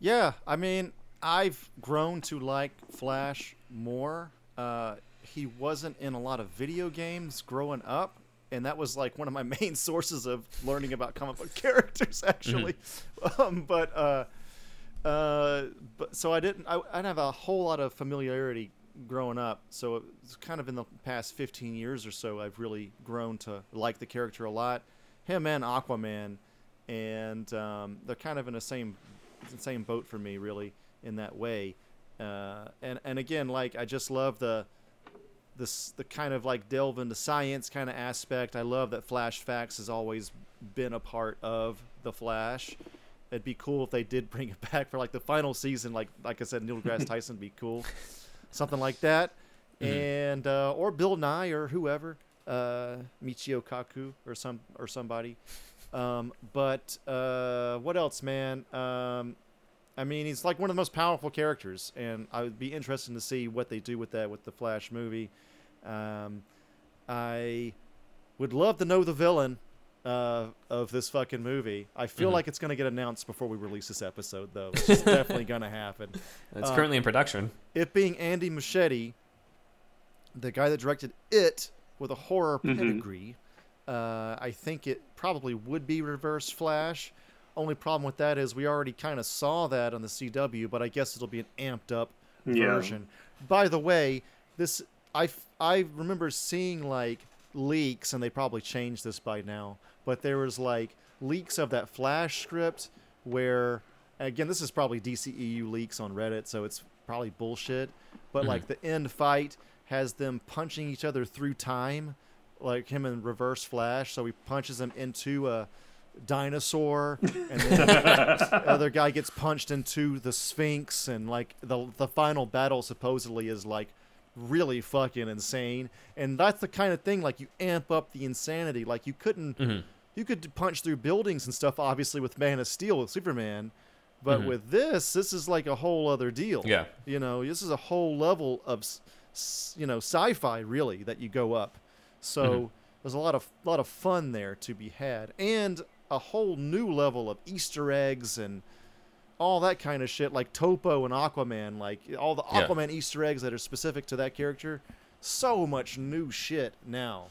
S1: Yeah, I mean, I've grown to like Flash more. Uh, he wasn't in a lot of video games growing up, and that was like one of my main sources of learning about comic book characters, actually. Um, but uh, uh, but so I didn't. I, I didn't have a whole lot of familiarity growing up. So it's kind of in the past 15 years or so, I've really grown to like the character a lot. Him and Aquaman, and um, they're kind of in the same the same boat for me, really, in that way. Uh, and and again, like I just love the this the kind of like delve into science kind of aspect. I love that Flash Facts has always been a part of the Flash. It'd be cool if they did bring it back for like the final season. Like like I said, Neil deGrasse Tyson would be cool, something like that. And uh, or Bill Nye or whoever, uh, Michio Kaku or some or somebody. Um, but uh, what else, man? Um, I mean, he's like one of the most powerful characters, and I would be interested to see what they do with that with the Flash movie. Um, I would love to know the villain uh, of this fucking movie. I feel like it's going to get announced before we release this episode, though. It's just definitely going to happen.
S2: It's
S1: Uh,
S2: currently in production.
S1: It being Andy Muschietti, the guy that directed It with a horror pedigree, uh, I think it probably would be Reverse Flash. Only problem with that is we already kind of saw that on the CW, but I guess it'll be an amped up
S3: Yeah.
S1: version. By the way, this I I remember seeing like leaks, and they probably changed this by now, but there was like leaks of that Flash script where again this is probably DCEU leaks on Reddit, so it's probably bullshit. But mm-hmm. like the end fight has them punching each other through time, like him in Reverse Flash. So he punches him into a dinosaur, and then the other guy gets punched into the Sphinx, and like the the final battle supposedly is like really fucking insane. And that's the kind of thing like you amp up the insanity. Like you couldn't mm-hmm. you could punch through buildings and stuff obviously with Man of Steel with Superman. But mm-hmm. with this, this is like a whole other deal.
S2: Yeah.
S1: You know, this is a whole level of, s- s- you know, sci-fi really that you go up. So mm-hmm. there's a lot of lot of fun there to be had, and a whole new level of Easter eggs and all that kind of shit, like Topo and Aquaman, like all the
S2: Yeah.
S1: Aquaman Easter eggs that are specific to that character. So much new shit now,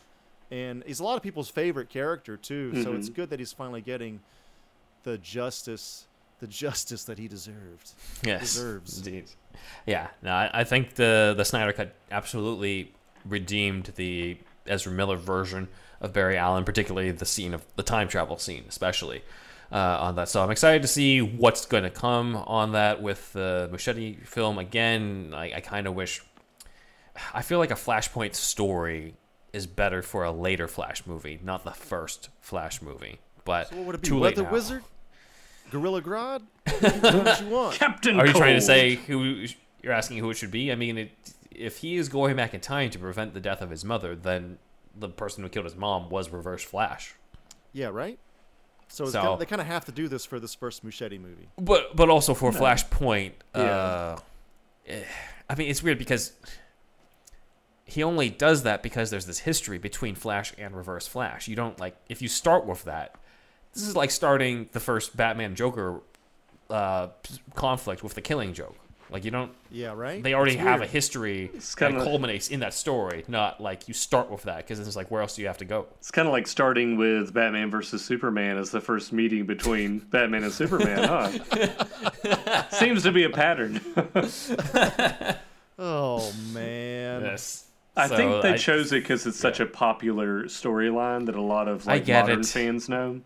S1: and he's a lot of people's favorite character too. So it's mm-hmm. good that he's finally getting the justice, the justice that he deserved.
S2: yes,
S1: deserves.
S2: Indeed. Yeah, no, I, I think the the Snyder cut absolutely redeemed the Ezra Miller version of Barry Allen, particularly the scene of the time travel scene, especially uh, on that. So I'm excited to see what's going to come on that with the Muschietti film. Again, I, I kind of wish. I feel like a Flashpoint story is better for a later Flash movie, not the first Flash movie. But
S1: So what would it be?
S2: too late
S1: Weather
S2: now.
S1: Wizard, Gorilla Grodd. what you want?
S3: Captain
S2: Are you trying to say who you're asking who it should be? I mean, it, if he is going back in time to prevent the death of his mother, then the person who killed his mom was Reverse Flash.
S1: Yeah, right. So,
S2: So-
S1: kinda, they kind of have to do this for this first Muschietti movie.
S2: But but also for Flashpoint, uh, eh, I mean, it's weird because he only does that because there's this history between Flash and Reverse Flash. You don't like if you start with that. This is like starting the first Batman Joker uh, conflict with the Killing Joke. Like you don't.
S1: Yeah, right.
S2: They already have a
S1: weird.
S2: history that
S3: kinda-
S2: culminates in that story, not like you start with that because it's like where else do you have to go?
S3: It's kind of like starting with Batman versus Superman as the first meeting between Batman and Superman, huh? Seems to be a pattern.
S1: Oh man.
S2: Yes.
S3: I
S2: So
S3: think they
S2: I-
S3: chose it because it's such a popular storyline that a lot of
S2: I
S3: like
S2: get
S3: modern
S2: it.
S3: fans know.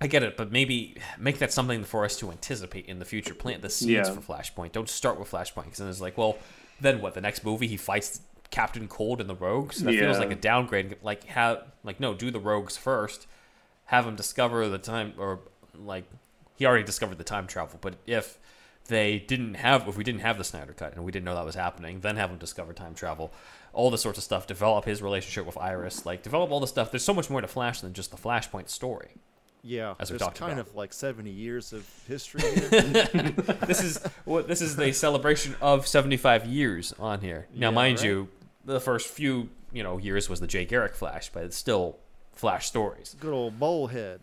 S2: I get it, but maybe make that something for us to anticipate in the future. Plant the seeds
S3: Yeah.
S2: for Flashpoint. Don't start with Flashpoint because then it's like, well, then what? The next movie he fights Captain Cold and the Rogues. That feels like a downgrade. Like have like no, do the Rogues first. Have him discover the time, or like he already discovered the time travel. But if they didn't have, if we didn't have the Snyder cut and we didn't know that was happening, then have him discover time travel. All this sorts of stuff. Develop his relationship with Iris. Like develop all the stuff. There's so much more to Flash than just the Flashpoint story.
S1: Yeah.
S2: As we
S1: There's
S2: talked
S1: kind
S2: about.
S1: of like 70 years of history
S2: this is what this is the celebration of 75 years on here. Now,
S1: Yeah,
S2: mind
S1: right.
S2: you, the first few you know years was the Jay Garrick Flash, but it's still Flash stories.
S1: Good old bullhead.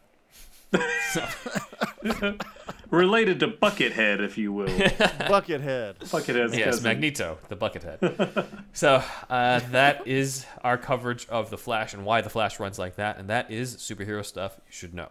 S3: Related to Buckethead, if you will.
S1: Buckethead.
S3: Buckethead's
S2: Yes,
S3: cousin.
S2: Magneto, the Buckethead. so uh, that is our coverage of the Flash and why the Flash runs like that, and that is superhero stuff you should know.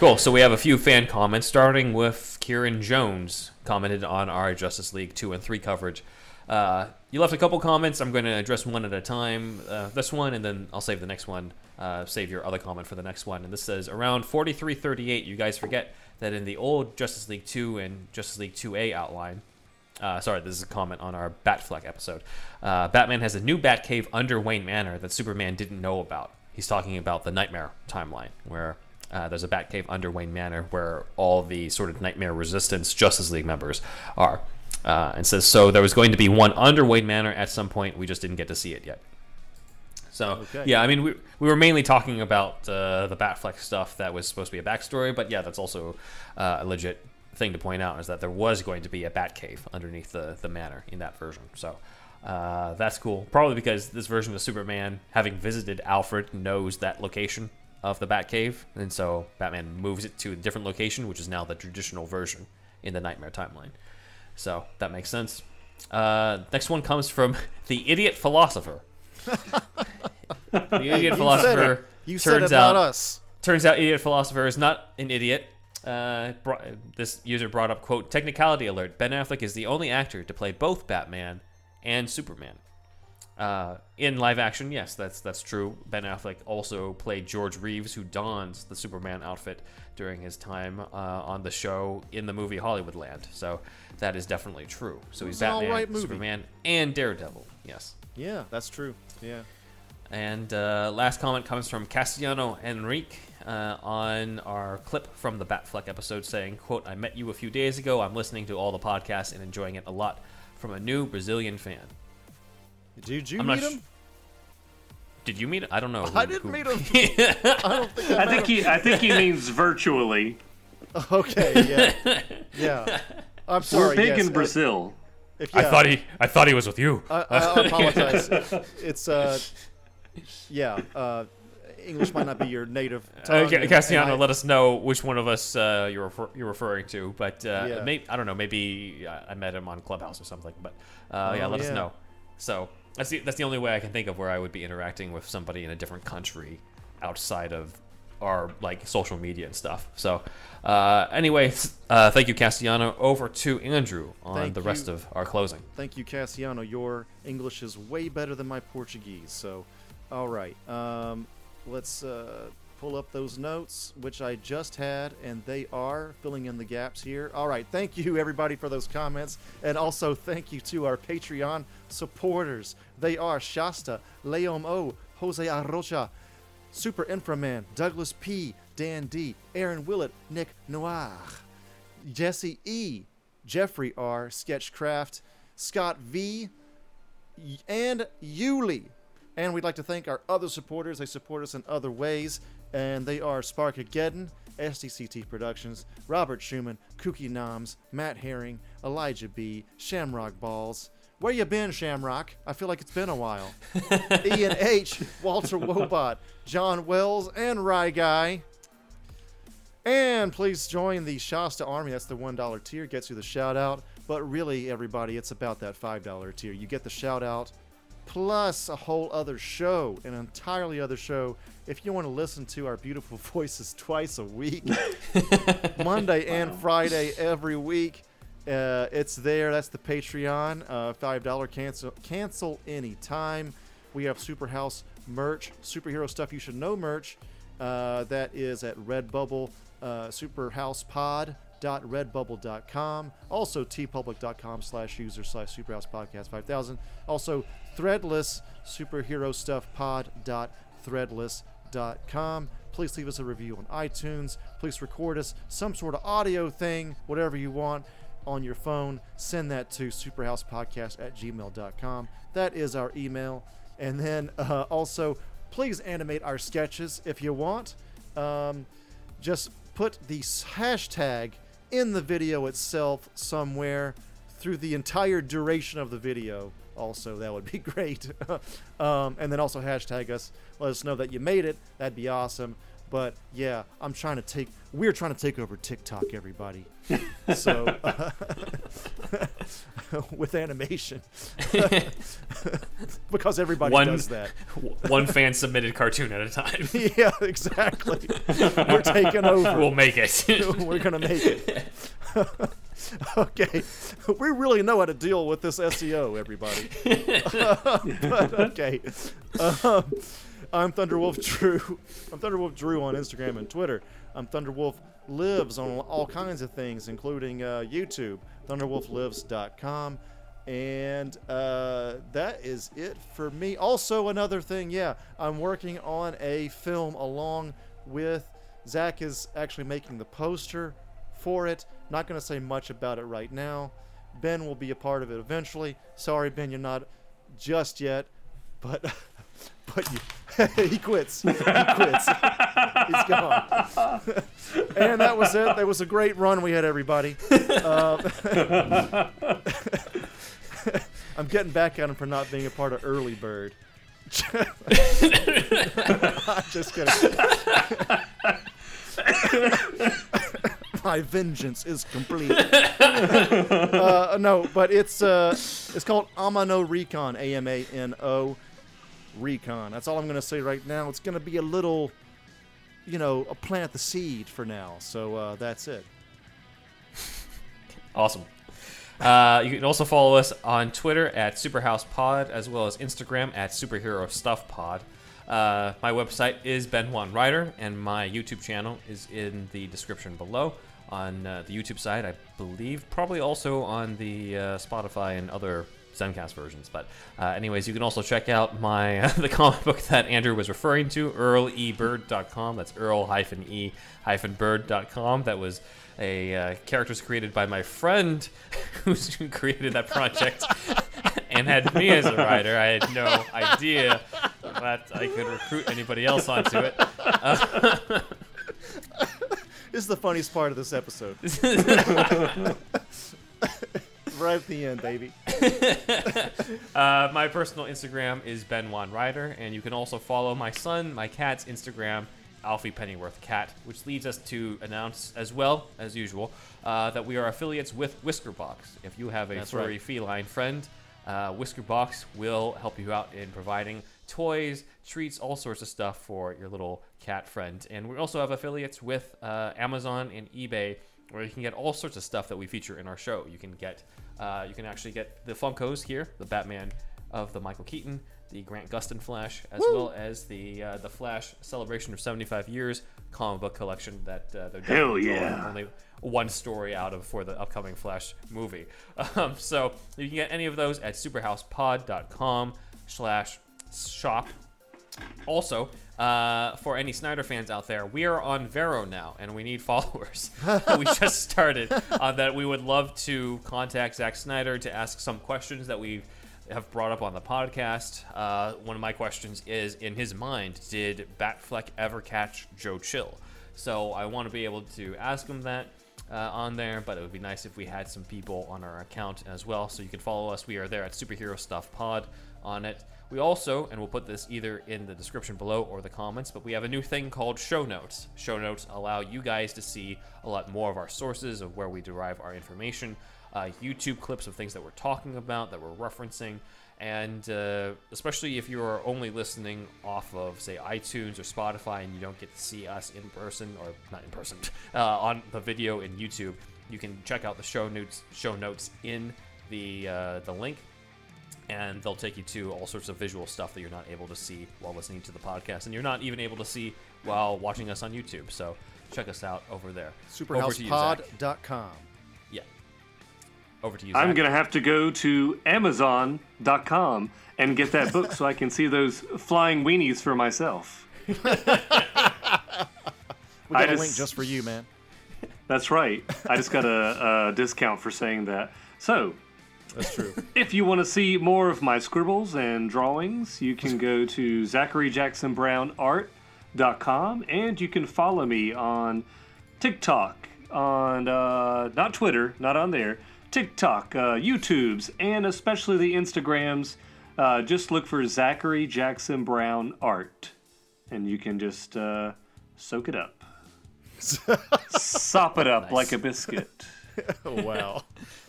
S2: Cool. So we have a few fan comments, starting with Kieran Jones commented on our Justice League two and three coverage. Uh, you left a couple comments. I'm going to address one at a time. Uh, this one, and then I'll save the next one. Uh, save your other comment for the next one. And this says around 4338. You guys forget that in the old Justice League 2 and Justice League 2A outline, uh, sorry, this is a comment on our Batfleck episode. Uh, Batman has a new Batcave under Wayne Manor that Superman didn't know about. He's talking about the Nightmare timeline, where uh, there's a Batcave under Wayne Manor where all the sort of Nightmare Resistance Justice League members are. Uh, and says, so there was going to be one under Wayne Manor at some point. We just didn't get to see it yet. So,
S1: Okay.
S2: yeah, I mean, we, we were mainly talking about uh, the Batfleck stuff that was supposed to be a backstory, but yeah, that's also uh, a legit thing to point out is that there was going to be a Batcave underneath the, the manor in that version. So uh, that's cool. Probably because this version of Superman, having visited Alfred, knows that location of the Batcave, and so Batman moves it to a different location, which is now the traditional version in the Nightmare timeline. So that makes sense. Uh, next one comes from the idiot philosopher. the idiot
S1: You said
S2: philosopher
S1: it. You
S2: turns
S1: not
S2: out
S1: us.
S2: turns out idiot philosopher is not an idiot. Uh, bro- this user brought up quote technicality alert. Ben Affleck is the only actor to play both Batman and Superman. Uh, in live action, yes, that's that's true. Ben Affleck also played George Reeves, who dons the Superman outfit during his time uh, on the show in the movie Hollywoodland. So that is definitely true. So he's Batman,
S1: movie.
S2: Superman, and Daredevil. Yes.
S1: Yeah, that's true. Yeah.
S2: And uh, last comment comes from Castellano Enrique uh, on our clip from the Batfleck episode saying, quote, I met you a few days ago. I'm listening to all the podcasts and enjoying it a lot from a new Brazilian fan.
S1: Did you
S2: I'm
S1: meet
S2: not sh-
S1: him?
S2: Did you meet I don't know.
S1: I didn't
S2: who-
S1: meet him. I don't think I,
S3: I think he I think he means virtually.
S1: Okay, yeah. Yeah. I'm sorry.
S3: We're big
S1: yes,
S3: in
S1: uh,
S3: Brazil.
S1: If,
S2: I thought he I thought he was with you.
S1: I, I apologize. it's uh, yeah. Uh, English might not be your native tongue.
S2: Okay,
S1: and-
S2: Castellano,
S1: and I-
S2: let us know which one of us uh, you're refer- you're referring to. But uh,
S1: Yeah.
S2: maybe I don't know. Maybe uh, I met him on Clubhouse or something. But uh, yeah,
S1: Oh,
S2: let us know. So that's the that's the only way I can think of where I would be interacting with somebody in a different country outside of our like social media and stuff. So uh, anyway, uh, thank you, Castellano. Over to Andrew on
S1: Thank
S2: the rest of our closing.
S1: Thank you, Cassiano. Your English is way better than my Portuguese. So, all right. Um, let's uh, pull up those notes, which I just had, and they are filling in the gaps here. All right. Thank you, everybody, for those comments. And also, thank you to our Patreon supporters. They are Shasta, Leom O, Jose Arrocha, Super Inframan, Douglas P, Dan D, Aaron Willett, Nick Noir. Jesse E, Jeffrey R, Sketchcraft, Scott V, and Yuli. And we'd like to thank our other supporters. They support us in other ways, and they are Sparkageddon, SDCT Productions, Robert Schumann, Kooky Noms, Matt Herring, Elijah B, Shamrock Balls. Where you been, Shamrock? I feel like it's been a while. Ian H, Walter Wobot, John Wells, and Rye Guy. And please join the Shasta Army. That's the $1 tier, gets you the shout out. But really, everybody, it's about that $5 tier. You get the shout out plus a whole other show, an entirely other show. If you want to listen to our beautiful voices twice a week, Monday and Friday every week, uh, it's there. That's the Patreon. Uh, $5 cancel, cancel anytime. We have Superhouse merch, superhero stuff you should know merch. Uh, that is at Redbubble, uh, superhousepod.redbubble.com. Also, teepublic.com slash user slash superhouse podcast 5000. Also, threadless superhero stuff pod.threadless.com. Please leave us a review on iTunes. Please record us some sort of audio thing, whatever you want on your phone. Send that to superhousepodcast at gmail.com. That is our email. And then uh, also, please animate our sketches if you want. Um, just put the hashtag in the video itself somewhere through the entire duration of the video. Also, that would be great. um, and then also hashtag us. Let us know that you made it. That'd be awesome. But yeah, I'm trying to take. We're trying to take over TikTok, everybody. so uh, with animation, because everybody
S2: One-
S1: does that.
S2: One fan submitted cartoon at a time.
S1: yeah, exactly. We're taking over.
S2: we'll make it.
S1: We're gonna make it. okay, we really know how to deal with this SEO, everybody. but okay, um, I'm Thunderwolf Drew. I'm Thunderwolf Drew on Instagram and Twitter. I'm Thunderwolf lives on all kinds of things, including uh, YouTube. ThunderwolfLives.com. And uh, that is it for me. Also, another thing, yeah, I'm working on a film along with Zach is actually making the poster for it. Not going to say much about it right now. Ben will be a part of it eventually. Sorry, Ben, you're not just yet, but but you, he quits. He quits. He's gone. and that was it. That was a great run we had, everybody. Uh, I'm getting back at him for not being a part of Early Bird. I'm just kidding. My vengeance is complete. uh, no, but it's uh, it's called Amano Recon. A M A N O Recon. That's all I'm gonna say right now. It's gonna be a little, you know, a plant the seed for now. So uh, that's it.
S2: Awesome. Uh, you can also follow us on Twitter at SuperhousePod as well as Instagram at Superhero Stuff Pod. Uh, my website is Ben Wan Writer, and my YouTube channel is in the description below on uh, the YouTube side, I believe. Probably also on the uh, Spotify and other Zencast versions. But, uh, anyways, you can also check out my the comic book that Andrew was referring to, earlebird.com. That's earl e bird.com. That was a uh, characters created by my friend who created that project and had me as a writer. I had no idea that I could recruit anybody else onto it.
S1: This is the funniest part of this episode. right at the end, baby.
S2: uh, my personal Instagram is Ben Wan Writer, and you can also follow my son, my cat's Instagram, Alfie Pennyworth Cat, which leads us to announce, as well as usual, uh, that we are affiliates with Whiskerbox. If you have a
S1: That's
S2: furry
S1: right.
S2: feline friend, uh, Whiskerbox will help you out in providing toys, treats, all sorts of stuff for your little cat friend. And we also have affiliates with uh, Amazon and eBay, where you can get all sorts of stuff that we feature in our show. You can get, uh, you can actually get the Funkos here, the Batman of the Michael Keaton, the Grant Gustin Flash, as well as the uh, the Flash celebration of 75 years comic book collection that uh, they're
S3: Hell
S2: doing
S3: yeah.
S2: only one story out of for the upcoming Flash movie. Um, so you can get any of those at superhousepod.com slash shop. Also, uh, for any Snyder fans out there, we are on Vero now, and we need followers. we just started on that. We would love to contact Zack Snyder to ask some questions that we have brought up on the podcast. Uh, one of my questions is, in his mind, did Batfleck ever catch Joe Chill? So I want to be able to ask him that uh, on there, but it would be nice if we had some people on our account as well. So you can follow us. We are there at Superhero Stuff Pod on it. We also, and we'll put this either in the description below or the comments, but we have a new thing called show notes. Show notes allow you guys to see a lot more of our sources of where we derive our information, uh, YouTube clips of things that we're talking about, that we're referencing, and uh, especially if you are only listening off of, say, iTunes or Spotify and you don't get to see us in person, or not in person, uh, on the video in YouTube, you can check out the show notes, show notes in the uh, the link and they'll take you to all sorts of visual stuff that you're not able to see while listening to the podcast, and you're not even able to see while watching us on YouTube. So check us out over there. Over to you, Zach.
S1: Superhousepod.com.
S2: Yeah. Over to you.
S3: I'm gonna have to go to Amazon.com and get that book so I can see those flying weenies for myself.
S1: We got
S3: I
S1: a
S3: just-
S1: link just for you, man.
S3: That's right. I just got a, a discount for saying that. So,
S1: That's true.
S3: if you want to see more of my scribbles and drawings, you can go to ZacharyJacksonBrownArt.com and you can follow me on TikTok, on uh, not Twitter, not on there, TikTok, uh, YouTube's, and especially the Instagrams. Uh, just look for Zachary Jackson Brown Art, and you can just uh, soak it up, sop it up like a biscuit.
S1: oh, wow.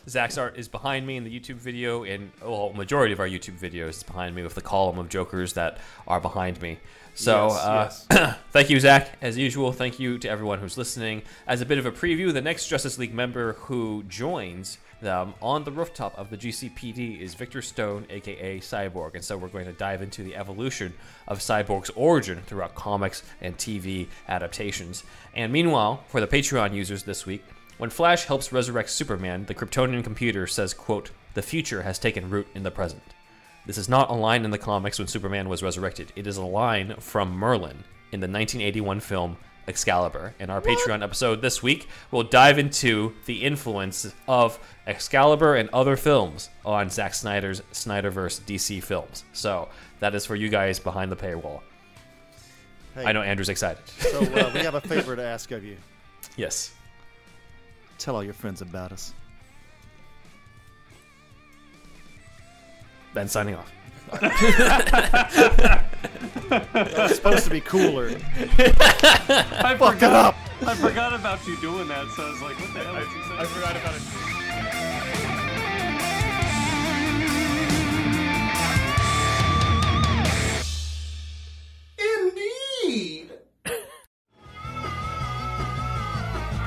S2: Zach's art is behind me in the YouTube video, and well, majority of our YouTube videos is behind me with the column of jokers that are behind me. So,
S1: Yes,
S2: uh, thank you, Zach. As usual, thank you to everyone who's listening. As a bit of a preview, the next Justice League member who joins them on the rooftop of the GCPD is Victor Stone, aka Cyborg. And so, we're going to dive into the evolution of Cyborg's origin throughout comics and TV adaptations. And meanwhile, for the Patreon users this week, when Flash helps resurrect Superman, the Kryptonian computer says, quote, The future has taken root in the present. This is not a line in the comics when Superman was resurrected. It is a line from Merlin in the 1981 film Excalibur. In our Patreon episode this week, we'll dive into the influence of Excalibur and other films on Zack Snyder's Snyderverse DC films. So that is for you guys behind the paywall.
S1: Hey,
S2: I know Andrew's excited.
S1: So uh, we have a favor to ask of you.
S2: yes.
S1: Tell all your friends about us.
S2: Ben signing off.
S1: It's supposed to be cooler.
S3: I
S1: Fuck it up.
S3: I forgot about you doing that, so I was like, what the hell is he saying?
S2: I forgot about it.